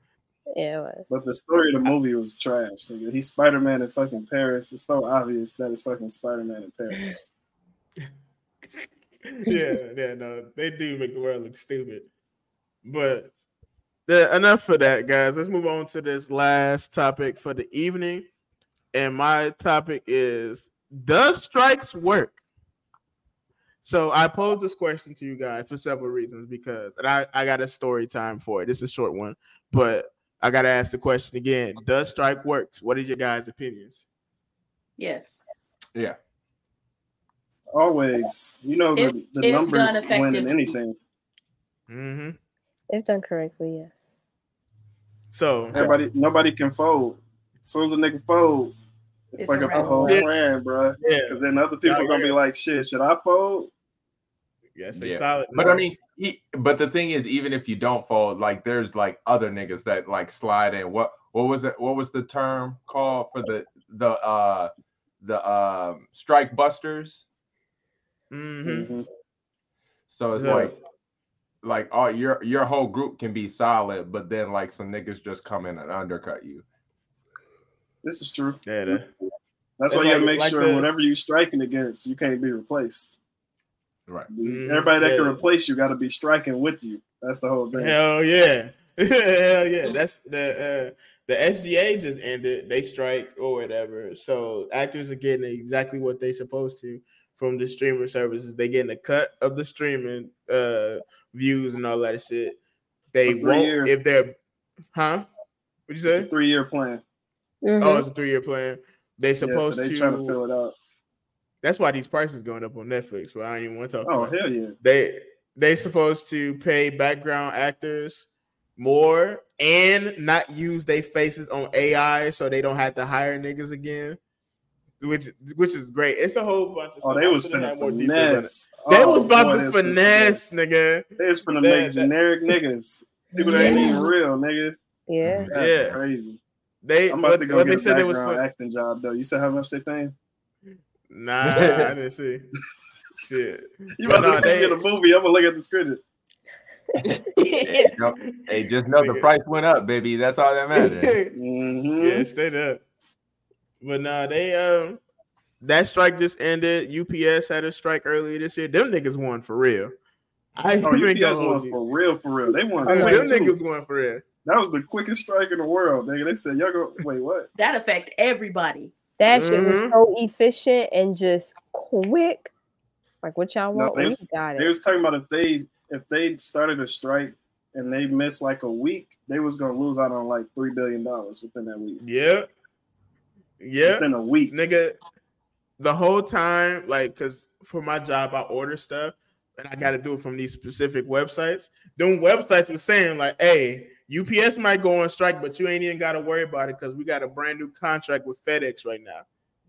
Yeah, it was. but the story of the movie was trash. Nigga. He's Spider Man in fucking Paris. It's so obvious that it's fucking Spider Man in Paris. *laughs* *laughs* yeah, yeah, no, they do make the world look stupid. But yeah, enough for that, guys. Let's move on to this last topic for the evening. And my topic is Does strikes work? So I posed this question to you guys for several reasons because and I, I got a story time for it. This is a short one, but I gotta ask the question again. Does strike works? What is your guys' opinions? Yes. Yeah. Always, you know the, If- the if numbers win in anything. Mm-hmm. If done correctly, yes. So Everybody, nobody can fold. As soon as a nigga fold, it It's fuck a up the wrap. whole Yeah. plan, bro. yeah, Because then other people Yeah, are gonna be like, "Shit, should I fold?" yes, Yeah. solid. But I mean, but the thing is, even if you don't fold, like there's like other niggas that like slide in. What what was it? What was the term called for the the uh the um strike busters? Mhm. Mhm. So it's Yeah. like like all your your whole group can be solid, but then like some niggas just come in and undercut you. This is true. Yeah, that- That's It's why you gotta make like sure the- whatever you're striking against, you can't be replaced. Right. Everybody that can replace you got to be striking with you. That's the whole thing. Hell yeah. *laughs* Hell yeah. That's the uh the SGA just ended. They strike or whatever. So actors are getting exactly what they supposed to from the streaming services. They getting a cut of the streaming uh views and all that shit. They won't years. if they're huh? What'd you It's say? a three year plan. Mhm. Oh, it's a three year plan. They Yeah, so supposed they to, trying to fill it out. That's why these prices going up on Netflix, but I don't even want to talk Oh about hell yeah! they they supposed to pay background actors more and not use their faces on AI so they don't have to hire niggas again. Which which is great. It's a whole bunch of Oh, stuff. they was should've finna had more details on it. finesse. They Oh, was about boy, to they finesse, nigga. They was finna That- make that- generic niggas. People that ain't even real, nigga. Yeah. That's Yeah. crazy. They I'm about what, to go get they a said it was background acting job though. You said how much they paying? Nah, *laughs* I didn't see. Shit. You But about nah, to see they- in a movie? I'm gonna look at the script. Yep. *laughs* Hey, just know the price went up, baby. That's all that matters. *laughs* Mm-hmm. Yeah, straight up. But nah, they um that strike just ended. UPS had a strike earlier this year. Them niggas won for real. I Oh, UPS won you. for real, for real. They won. Them too. niggas won for real. That was the quickest strike in the world, nigga. They said, "Y'all go wait, what?" that affect everybody. That shit was Mhm. so efficient and just quick. Like what y'all want, they we was- got They was talking about if they if they started a strike and they missed like a week, they was gonna lose out on like three billion dollars within that week. Yeah. Yeah. Within a week. Nigga, the whole time, like, cause for my job, I order stuff and I gotta do it from these specific websites. Them websites were saying, like, hey, UPS might go on strike, but you ain't even gotta worry about it because we got a brand new contract with FedEx right now.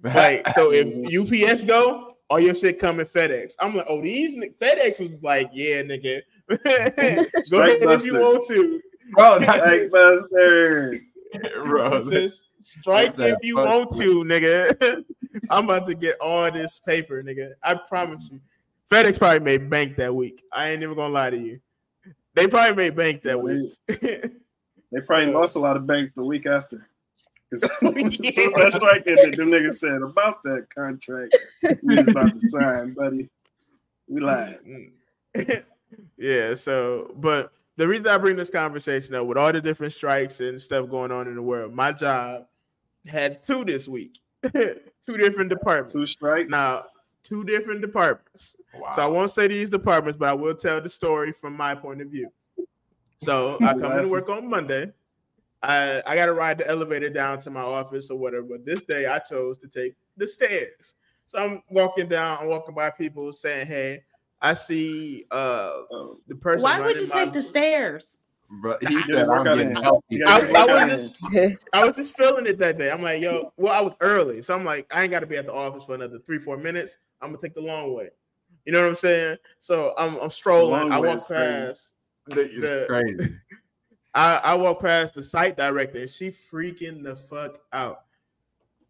Right. so if *laughs* UPS go, all your shit come in FedEx. I'm like, oh, these FedEx was like, yeah, nigga, *laughs* go Strike ahead if you buster. want to. bro, Strike buster. *laughs* bro, says, Strike if you fuck- want to, nigga. I'm about to get all this paper, nigga. I promise you. FedEx probably made bank that week. I ain't even gonna lie to you. They probably made bank that week. They probably lost a lot of bank the week after. Because as soon as that strike them niggas said about that contract we was about to sign, buddy. We mm, lied. Mm. *laughs* yeah, so but the reason I bring this conversation up with all the different strikes and stuff going on in the world, my job had two this week, *laughs* two different departments. Two strikes. Now, two different departments. Wow. So I won't say these departments, but I will tell the story from my point of view. So *laughs* I come into work on Monday. I I got to ride the elevator down to my office or whatever. But this day I chose to take the stairs. So I'm walking down. I'm walking by people saying, "Hey, I see uh Oh. the person." Why would you my- take the stairs? Bro, *laughs* he Get said I'm getting healthy. I, gotta I was just *laughs* I was just feeling it that day. I'm like, yo, well, I was early, so I'm like, I ain't got to be at the office for another three, four minutes. I'm gonna take the long way. You know what I'm saying? So I'm I'm strolling. I walk crazy. past. The- crazy. *laughs* I, I walk past the site director, and she freaking the fuck out.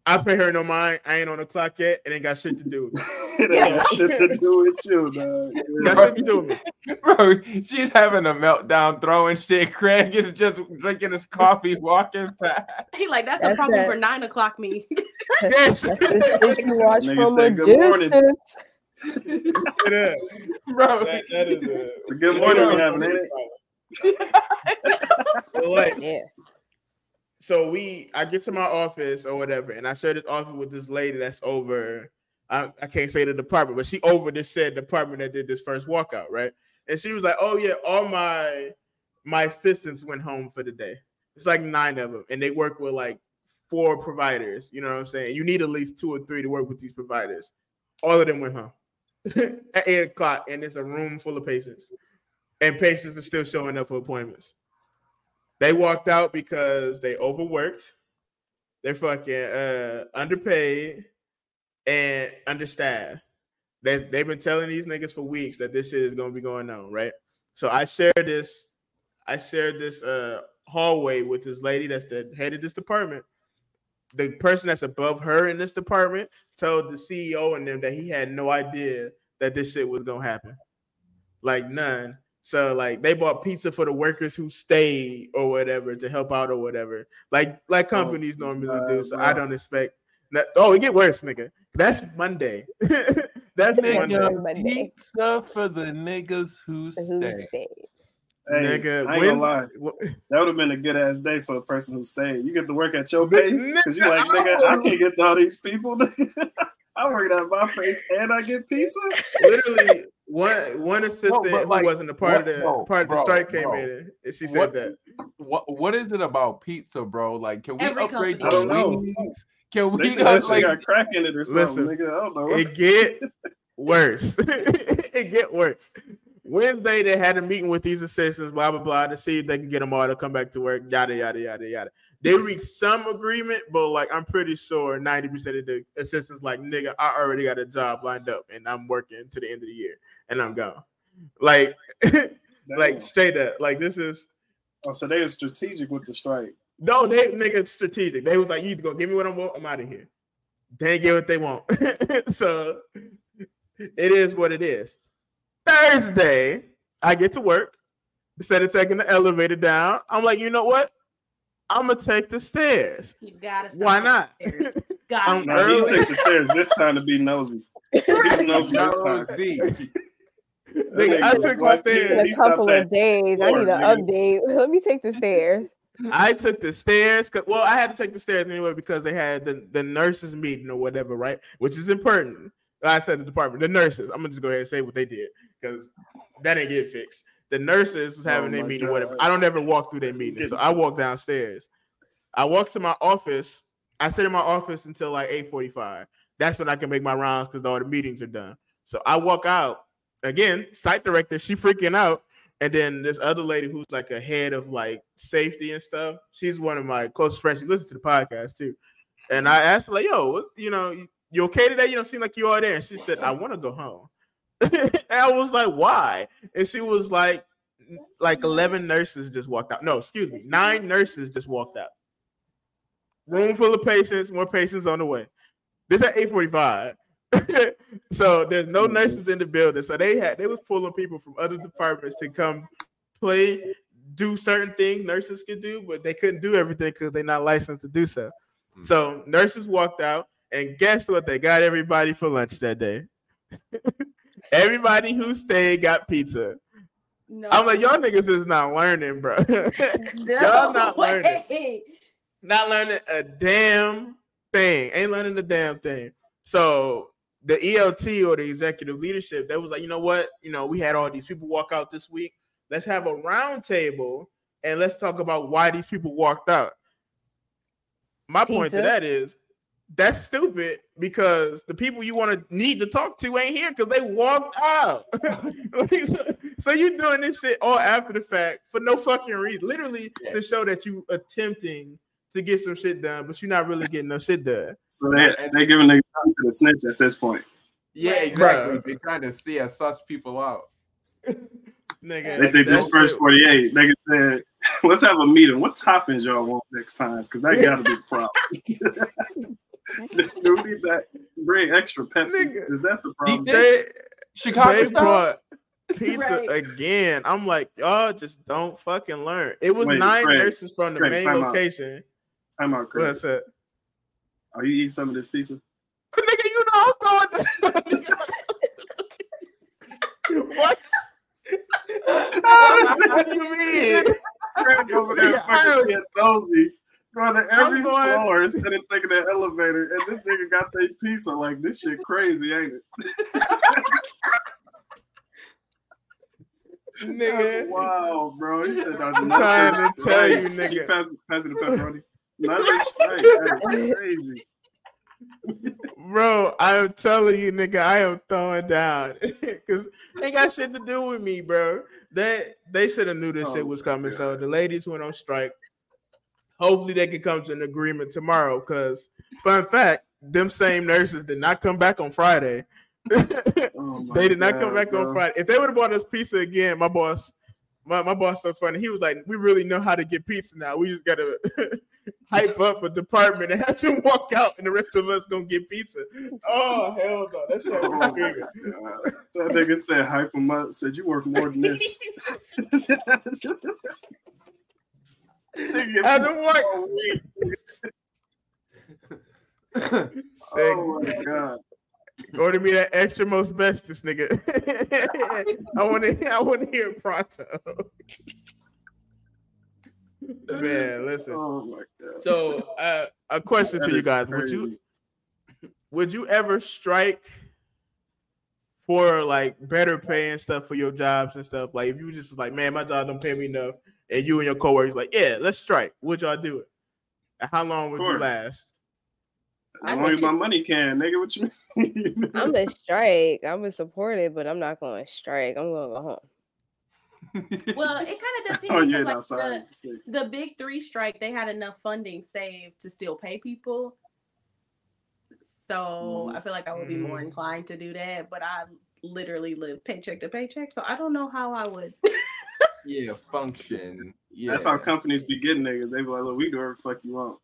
I pay her no mind. I ain't on the clock yet. It ain't got shit to do. with *laughs* it ain't got shit to do with you, *laughs* dog. Got shit to do with me. Bro, she's having a meltdown, throwing shit. *laughs* Craig is just drinking his coffee, walking past. He like that's, a problem that- for nine o'clock me. Yes. That's the shit you watch Nigga from said a good distance. Yeah. Bro, That- that is a, It's a good morning we having, ain't it? So, like, Yeah. So we I get to my office or whatever, and I share this office with this lady that's over. I, I can't say the department, but she over this said department that did this first walkout, right? And she was like, "Oh yeah, all my my assistants went home for the day. It's like nine of them, and they work with like four providers. You know what I'm saying? You need at least two or three to work with these providers. All of them went home *laughs* at eight o'clock, and it's a room full of patients, and patients are still showing up for appointments. They walked out because they overworked, they're fucking uh, underpaid, and understaffed. They they've been telling these niggas for weeks that this shit is gonna be going on, right? So I shared this, I shared this uh hallway with this lady that's the head of this department. The person that's above her in this department told the CEO and them that he had no idea that this shit was gonna happen. Like none. So like they bought pizza for the workers who stayed or whatever to help out or whatever. Like like oh, companies normally do. So I don't expect that. Oh, it get worse, nigga. That's Monday. *laughs* That's Monday. nigga, Monday. pizza for the niggas who Who stay. stayed? Hey, nigga, I ain't when's- gonna lie. wh- *laughs* That would have been a good ass day for a person who stayed. You get to work at your But pace because you're like, nigga, I can't get to all these people. nigga. *laughs* I work at my pace and I get pizza. literally one one assistant but, like, who wasn't a part of the bro, part of the bro, strike came bro. in and she said What- that. What what is it about pizza, bro? Like, can we Every upgrade company. the I don't know. wings? Can we think *laughs* uh, that like got crack in it or something, Listen, nigga. I don't know. It get worse. *laughs* it get worse. Wednesday they had a meeting with these assistants, blah blah blah, to see if they can get them all to come back to work. Yada yada yada yada. They reached some agreement, but like I'm pretty sure 90% of the assistants like nigga, I already got a job lined up and I'm working to the end of the year and I'm gone. Like *laughs* like straight up. Like this is oh, so they were strategic with the strike. no, they nigga strategic. They was like, you go give me what I want, I'm out of here. They ain't get what they want. *laughs* so it is what it is. Thursday, I get to work. Instead of taking the elevator down, I'm like, you know what? I'm gonna take the stairs. You gotta. stop Why not? stairs. *laughs* Got I'm it. No, he Early. took the stairs this time to be nosy. *laughs* He nosy this time. *laughs* Nigga, I took the was In stairs. A couple of days. I need an nigga. update. Let me take the stairs. I took the stairs. 'cause- well, I had to take the stairs anyway because they had the, the nurses meeting or whatever, right? Which is important. I said the department, the nurses. I'm gonna just go ahead and say what they did because that didn't get fixed. The nurses was having Oh their meeting, whatever. I don't ever walk through their *laughs* meeting, so I walk downstairs. I walk to my office. I sit in my office until like 8:45. That's when I can make my rounds because all the meetings are done. So I walk out again. Site director, she freaking out. And then this other lady who's like a head of like safety and stuff. She's one of my closest friends. She listens to the podcast too. And I asked her, like, yo, what, you know, you okay today? You don't seem like you are there. And she said, I want to go home. *laughs* and I was like, why? And she was like, like 11 nurses just walked out. No, excuse me, nine nurses just walked out. Room full of patients, more patients on the way. This at 845. *laughs* so there's no Mhm. nurses in the building. So they had they was pulling people from other departments to come play, do certain things nurses could do, but they couldn't do everything because they're not licensed to do so. Mhm. So nurses walked out, and guess what? They got everybody for lunch that day. *laughs* everybody who stayed got pizza. No. I'm like, y'all niggas is not learning, bro. *laughs* no y'all not learning. not learning a damn thing. Ain't learning a damn thing. So the ELT or the executive leadership, they was like, you know what? You know, we had all these people walk out this week. Let's have a round table and let's talk about why these people walked out. My point to that is that's stupid because the people you want to need to talk to ain't here because they walked out. *laughs* so, so you doing this shit all after the fact for no fucking reason, literally Yeah. to show that you attempting to get some shit done, but you're not really getting no shit done. So they they giving niggas time to the snitch at this point. Yeah, exactly. Bruh. They're trying to see us suss people out. *laughs* Nigga, They think this first 48, nigga said, let's have a meeting. What toppings y'all want next time? Because that *laughs* gotta be the problem. *laughs* Do we need that? Bring extra Pepsi. Nigga. Is that the problem? Deep they Chicago they style. brought *laughs* pizza Right. again. I'm like, y'all just don't fucking learn. It was Wait, nine Craig, nurses from the Craig, main time out. location. Time out, Craig. What's that? Are you eating some of this pizza? Nigga, you know I'm going *laughs* What? what do you mean? Craig over there fucking get nosy. Going to every going- floor instead of taking the elevator. And this nigga got their pizza like this shit crazy, ain't it? *laughs* That's wild, bro. He said, I'm trying to tell you, nigga. Pass, pass me the pepperoni. Nothing straight. That is *laughs* crazy. Bro, I'm telling you, nigga, I am throwing down *laughs* because they got shit to do with me, bro. They they should have knew this Oh, shit was coming. So the ladies went on strike. Hopefully, they can come to an agreement tomorrow. Because fun fact, them same nurses did not come back on Friday. *laughs* Oh they did not come God, back on. Friday. If they would have bought us pizza again, my boss, my, my boss so funny. He was like, "We really know how to get pizza now. We just gotta *laughs* hype up a department and have them walk out, and the rest of us gonna get pizza." Oh hell no, that's oh my screaming. That nigga said hype him up. Said you work more than this. *laughs* Nigga, Had them walk. oh, wait. Sick. My god. Order me that extra most bestest, nigga. *laughs* I want to. I want to hear it pronto. Man, listen. Oh my god. So, uh, a question That to you is guys: Would you would you ever strike for like better pay and stuff for your jobs and stuff? Like if you just like, man, my job don't pay me enough, and you and your coworkers like, yeah, let's strike. Would y'all do it? And how long would you last? As long as my money can, nigga. What you *laughs* mean? I'm a strike. I'm a support it, but I'm not going to strike. I'm going to go home. Well, it kind of *laughs* depends. oh, you 'cause, ain't like, the, the big three strike, they had enough funding saved to still pay people. So Mhm. I feel like I would be more Mhm. inclined to do that. But I literally live paycheck to paycheck, so I don't know how I would. Yeah, function. Yeah. That's how companies be getting niggas. They be like, look, we do whatever the fuck you want.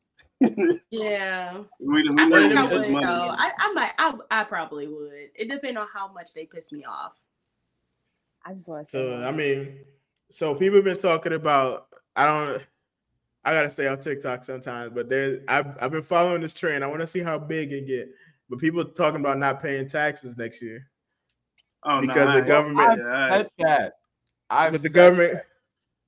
yeah, *laughs* we I know think I would money. though. I, I might. I, I probably would. It depends on how much they piss me off. I just want to say. So home. I mean, so people have been talking about. I don't. I gotta stay on TikTok sometimes, but there I've I've been following this trend. I want to see how big it get. But people talking about not paying taxes next year Oh, because nah, the I- government, yeah, I- Said that. I've but the government, that.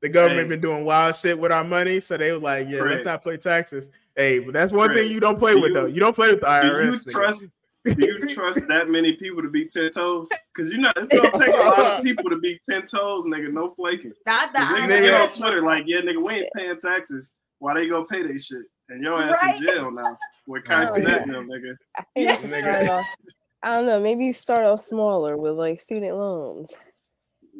the government Hey. been doing wild shit with our money. So they were like, yeah, let's not play taxes. Hey, but that's one Craig, thing you don't play do with you- though. You don't play with the do you nigga. trust? Do you *laughs* trust that many people to be ten toes? Because you know it's gonna take a lot of *laughs* people to be ten toes, nigga. No flaking. Not the 'Cause niggas Nigga. get on Twitter like, yeah, nigga, we ain't paying taxes. Why they gonna pay they shit? And your ass Right. in jail now with Kai Oh, yeah. and them, nigga. I think you should Nigga. I don't know. Maybe you start off smaller with like student loans.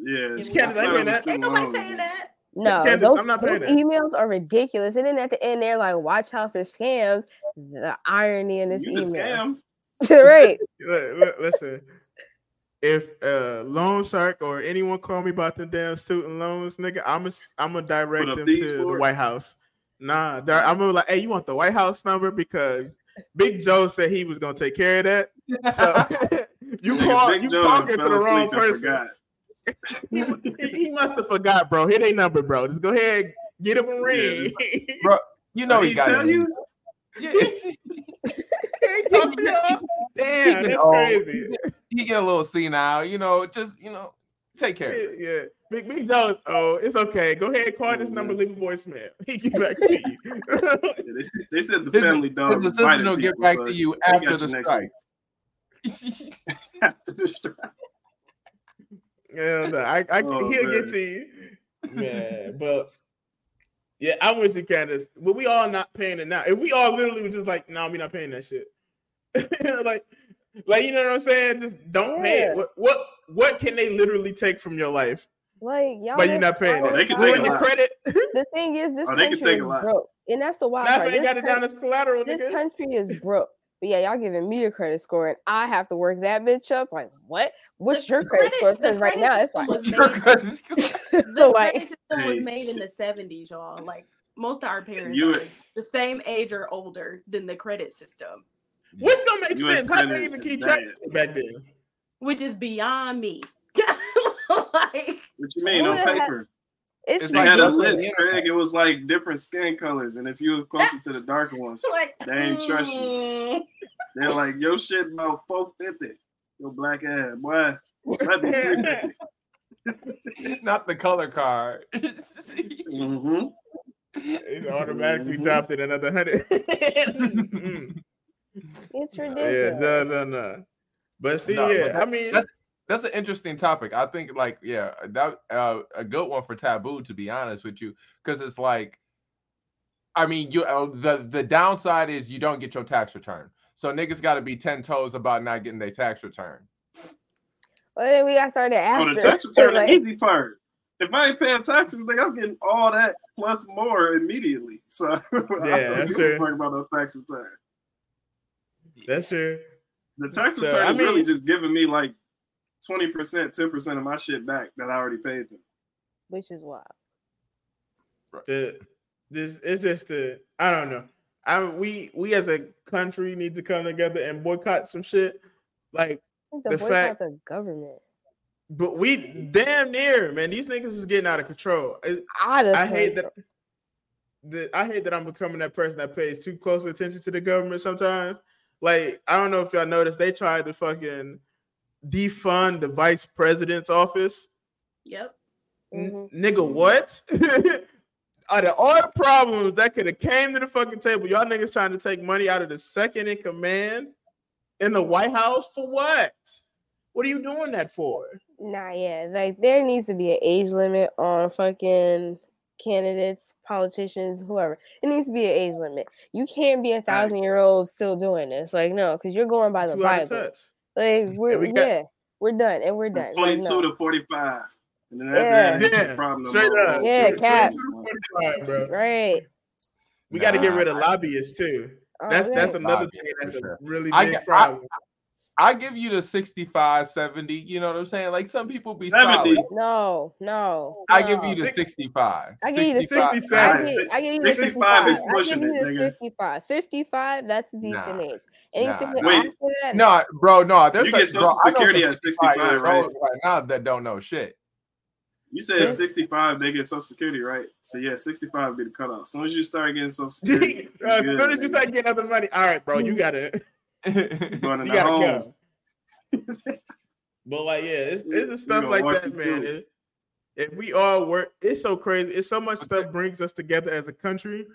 Yeah, You just can't start say that. Ain't nobody paying that. No, Candace, those, I'm not those that. emails are ridiculous. And then at the end, they're like, "Watch out for scams." The irony in this You the email, scam. *laughs* right? *laughs* Li- li- Listen, if uh loan shark or anyone call me about them damn student loans, nigga, I'm a I'm gonna direct them to the? White House. Nah, I'm gonna like, hey, you want the White House number because Big Joe said he was gonna take care of that. So *laughs* you call you Joe talking to the wrong asleep and person. Forgot. *laughs* he, he must have forgot, bro. Hit a number, bro. Just go ahead, get him a ring. *laughs* just- You know he he got tell it. you? Yeah, He talk to y'all? Damn, Speaking that's of- crazy. he get a little senile. You know, just you know, Take care. Yeah, yeah. Big Big Joe. Oh, it's okay. Go ahead, call this number, leave a voicemail. He get back to you. *laughs* Yeah, they, said, they said the His- family dog His was assistant biting will get people, back so to you after got the you next strike. After the strike. Yeah, no, I, I *laughs* Oh, he'll man. get to you. Man, but yeah, I went to you, Candace. But we all not paying it now. If we all literally was just like, no, nah, we not paying that shit. *laughs* like, like you know what I'm saying? Just don't pay it. What what what can they literally take from your life? Like y'all, But you're not paying it. they can take Ruin a your lot. credit. *laughs* The thing is, this Oh, they can country take is a lot. broke, and that's the wild Matter part. This, got it coun- down as collateral, this nigga. country is broke. But yeah, y'all giving me a credit score, and I have to work that bitch up. Like, what? What's The your credit, score? Because right now it's like, was *laughs* Your made- credit score. *laughs* *laughs* the like, credit system was made in the 70s, y'all. Like most of our parents You- are the same age or older than the credit system, Which don't make US sense. How they credit even keep track of it back then? which is beyond me. like What you mean on paper? it's It's They like had a list. Craig. It was like different skin colors, and if you were closer to the darker ones, *laughs* like They ain't trust you. mm, they're like, "Your shit about four fifty. Your black ass, boy. Might be three fifty. *laughs* Not the color card. *laughs* Mm-hmm. It automatically Mhm. dropped it another hundred. it's ridiculous. yeah, ridiculous. no, no, no. But see, No, but yeah, that- I mean, that's- That's an interesting topic. I think, like, yeah, that uh, a good one for taboo. To be honest with you, because it's like, I mean, you uh, the the downside is you don't get your tax return. So niggas got to be ten toes about not getting their tax return. Well, then we got started after. On the tax return, *laughs* like, the easy part. If I ain't paying taxes, nigga, I'm getting all that plus more immediately. So *laughs* I Yeah, don't that's give true. a about no tax return. that's true. The tax So, return I is really just giving me like twenty percent, ten percent of my shit back that I already paid them. which is wild. The this it's just the I don't know. I we we as a country need to come together and boycott some shit. Like, the, The boycott fact- the government. but we damn near man. These niggas is getting out of control. I- Out of I hate that. control. The, I hate that I'm becoming that person that pays too close attention to the government sometimes. Like, I don't know if y'all noticed, they tried to fucking defund the vice president's office. yep. N- Mhm. nigga, what? *laughs* Out of all the problems that could have came to the fucking table, y'all niggas trying to take money out of the second in command in the White House for what? What are you doing that for? Nah, yeah, like there needs to be an age limit on fucking candidates, politicians, whoever. It needs to be an age limit. You can't be a thousand year old still doing this. Like, no, because you're going by the Too out Bible. Touch. Like, we're we got- yeah, we're done and we're done. Twenty-two to forty-five, and then Yeah. after that, Yeah, problem straight more. up. Yeah, Twenty-two cap. Right. We got to get rid of lobbyists too. Oh, That's that's another thing that's a sure. really I big get- I- problem. I give you the 65, 70. You know what I'm saying? Like some people be 70. solid. no, no. I give you the 65. I give you the 67. I give, I give you the 65 is 55. I pushing give you it, the nigga. 55. 55, that's a decent Nah. age. Anything Nah, nah. after that, No, bro, no. There's You a- get Social bro, Security at 65 right? old right now that don't know shit. You said Yeah. 65, they get Social Security, right? So yeah, 65 would be the cutoff. As soon as you start getting Social *laughs* Security, as soon as you start getting other money, all right, bro, you hmm. gotta going *laughs* in you gotta home. go. But like, yeah, it's, it's the stuff like that, man. through. If we all work, it's so crazy. It's so much stuff brings us together as a country,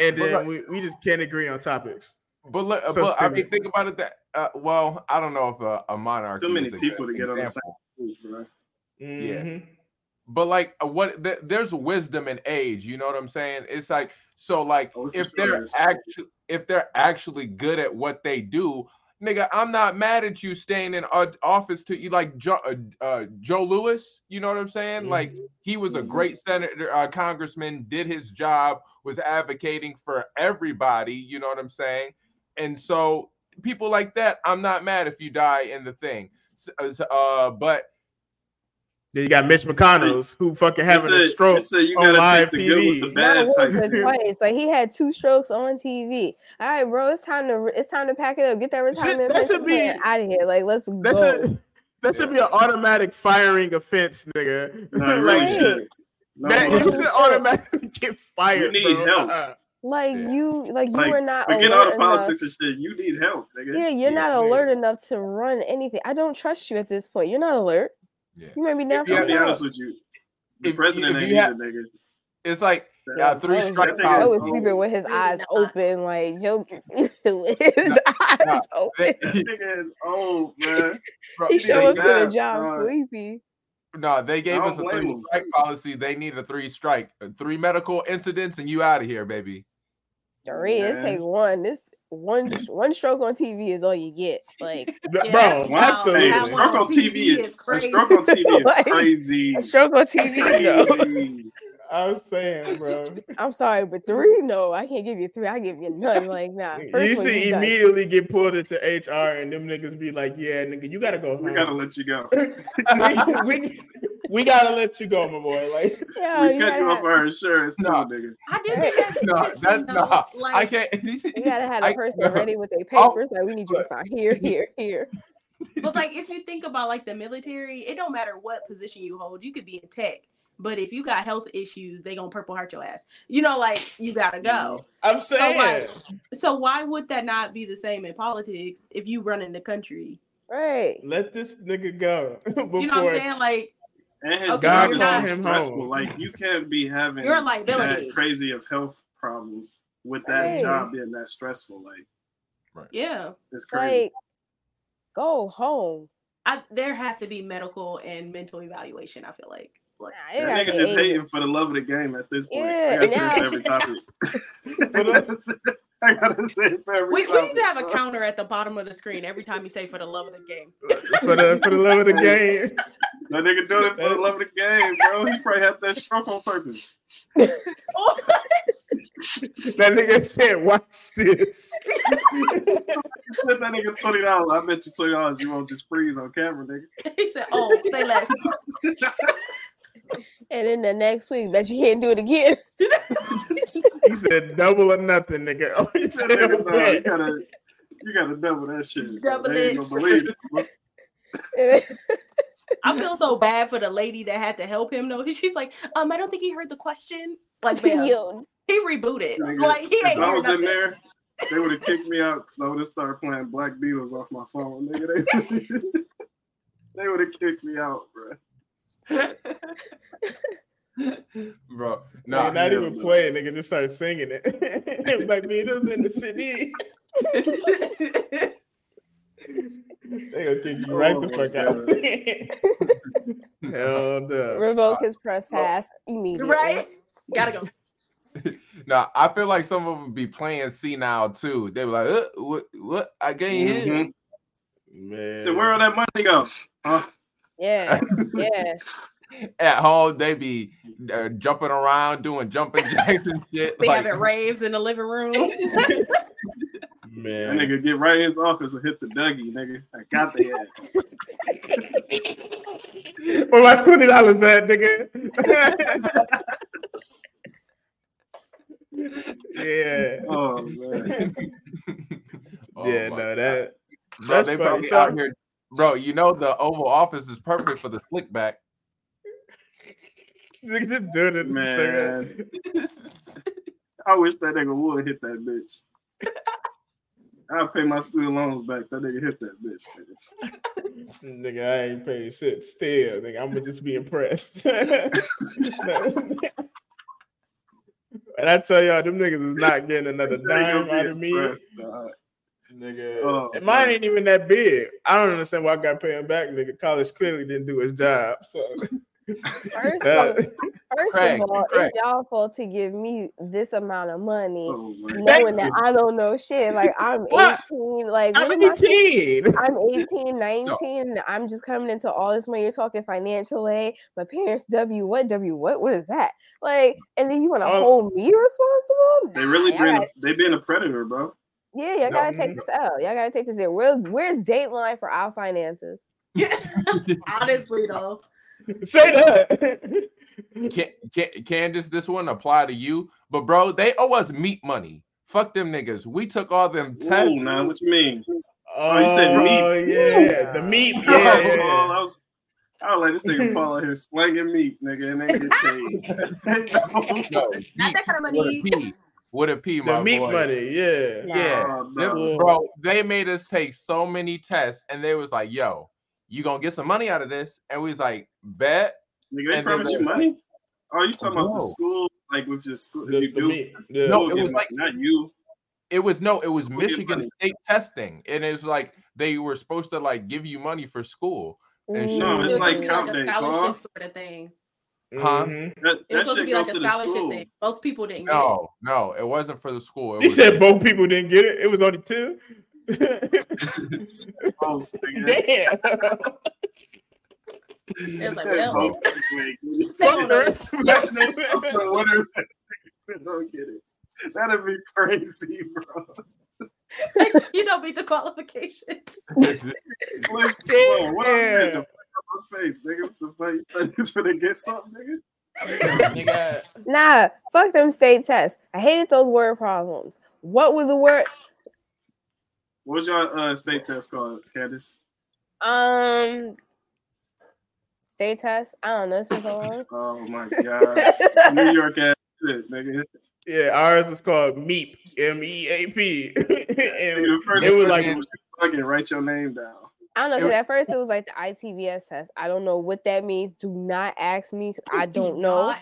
and then like- we, we just can't agree on topics. But look, So but I mean, think about it. That uh, well, I don't know if a, a monarchy. Too many is a people good to get on the same page, bro. Mhm. But like, uh, what th- there's wisdom in age. You know what I'm saying? It's like so. Like, Oh, if they're is. actually if they're actually good at what they do, nigga, I'm not mad at you staying in office to you like Joe, uh, uh, Joe Lewis. You know what I'm saying? Like, he was a Mhm. great senator, uh, congressman, did his job, was advocating for everybody. You know what I'm saying? And so people like that, I'm not mad if you die in the thing. Uh, Uh, but Then you got Mitch McConnell's who fucking having It a stroke. it said you on live take the good with the TV. bad Not type. once, twice. Like he had two strokes on TV. All right, bro, it's time to it's time to pack it up. Get that retirement that pension should be- out of here. Like let's That go. should that should be an automatic firing offense, nigga. *laughs* No, it really like, should. No, man, bro. you should automatically *laughs* get fired. You need bro. help. Uh-uh. Like Yeah. you, like you Like, were not Forget alert all the enough. politics and shit. You need help, nigga. Yeah, you're not Yeah. alert enough to run anything. I don't trust you at this point. You're not alert. Yeah. You might be down If for you I'll be honest with you. The If- president if ain't you have- either, nigga. It's like That- yeah, three I was, strike that I was sleeping with his eyes open, like Joe *laughs* with his eyes Nah, open. They- That nigga is old, *laughs* man. bro, He he show up to the job dog. sleepy. No, they gave I us a three him. strike policy. They need a three strike, three medical incidents, and you out of here, baby. Three, it Man. take one. This one one stroke on TV is all you get. Like *laughs* Yeah, Bro, wow, Hey, absolutely. a stroke one on TV is, is a stroke on TV is Like, *laughs* crazy. a stroke on TV, though. Crazy. I was saying, *laughs* bro. I'm sorry, but three, no, I can't give you three. I give you none. Like, nah. First you one, should you done. immediately get pulled into HR and them niggas be like, yeah, nigga, you gotta go home. We gotta let you go. *laughs* we, we, we gotta let you go, my boy. Like, *laughs* Yeah, we you cut gotta, you off have, our insurance too, Nah. nigga. I do think that's No, that's though. nah. Like, I can't. you gotta have a person no. ready with their papers. Like, we need you to sign here, here, here. But like if you think about like the military, it don't matter what position you hold. You could be in tech, but if you got health issues, they gonna purple heart your ass. You know, like you gotta go. Mm-hmm. I'm saying, like, So why would that not be the same in politics if you run in the country? Right. let this nigga go. *laughs* You know what I'm saying? Like And his Okay, job God is so him stressful. home. Like you can't be having You're a liability. that crazy of health problems with that Right. job being that stressful. Like yeah, it's crazy. Like, go home. I, there has to be medical and mental evaluation. I feel like. Like, Nah, it that nigga just eight. hating for the love of the game at this point. Yeah, I gotta say it for every topic. I gotta say- I gotta say it for every we, we need to have a counter at the bottom of the screen every time you say "for the love of the game." *laughs* for the for the love of the game. That nigga doing it for the love of the game, bro. He probably had that stroke on purpose. *laughs* That nigga said, "Watch this." Let that nigga twenty dollars. I bet you twenty dollars. You won't just freeze on camera, nigga. he said, "Oh, say less." *laughs* And then the next week, bet you can't do it again. *laughs* He said, "Double or nothing, nigga." Oh, he He said, said, nah, you gotta, you gotta double that shit. Double it. believe it. *laughs* I feel so bad for the lady that had to help him. though. *laughs* she's like, um, I don't think he heard the question. Like, man, he rebooted. Nigga, Like, he if I hear was in there, they would have kicked me out because I would have started playing Black Beatles off my phone. Nigga, they, they would have kicked me out, bro. Bro. Nigga, No, not yeah, even bro. playing, nigga just started singing it. *laughs* like Beatles in the city. *laughs* They gonna kick you right Oh the my fuck out. *laughs* Hell no. revoke his press pass immediately. right? Gotta go. no, I feel like some of them be playing C now too. They be like, uh, what, what? I can't hear. Mhm. Man. So where all that money go? Huh? Yeah, *laughs* yeah. At home, they be uh, jumping around, doing jumping *laughs* jacks and shit. Be like, having raves in the living room. *laughs* That Man. nigga get right in his office and hit the Dougie, nigga. I got the ass. Where my twenty dollars at, nigga? yeah. Oh man. Oh yeah, my no, God. that Bro, that's they probably So- out here, bro. You know the Oval Office is perfect for the slick back. *laughs* nigga just doing it. Man. I wish that nigga would hit that bitch. *laughs* I'll pay my student loans back. That nigga hit that bitch. Nigga. Nigga, I ain't paying shit still. Nigga, I'm gonna just be impressed. *laughs* and I tell y'all, them niggas is not getting another dime out of me. Impressed, dog. Nigga, Oh, and mine man. ain't even that big. I don't understand why I got paying back. Nigga, college clearly didn't do its job. So First, that- of, first Craig, of all, Craig. it's y'all fault to give me this amount of money, Oh, knowing that I don't know shit. Like I'm *laughs* What? 18. Like I'm what I supposed- 18. *laughs* I'm 18, 19, and I'm just coming into all this money. You're talking financial aid. My parents W what W what? What is that? Like, and then you want to Oh. hold me responsible? They really Nah, y'all being they being a predator, bro. Yeah, y'all No. gotta take this out. Y'all gotta take this in. Where's where's Dateline for our finances? *laughs* Honestly, though. *laughs* Say that. *laughs* Can, can, Candace, this one apply to you? But bro, they owe us meat money. Fuck them niggas. We took all them tests. Ooh, now what you mean? Oh, you said oh, meat. yeah, the meat. Oh, Yeah, yeah. I was, I was like, this nigga Paul out here slanging meat, nigga, and they get paid. No, Not that kind of money. P. With a P, my the meat boy. money. Yeah. Nah. Yeah. Oh, Them- Bro, they made us take so many tests, and they was like, "Yo, you gonna get some money out of this? And we was like, bet. Nigga, they And then promise you they- money? Oh, you talking about the school? Like with your school? The- If you the do, me- the the- No, school it was like- not you. It was no, it was School Michigan. State testing, and it was like they were supposed to like give you money for school. And mm. shit. No, it's It was like supposed to be count a day, scholarship sort of thing. Huh? Mhm. That, It that was supposed to be go like to a the scholarship school. thing. Most people didn't get it. No, no, it wasn't for the school. It He said both people didn't get it. It was only two. Most, nigga. Damn. It *laughs* like, That well, both people ain't get it. Fuck the rest Imagine they post the winners and they still *laughs* *laughs* don't get it. That'd be crazy, bro. you don't meet the qualifications. Please, bro, what I Damn. did, the fuck out my face, nigga. The fuck? You thought you gonna get something, nigga? Nigga, Nah, fuck them state tests. I hated those word problems. What was the word? What's your uh, state test called, Candace? Um, state test. I don't know. This was long. Oh my god, New York ass shit, nigga. yeah, ours was called MEEP, M E A P. *laughs* And the first it was like was fucking write your name down. I don't know. It 'cause was- at first it *laughs* was like the ITVS test. I don't know what that means. Do not ask me. *laughs* I don't know.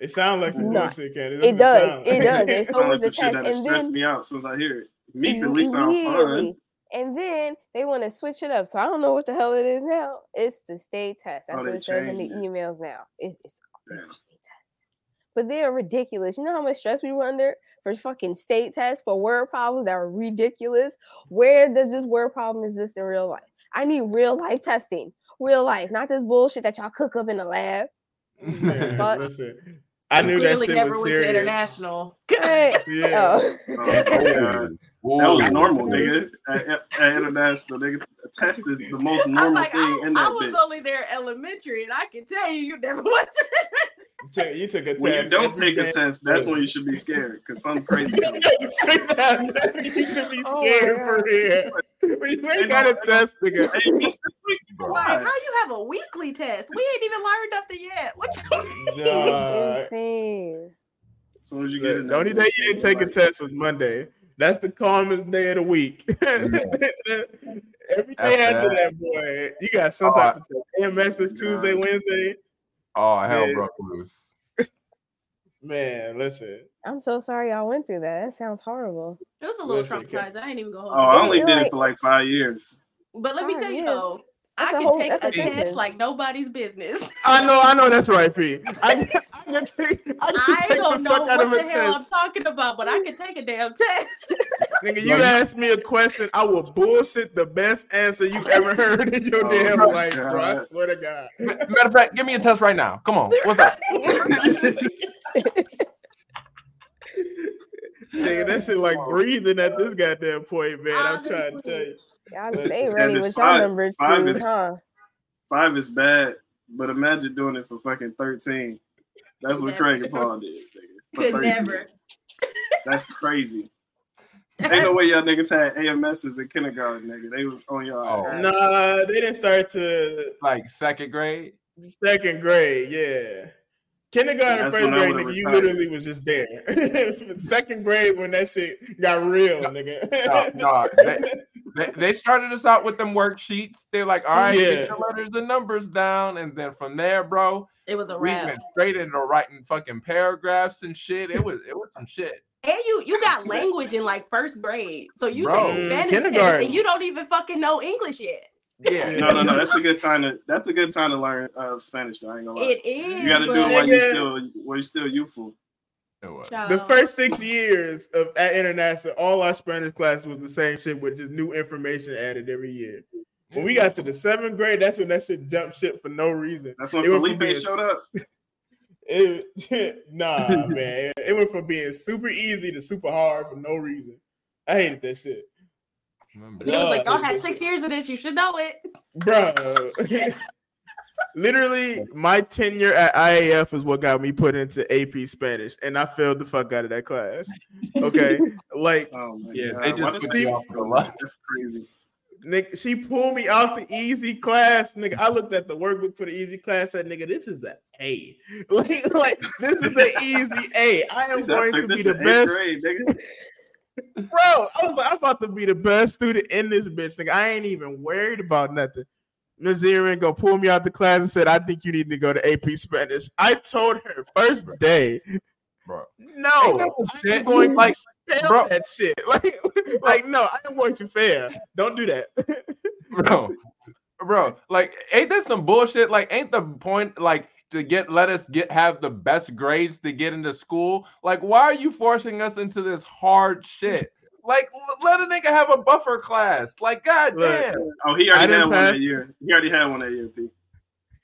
It sounds like some No. bullshit, Candy. It does. It does. And *laughs* so Sound like some the shit test. that'll And stress then me out as soon as I hear it. Me at least sound fun. And then they want to switch it up. So I don't know what the hell it is now. It's the state test. That's Oh, what it says in the it. emails now. It, it's Damn. called state tests. But they're ridiculous. You know how much stress we were under for fucking state tests for word problems that are ridiculous? Where does this word problem exist in real life? I need real life testing. Real life, not this bullshit that y'all cook up in the lab. Man, *laughs* Fuck. listen, I knew that Clearly shit never was went to international. *laughs* Hey, Yeah. oh. Oh, my That was normal, nigga. At, at, at international, nigga. A test is the most normal like, thing I, in I was bitch. only there elementary, and I can tell you, you never *laughs* went to You took- You took a When you don't take a test, that's when you should be scared because something *laughs* crazy. you should be *laughs* Oh scared God. for real. You ain't Ain't got no- a test, nigga. Hey, miss, this week, Bro. *laughs* Like, how you have a weekly test? We ain't even learned nothing yet. What you Nah. Insane. As soon as you get it, The only day you didn't take a test was Monday. That's the calmest day of the week. Every day After after that- that, boy, you got some Oh, type uh, of test. AMS is Tuesday, Wednesday. Oh, hell Yeah. broke loose. Man, listen. I'm so sorry y'all went through that. That sounds horrible. It was a little Listen, Ken- traumatized. I ain't even go home. Oh, I only did like- it for like five years. But let me tell you yeah. though, That's I a can whole- take a a test like nobody's business. I know, I know that's right, P. I, *laughs* I can take, I can I take don't the know fuck out what of the a hell I'm talking about, but I can take a damn test. *laughs* Nigga, you you- ask me a question, I will bullshit the best answer you've ever *laughs* heard in your Oh damn my life, bro. I swear to God. Matter of fact, give me a test right now. Come on. What's up? *laughs* Nigga, that shit like breathing at this goddamn point, man. I'm trying to tell you. Y'all stay ready it's with y'all five- number five two, is- huh? Five is bad, but imagine doing it for fucking 13. That's what Never. Craig and Paul did. Could 13. never. That's crazy. Ain't no way y'all niggas had AMSs in kindergarten, nigga. They was on your Oh. ass. Nah, they didn't start to Like second grade? second grade, yeah. Kindergarten, That's first grade, nigga, you literally was just there. *laughs* second grade when that shit got real, No, nigga. No, no. They, they, they started us out with them worksheets. They're like, all right, Yeah. get your letters and numbers down. And then from there, bro, It was a we wrap. went straight into writing fucking paragraphs and shit. It was it was some shit. And you you got *laughs* language in like first grade. So you Bro. take Spanish test kindergarten. and you don't even fucking know English yet. Yeah. No, no, no. That's a good time to. That's a good time to learn uh, Spanish. Though, I ain't gonna lie. It is. you got to do it while you Nigga. still while you still youthful. It the first six years of at international, all our Spanish classes was the same shit with just new information added every year. When we got to the seventh grade, that's when that shit jumped shit for no reason. That's when It went from Felipe showed up. *laughs* It, *laughs* nah, *laughs* man. It went from being super easy to super hard for no reason. I hated that shit. Remember He was like, y'all had six years of this. You should know it. Bro. *laughs* Literally, my tenure at IAF is what got me put into AP Spanish, and I failed the fuck out of that class. Okay, like Oh my Yeah, god. they just does put you keep off the going? That's crazy. Nigga, she pulled me out the easy class. Nigga, I looked at the workbook for the easy class. Said, "Nigga, this is an A. *laughs* Like, like this is an easy A. I am He said, I going to be the best, grade, nigga. *laughs* bro. I was like, I'm about to be the best student in this bitch. Nigga, I ain't even worried about nothing. Ms. Zirin go pull me out the class and said, I think you need to go to AP Spanish. I told her first day, bro. no, Ain't that some I'm going Like, to fail bro. that shit. *laughs* Like, like, no, I am going to fail. Don't do that. *laughs* bro, bro, like, ain't that some bullshit? Like, ain't the point like to get let us get have the best grades to get into school? Like, why are you forcing us into this hard shit? *laughs* Like, l- let a nigga have a buffer class. Like, god Look, damn. Oh, he already done had one that year. He already had one that year, P.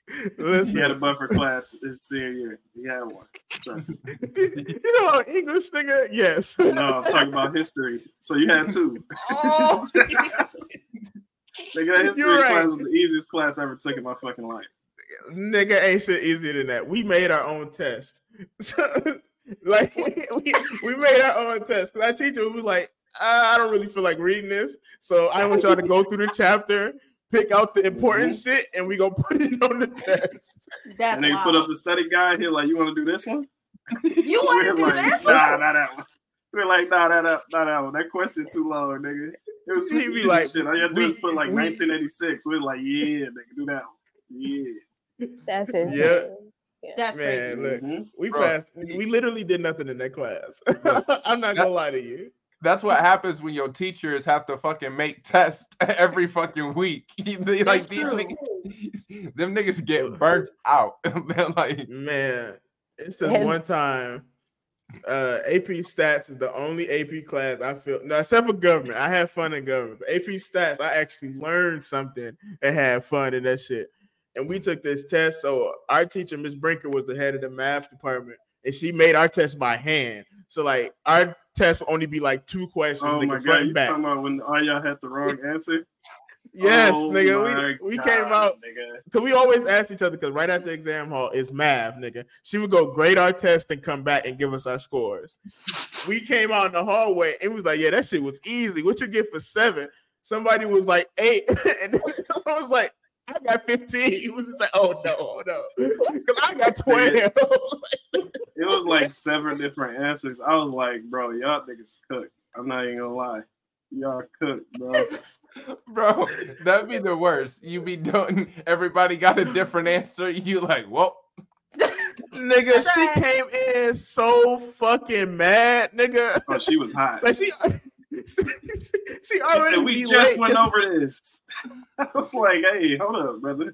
He had a buffer class his senior year. He had one. Trust me. *laughs* you know, English nigga, yes. No, I'm talking about history. So you had two. Oh. *laughs* Nigga, that history right. class was the easiest class I ever took in my fucking life. nigga ain't shit easier than that. We made our own test. So, *laughs* like we, we made our own test. Cause our teacher was like, I I don't really feel like reading this. So I want y'all to go through the chapter, pick out the important shit, and we go put it on the test. That's And they wild. put up the study guide here, like, you want to do this one? *laughs* you want to do like, that? nah, not that one. We're like, nah, that, that, not that one. That question too long, nigga. It was He'd be easy like, shit. All you had to do we- is put like we- 1986. We're like, yeah, nigga, do that one. Yeah. That's insane. Yeah. That's crazy. Man, look, Mhm. we Bro. passed. We literally did nothing in that class. *laughs* I'm not gonna lie to you. That's what happens when your teachers have to fucking make tests *laughs* every fucking week. *laughs* They, like these true. niggas, *laughs* them niggas get burnt out. They're like, Man, it's this And- one time. Uh, AP Stats is the only AP class I feel no, except for government. I had fun in government. But AP Stats, I actually learned something and had fun in that shit. And we took this test. So our teacher, Miss Brinker, was the head of the math department, and she made our test by hand. So like our test would only be like two questions, Oh nigga, my god, you back. talking about when all y'all had the wrong answer? Yes, Oh nigga. We, we came out because we always asked each other because right after exam hall is math, nigga. She would go grade our test and come back and give us our scores. we came out in the hallway and was like, "Yeah, that shit was easy. What you get for seven? Somebody was like eight, *laughs* and *laughs* I was like, "I got 15. We was like, "Oh no, oh, no," *laughs* because I got 12. *laughs* It was like seven different answers. I was like, bro, y'all niggas cooked. I'm not even gonna lie. Y'all cooked, bro. *laughs* bro, that'd be the worst. You be doing everybody got a different answer. You like, well, nigga, she came in so fucking mad, nigga. Oh, she was hot. Like she, *laughs* she She already said, we just went 'cause- over this. *laughs* I was like, hey, hold up, brother.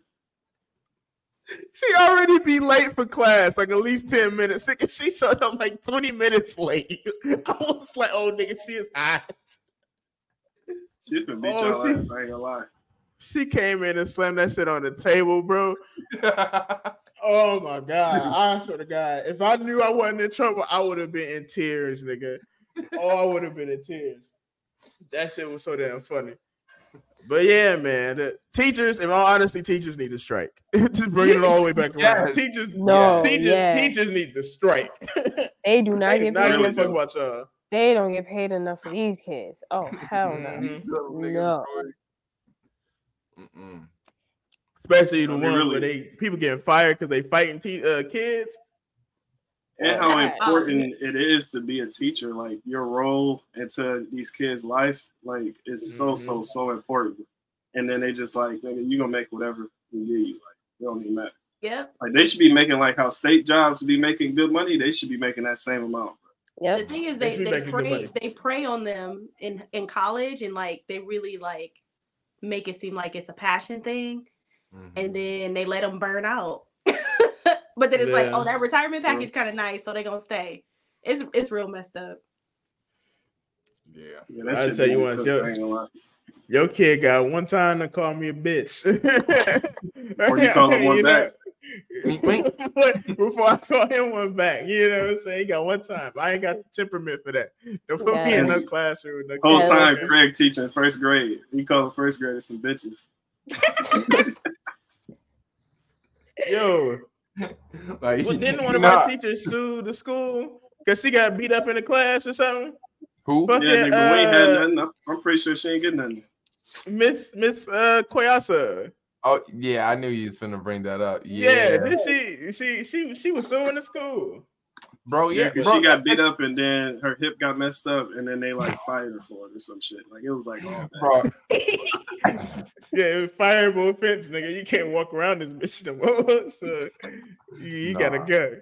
She already be late for class, like at least 10 minutes. Nigga, she showed up like 20 minutes late. *laughs* I was like, oh nigga, she is hot. She finna beat Oh, y'all she- ass. I ain't gonna lie. She came in and slammed that shit on the table, bro. Oh my god. I swear to God. If I knew I wasn't in trouble, I would have been in tears, nigga. Oh, I would have been in tears. That shit was so damn funny. But yeah, man, the teachers, in all honesty, teachers need to strike. *laughs* Just bringing it all the way back around. Yes. Teachers, No, teachers, yeah. teachers need to strike. *laughs* They do not They get not paid give a really enough. fuck do. about y'all. They don't get paid enough for these kids. Oh hell no. No. Mm-mm. Especially the No, they ones really- where they people getting fired because they fighting te- uh, kids. And how God. important it is to be a teacher, like your role into these kids' life, like it's so so Mhm. so important. And then they just like, nigga, you gonna make whatever we give you. Like, it don't even matter. Yep. Like they should be making like how state jobs be making good money. They should be making that same amount. Yeah. The thing is, They they should they prey they prey on them in in college, and like they really like make it seem like it's a passion thing, Mhm. and then they let them burn out. But then it's like, oh, that retirement package kind of nice, so they're gonna stay. It's it's real messed up. yeah. Yeah, I'll tell you be what, cooked, yo- I ain't gonna lie. Your kid got one time to call me a bitch. Before you call him *laughs* one back. *laughs* Before I call him one back, you know what I'm saying? He got one time. I ain't got the temperament for that. Don't put me in Yeah. no classroom. with No Whole Yeah. kids. time Craig teaching first grade. He called first graders some bitches. *laughs* Yo, *laughs* Like, well, didn't one of nah. my teachers sue the school because she got beat up in the class or something? who? Fuck Yeah, yeah, nigga, we ain't had uh, nothing. I'm- I'm pretty sure she ain't getting nothing. Miss Miss uh Koyasa. Oh yeah, I knew you was gonna bring that up. Yeah, Yeah, did she she she she was suing the school. Bro. Yeah, Yeah, because bro, she got that- beat up and then her hip got messed up and then they like fired her for it or some shit. Like it was like all that. bro. *laughs* Yeah, it was fireable offense, nigga. You can't walk around this bitch no more. *laughs* So you, you gotta go.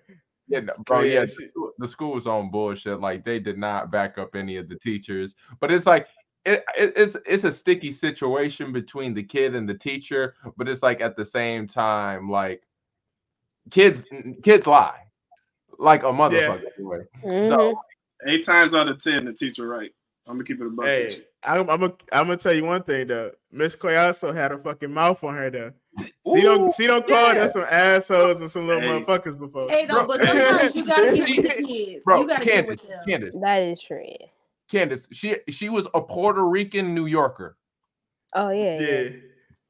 Yeah, no, bro. Yeah, Yeah, the she- school- the school was on bullshit. Like they did not back up any of the teachers. But it's like it, it- it's it's a sticky situation between the kid and the teacher. But it's like at the same time, like kids kids lie, like a motherfucker. Anyway. Mhm. So Eight times out of ten, the teacher right. I'm gonna keep it a buck. Hey, I'm I'm gonna I'm gonna tell you one thing though. Miss Clay also had a fucking mouth on her though. She don't she don't call yeah. them some assholes and some little Hey. motherfuckers before. Hey, no, Bro. but sometimes you gotta get with the *laughs* kids. bro, you gotta get Candace, with them. Candace, That is true. yeah. Candace. She she was a Puerto Rican New Yorker. Oh yeah, yeah, Yeah.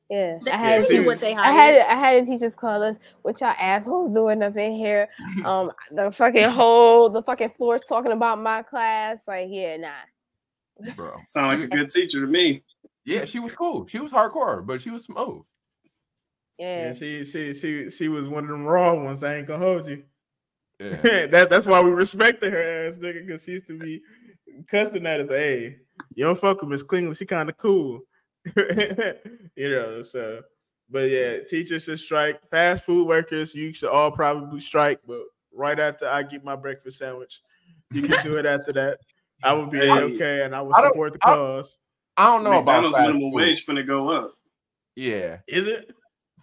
Yeah. I had see see what they I had I had the teachers call us, what y'all assholes doing up in here? *laughs* Um, the fucking whole the fucking floor's talking about my class. Like, yeah, nah. Bro. *laughs* Sound like a good teacher to me. Yeah, she was cool. She was hardcore, but she was smooth. Yeah. Yeah, she she she she was one of them raw ones. I ain't gonna hold you. Yeah. *laughs* that that's why we respected her ass, nigga, because she used to be cussing at us. Hey, you don't fuck with Miss Klingler. She kind of cool, *laughs* you know. So, but yeah, teachers should strike. Fast food workers, you should all probably strike. But right after I get my breakfast sandwich, you can do it after that. I would be Hey, okay, and I would I don't- support the I- cause. I don't know about McDonald's fast minimum food. wage finna go up. Yeah. Is it?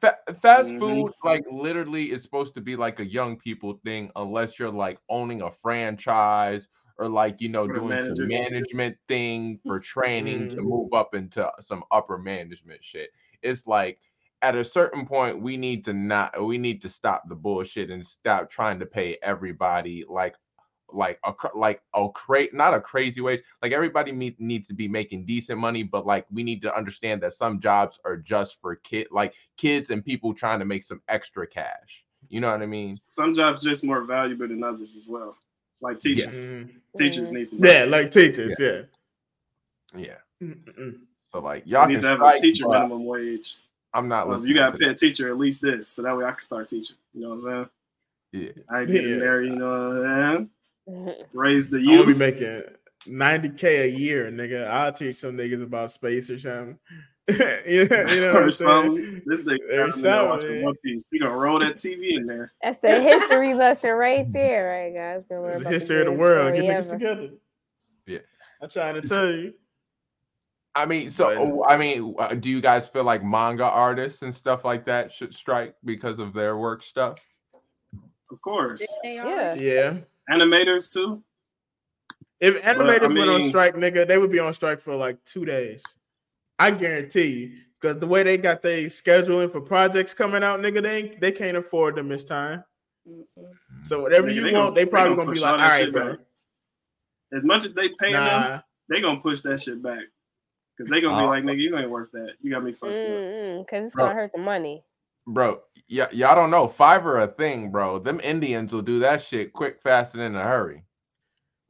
Fa- fast Mhm. food like literally is supposed to be like a young people thing unless you're like owning a franchise or like you know Or doing manager. some management thing for training to Mhm. move up into some upper management shit it's like at a certain point we need to not we need to stop the bullshit and stop trying to pay everybody like like a cr- like a crate not a crazy wage like everybody me- needs to be making decent money but like we need to understand that some jobs are just for kid like kids and people trying to make some extra cash you know what i mean Some jobs just more valuable than others as well. Like teachers. Mhm. Teachers need to Yeah, like teachers. Yeah. yeah Mm-mm. so like You y'all need can to have strike, a teacher minimum wage. i'm not Well, listening you gotta to pay a teacher at least this, so that way I can start teaching. You know what I'm saying? yeah I ain't getting Yeah. there, you know what I'm saying? *laughs* Raise the I'll be making 90k a year, nigga. I'll teach some niggas about space or something. *laughs* you know, you know or I'm something. This nigga Or got him in there something, watching man. One Piece. He gonna roll that TV in there. That's the history *laughs* lesson right there, right, guys? Gonna learn The about history of the greatest world. Get story niggas together. Yeah. I'm trying to tell you. i mean so But- uh, i mean uh, do you guys feel like manga artists and stuff like that should strike because of their work stuff Of course. They. Yeah. Yeah. Animators too. If animators went on strike, nigga, they would be on strike for like two days. I guarantee you. Because the way they got their scheduling for projects coming out, nigga, they they can't afford to miss time. So whatever Nigga, you they want, gon- they they probably gon' gonna be like, all all that right, shit bro. back. As much as they pay them, they gonna push that shit back. Cause they gonna be Oh. like, nigga, you ain't worth that. You got me fucked up. Mm-mm, Cause it's Bro. gonna hurt the money. bro y- y'all don't know fiverr a thing bro them indians will do that shit quick fast and in a hurry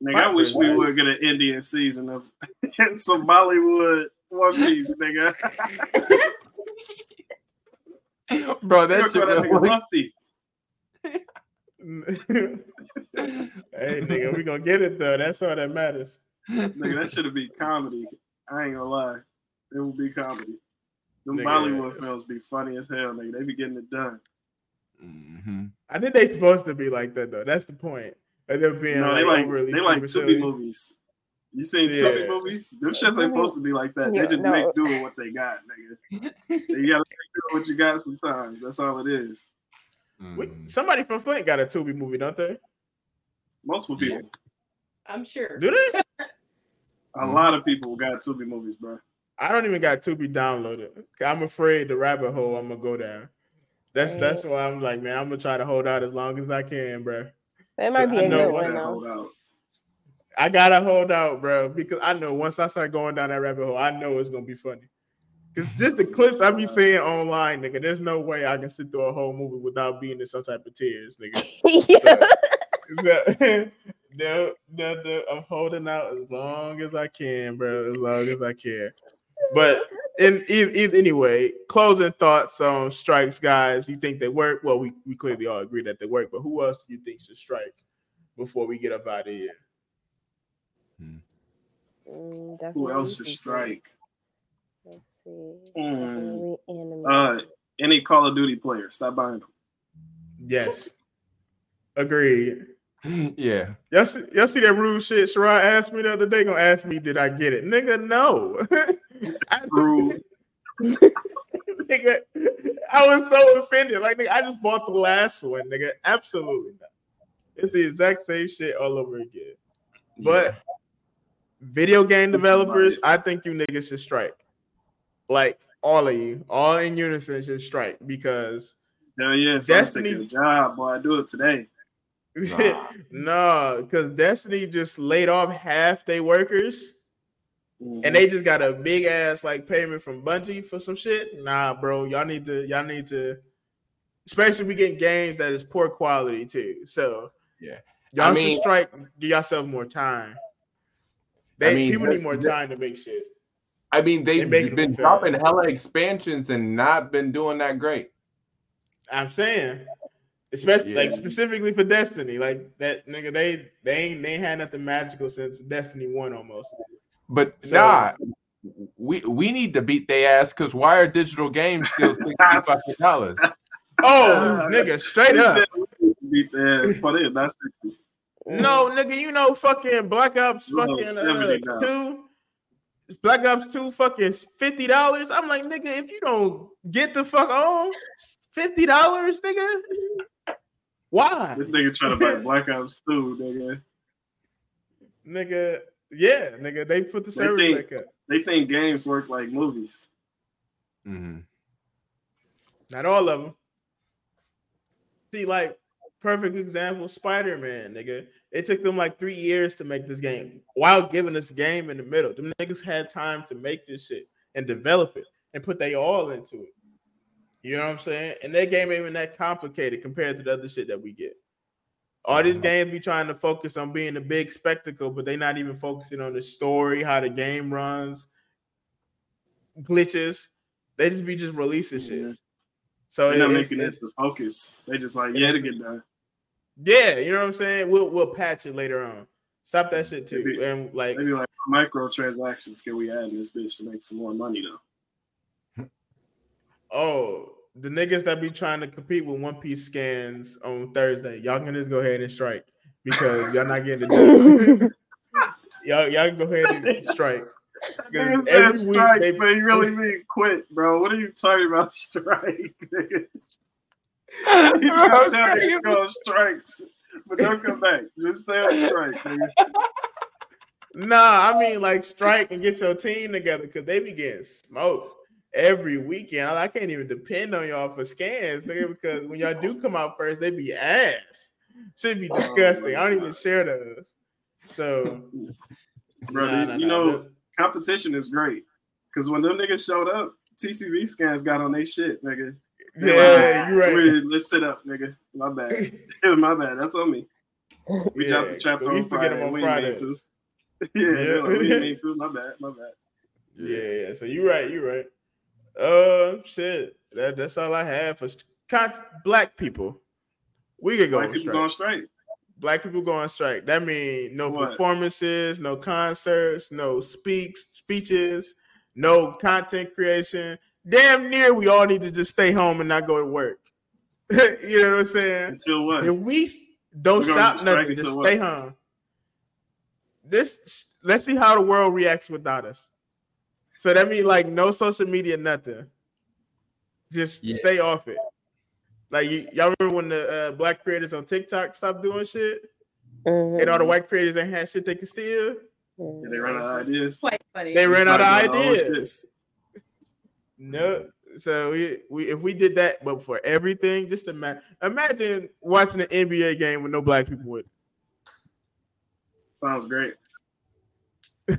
Nigga, I wish we would get an Indian season of *laughs* some Bollywood One Piece, nigga. *laughs* bro that gonna shit that nigga Lefty. *laughs* hey, nigga, we gonna get it though. That's all that matters. Nigga, that should be comedy. I ain't gonna lie. It would be comedy. Them Nigga. Bollywood films be funny as hell, nigga. They be getting it done. Mhm. I think they supposed to be like that though. That's the point. Of them being no, like, they like overly they like super Tubi silly. movies. You seen Yeah. Tubi movies? Them shits ain't supposed to be like that. Yeah, they just no. make do with what they got, nigga. *laughs* you gotta make do with what you got sometimes. That's all it is. Wait, Mm. somebody from Flint got a Tubi movie, don't they? Multiple Yeah. people. I'm sure. Do they? *laughs* A lot of people got Tubi movies, bro. I don't even got Tubi downloaded. I'm afraid the rabbit hole I'm gonna go down. That's that's why I'm like, man, I'm gonna try to hold out as long as I can, bro. That might be I a know good one though. I gotta hold out, bro, because I know once I start going down that rabbit hole, I know it's gonna be funny. Cause just the clips I be seeing online, nigga, there's no way I can sit through a whole movie without being in some type of tears, nigga. *laughs* yeah. no, no, no, I'm holding out as long as I can, bro. As long as I can. But in, in, in anyway, closing thoughts on strikes, guys. You think they work? Well, we, we clearly all agree that they work, but who else do you think should strike before we get up out of here. Mm, Who else to strike? Let's see. Hmm. Uh, any Call of Duty player, stop buying them. Yes. Agreed. *laughs* yeah. Y'all see, y'all see that rude shit Shirai asked me the other day? Gonna ask me, did I get it? Nigga, no. *laughs* I, *laughs* Rude. nigga, I was so offended. Like, nigga, I just bought the last one, nigga. Absolutely not. It's the exact same shit all over again. But video game developers, I think you niggas should strike. Like all of you, all in unison should strike because Hell yeah, so Destiny- Destiny job, boy. I do it today. *laughs* Nah. no, because Destiny just laid off half their workers Mhm. and they just got a big ass like payment from Bungie for some shit. Nah, bro, y'all need to y'all need to especially we get games that is poor quality too. So Yeah. y'all I mean- should strike, give yourself more time. I mean, people need more time to make shit. I mean, They they've making been dropping hella expansions and not been doing that great. I'm saying, especially like specifically for Destiny, like that nigga, they they ain't they ain't had nothing magical since Destiny One almost. But So- nah, we we need to beat their ass because why are digital games still sixty *laughs* fucking dollars? Oh, *laughs* nigga, straight He up. we beat the ass, but it, that's 60. No, nigga, you know fucking Black Ops No, fucking uh, two. Black Ops 2 fucking fifty dollars. I'm like, nigga, if you don't get the fuck on, fifty dollars, nigga. Why? This nigga trying to buy *laughs* Black Ops 2, nigga. Nigga, yeah, nigga, they put the They server think- back up. They think games work like movies. Mm-hmm. Not all of them. See, like, perfect example, Spider-Man, nigga. It took them like three years to make this game while giving this game in the middle. Them niggas had time to make this shit and develop it and put they all into it. You know what I'm saying? And that game ain't even that complicated compared to the other shit that we get. All these Mhm. games be trying to focus on being a big spectacle, but they not even focusing on the story, how the game runs, glitches. They just be just releasing shit. So They're not making it the focus. They just like, yeah, to get done. Yeah, you know what I'm saying. We'll we'll patch it later on. Stop that shit too. Maybe- And like, Maybe like microtransactions can we add in this bitch to make some more money though? *laughs* oh, the niggas that be trying to compete with One Piece scans on Thursday, y'all can just go ahead and strike because y'all not getting it done. *laughs* *laughs* y'all y'all can go ahead and strike. Nigga Because said every week strike, they- but you really mean quit, bro. What are you talking about strike, *laughs* nigga? You trying to tell niggas go on strikes, but don't come back. Just stay on strike, nigga. *laughs* Nah, I mean like strike and get your team together because they be getting smoked every weekend. I, I can't even depend on y'all for scans, nigga, because when y'all do come out first, they be ass. Should be oh, disgusting. I don't even share those. So, Bro, nah, nah, you nah. know, competition is great. Cause when them niggas showed up, TCB scans got on their shit, nigga. Yeah, you're right. "Wait, Let's sit up, nigga. My bad. *laughs* *laughs* My bad. That's on me. We dropped the chapter on used to get them Friday. on We didn't mean Fridays. to. *laughs* Yeah, like, we didn't mean to. My bad. My bad. Yeah, yeah. So you're right. You're right. Uh, shit. That, that's all I have for con- black people. We could go White on people strike. going straight. black people go on strike. That means no What? performances, no concerts, no speaks, speeches, no content creation. Damn near we all need to just stay home and not go to work. *laughs* you know what I'm saying? Until what? If we don't We're shop strike nothing, until just what? stay home. This let's see how the world reacts without us. So that means like no social media, nothing. Just Yeah. stay off it. Like y- y'all remember when the uh, black creators on TikTok stopped doing shit, Mhm. and all the white creators ain't had shit they could steal. Yeah, they ran out of ideas. Quite funny. They ran out of Just like doing all this ideas. No, so we, we if we did that, but for everything, just imagine imagine watching an NBA game with no black people with. Sounds great. *laughs*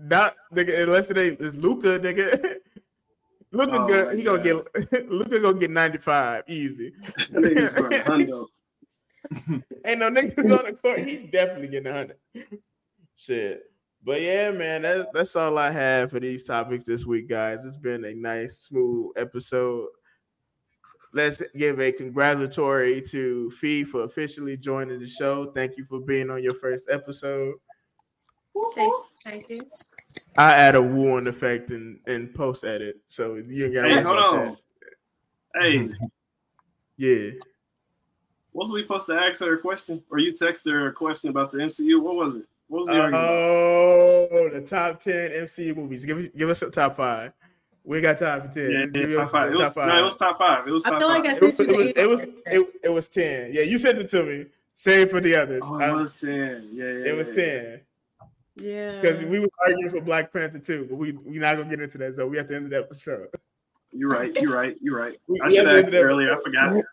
Not nigga, unless it ain't it's Luka, nigga. *laughs* Luka Oh good. my He gonna get *laughs* Luka gonna get 95 easy. Niggas going hundo. Ain't no niggas on the court. He definitely getting 100. Shit. But yeah, man, that, that's all I have for these topics this week, guys. It's been a nice, smooth episode. let's give a congratulatory to Fee for officially joining the show. Thank you for being on your first episode. Thank, thank you. I add a wooing effect in, in post edit, so you ain't gotta Hey, hold about on. Hey, that. Yeah. wasn't we supposed to ask her a question, or you text her a question about the MCU? What was it? What was the argument? Oh, the top ten MCU movies. Give us give us a top five. We got time for ten. Yeah, yeah, give top us five. It the was, no, it was top five. It was I top feel five. like I It was, sent it was, it was it, it was ten. Yeah, you sent it to me. Same for the others. oh, I- it was ten. Yeah, yeah. it was yeah. ten Yeah. because we were arguing for Black Panther too, but we we not gonna get into that. So we have to end the episode. You're right. You're right. You're right. We- I we should have have asked earlier. I forgot.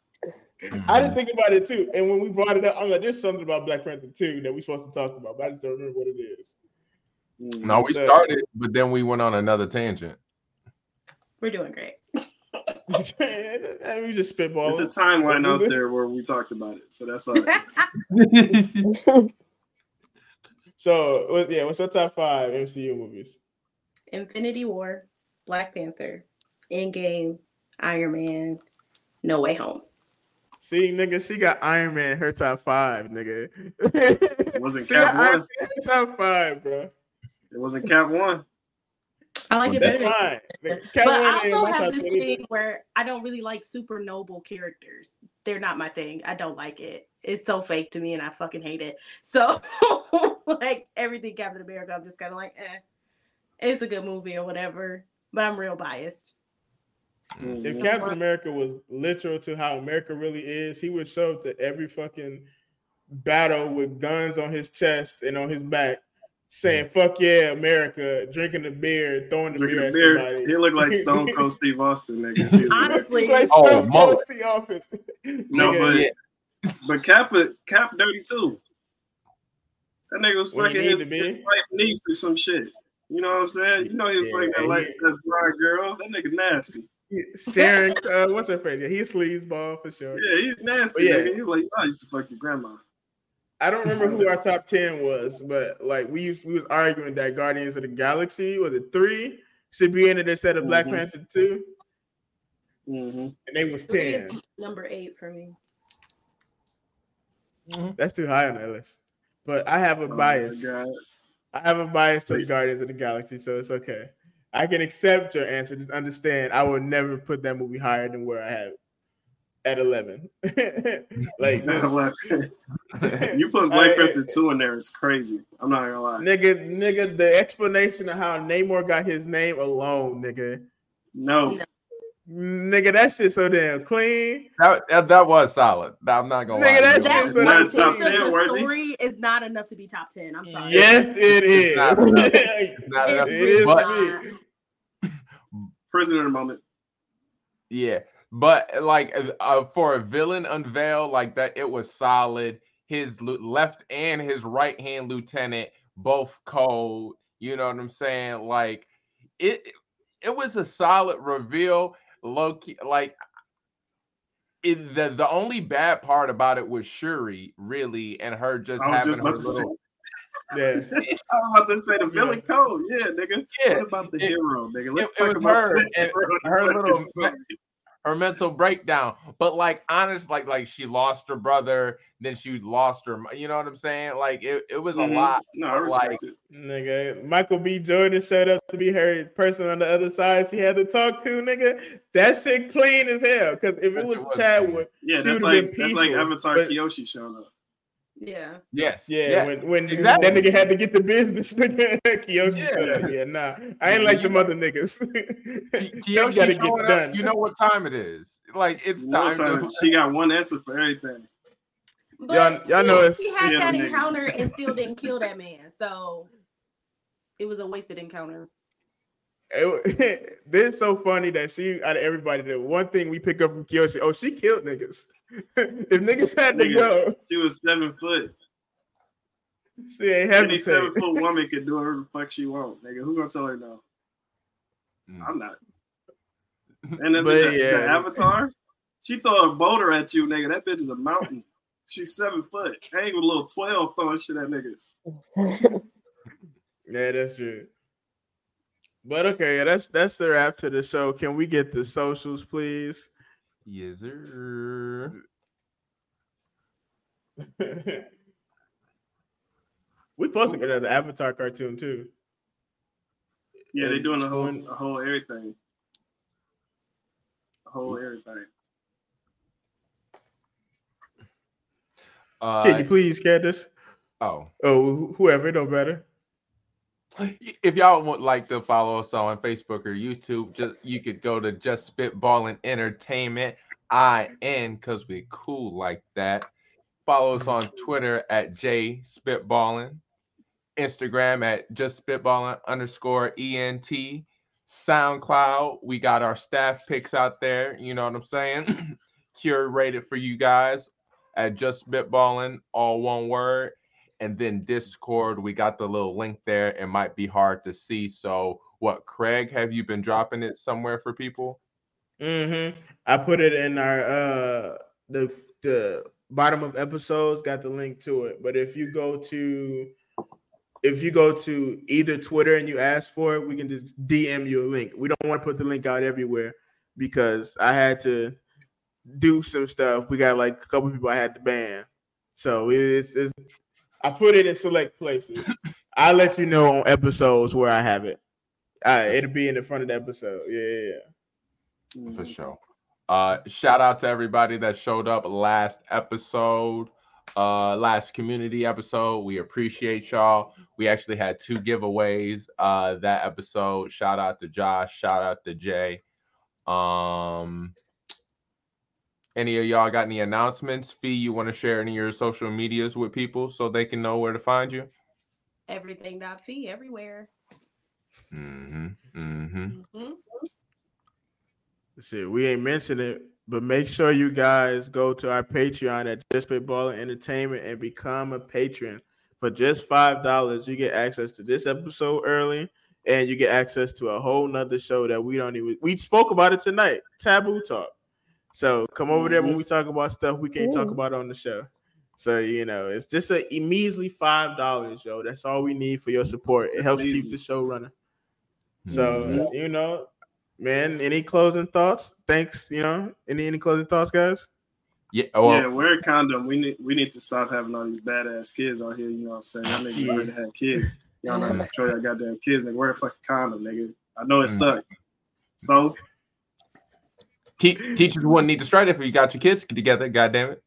I didn't think about it too, and when we brought it up, I'm like, "There's something about Black Panther two that we're supposed to talk about," but I just don't remember what it is. Mm. No, we So- started, but then we went on another tangent. We're doing great. *laughs* and we just spitball. There's a timeline out *laughs* there where we talked about it, so that's all. Right. *laughs* So yeah, what's your top five MCU movies? Infinity War, Black Panther, Endgame, Iron Man, No Way Home. See, nigga, she got Iron Man in her top five, nigga. It Wasn't *laughs* She got Cap Iron one. Man in her top five, bro. It wasn't Cap one. I like it That's better. fine. Nigga, But Captain I America also have this 10 either. thing where I don't really like super noble characters. They're not my thing. I don't like it. It's so fake to me and I fucking hate it. So *laughs* like everything Captain America, I'm just kind of like, eh. It's a good movie or whatever. But I'm real biased. If Mhm. Captain America was literal to how America really is, he would show up to every fucking battle with guns on his chest and on his back, saying "fuck yeah, America," drinking the beer, throwing the Drinking beer a at beer. somebody. He looked like *laughs* Stone Cold Steve Austin, nigga. He was- Honestly, like Oh, Stone Mo. Cold the office. *laughs* No, Nigga, but Yeah. but Cap Cap dirty too. That nigga was fucking his, to be. his wife niece or some shit. You know what I'm saying? You know he was Yeah, fucking that like that blonde girl. That nigga nasty. *laughs* Sharon, uh, what's her face? Yeah, he's sleazeball for sure. Yeah, he's nasty. Oh, yeah. Nigga. He like, "Oh, I used to fuck your grandma. I don't remember who our *laughs* top ten was, but like we used, we was arguing that Guardians of the Galaxy was it three should be in it instead of Black Mhm. Panther two, Mm-hmm. and they was ten. number eight for me. That's too high on that list. But I have a bias. Oh God. I have a bias to Guardians of the Galaxy, so it's okay. I can accept your answer. Just understand, I will never put that movie higher than where I have it at eleven. *laughs* like *laughs* this- *laughs* you put Black I- Panther two in there is crazy. I'm not gonna lie. nigga, nigga, the explanation of how Namor got his name alone, nigga, No, nigga, that shit so damn clean. That, that, that was solid. I'm not gonna Nigga, lie. that shit That so one that piece top 10 the worthy? story is not enough to be top ten. I'm sorry. Yes, it is. not enough. it not enough. is But- for me. prisoner moment. Yeah, but like uh, for a villain unveil like that, it was solid. His left and his right hand lieutenant both cold. You know what I'm saying? Like it, it was a solid reveal. Low key, like it, the the only bad part about it was Shuri, really, and her just having just her about to say. little. Yeah. *laughs* I was about to say the villain code. Yeah, nigga. Yeah, What about the it- hero, nigga? Let's it talk was about her and *laughs* her little her mental breakdown. But like honest, like like she lost her brother, then she lost her. You know what I'm saying? Like it, it was Mhm. a lot. No, I but, like, it. Nigga, Michael B. Jordan showed up to be her person on the other side. She had to talk to, nigga. That shit clean as hell. Because if it was was Chadwick, Yeah, she that's like that's like Avatar but- Kyoshi showing up. Yeah. Yes. yeah, yes. when when exactly. that nigga had to get the business, nigga, *laughs* Kyoshi Yeah. showed up. Yeah, nah, I ain't like You them other niggas. *laughs* Ki- She Kyoshi gotta get up, done. You know what time it is? Like it's You know time, to. She got one answer for everything. But Y'all- y'all know it's- she had Yeah, that niggas. encounter and still didn't kill that man. So it was a wasted encounter. It, *laughs* this is so funny that she out of everybody, the one thing we pick up from Kyoshi, oh, she killed niggas. If niggas had to Nigga. go, She was seven foot. she ain't Any seven foot woman *laughs* can do whatever the fuck she want, nigga. Who gonna tell her no? Mm. I'm not. And then But bitch, yeah. the avatar, she throw a boulder at you, nigga. That bitch is a mountain. She's seven foot. I ain't with a little twelve throwing shit at niggas. *laughs* Yeah, that's true. But okay, yeah, that's that's the wrap to the show. Can we get the socials, please? Yes, sir. *laughs* we supposed to get another Avatar cartoon too. Yeah, they're doing a whole a whole everything. A whole everything. Uh, Can you please, Candace? oh, Oh, whoever, no don't matter. If y'all would like to follow us on Facebook or YouTube, just you could go to just spitballing entertainment. I N because we cool like that. Follow us on Twitter at J Spitballing, Instagram at just spitballing underscore ENT, SoundCloud. We got our staff picks out there. You know what I'm saying? *clears throat* Curated for you guys at just spitballing, all one word and then Discord, we got the little link there. It might be hard to see. So, what, Craig, have you been dropping it somewhere for people? Mm-hmm. I put it in our uh the the bottom of episodes, got the link to it. But if you go to if you go to either Twitter and you ask for it, we can just DM you a link. We don't want to put the link out everywhere because I had to do some stuff. We got like a couple people I had to ban. So it's, it's I put it in select places. I'll let you know on episodes where I have it. Uh, it'll be in the front of the episode. Yeah, yeah, yeah. For sure. Uh, shout out to everybody that showed up last episode, uh, last community episode. We appreciate y'all. We actually had two giveaways uh that episode. Shout out to Josh, shout out to Jay. Um any of y'all got any announcements? Fee, you want to share any of your social medias with people so they can know where to find you? Everything dot fee everywhere. Mm-hmm. Mm-hmm. hmm See, we ain't mentioned it, but make sure you guys go to our Patreon at Just Spitballing Entertainment and become a patron. For just five dollars, you get access to this episode early, and you get access to a whole nother show that we don't even. We spoke about it tonight, Taboo Talk. So come over there when we talk about stuff we can't talk about on the show. So you know, it's just a measly five dollars, yo. That's all we need for your support. It That's helps keep the show running. So Mhm. you know, man, any closing thoughts? Thanks. You know, any any closing thoughts, guys? Yeah. Well, yeah, wear a condom. We need we need to stop having all these badass kids out here. You know what I'm saying? Y'all niggas Yeah. already have kids. Y'all not control your goddamn kids. Nigga, wear a fucking condom, nigga. I know it's Mm. stuck. So te- teachers wouldn't need to strike if you got your kids together. God damn it.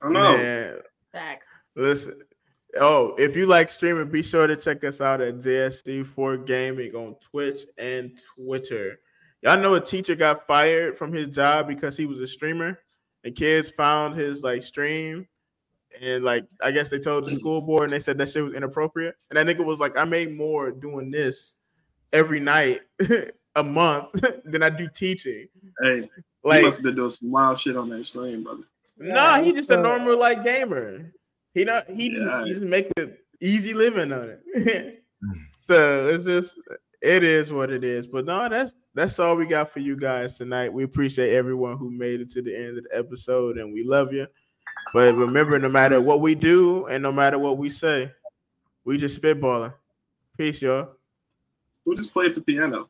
I don't know. Man, Facts. listen. Oh, if you like streaming, be sure to check us out at JSE4 Gaming on Twitch and Twitter. Y'all know a teacher got fired from his job because he was a streamer, and kids found his like stream, and like I guess they told the school board, and they said that shit was inappropriate. And that nigga was like, "I made more doing this every night *laughs* a month *laughs* than I do teaching." Hey, you Like, must have been doing some wild shit on that stream, brother. Nah, he just a normal like gamer. He not he Yeah. just, he just make an easy living on it. *laughs* Hmm. so it's just it is what it is. But no, that's that's all we got for you guys tonight. We appreciate everyone who made it to the end of the episode, and we love you. But remember, no matter what we do and no matter what we say, we just spitballing. Peace, y'all. Who just played the piano?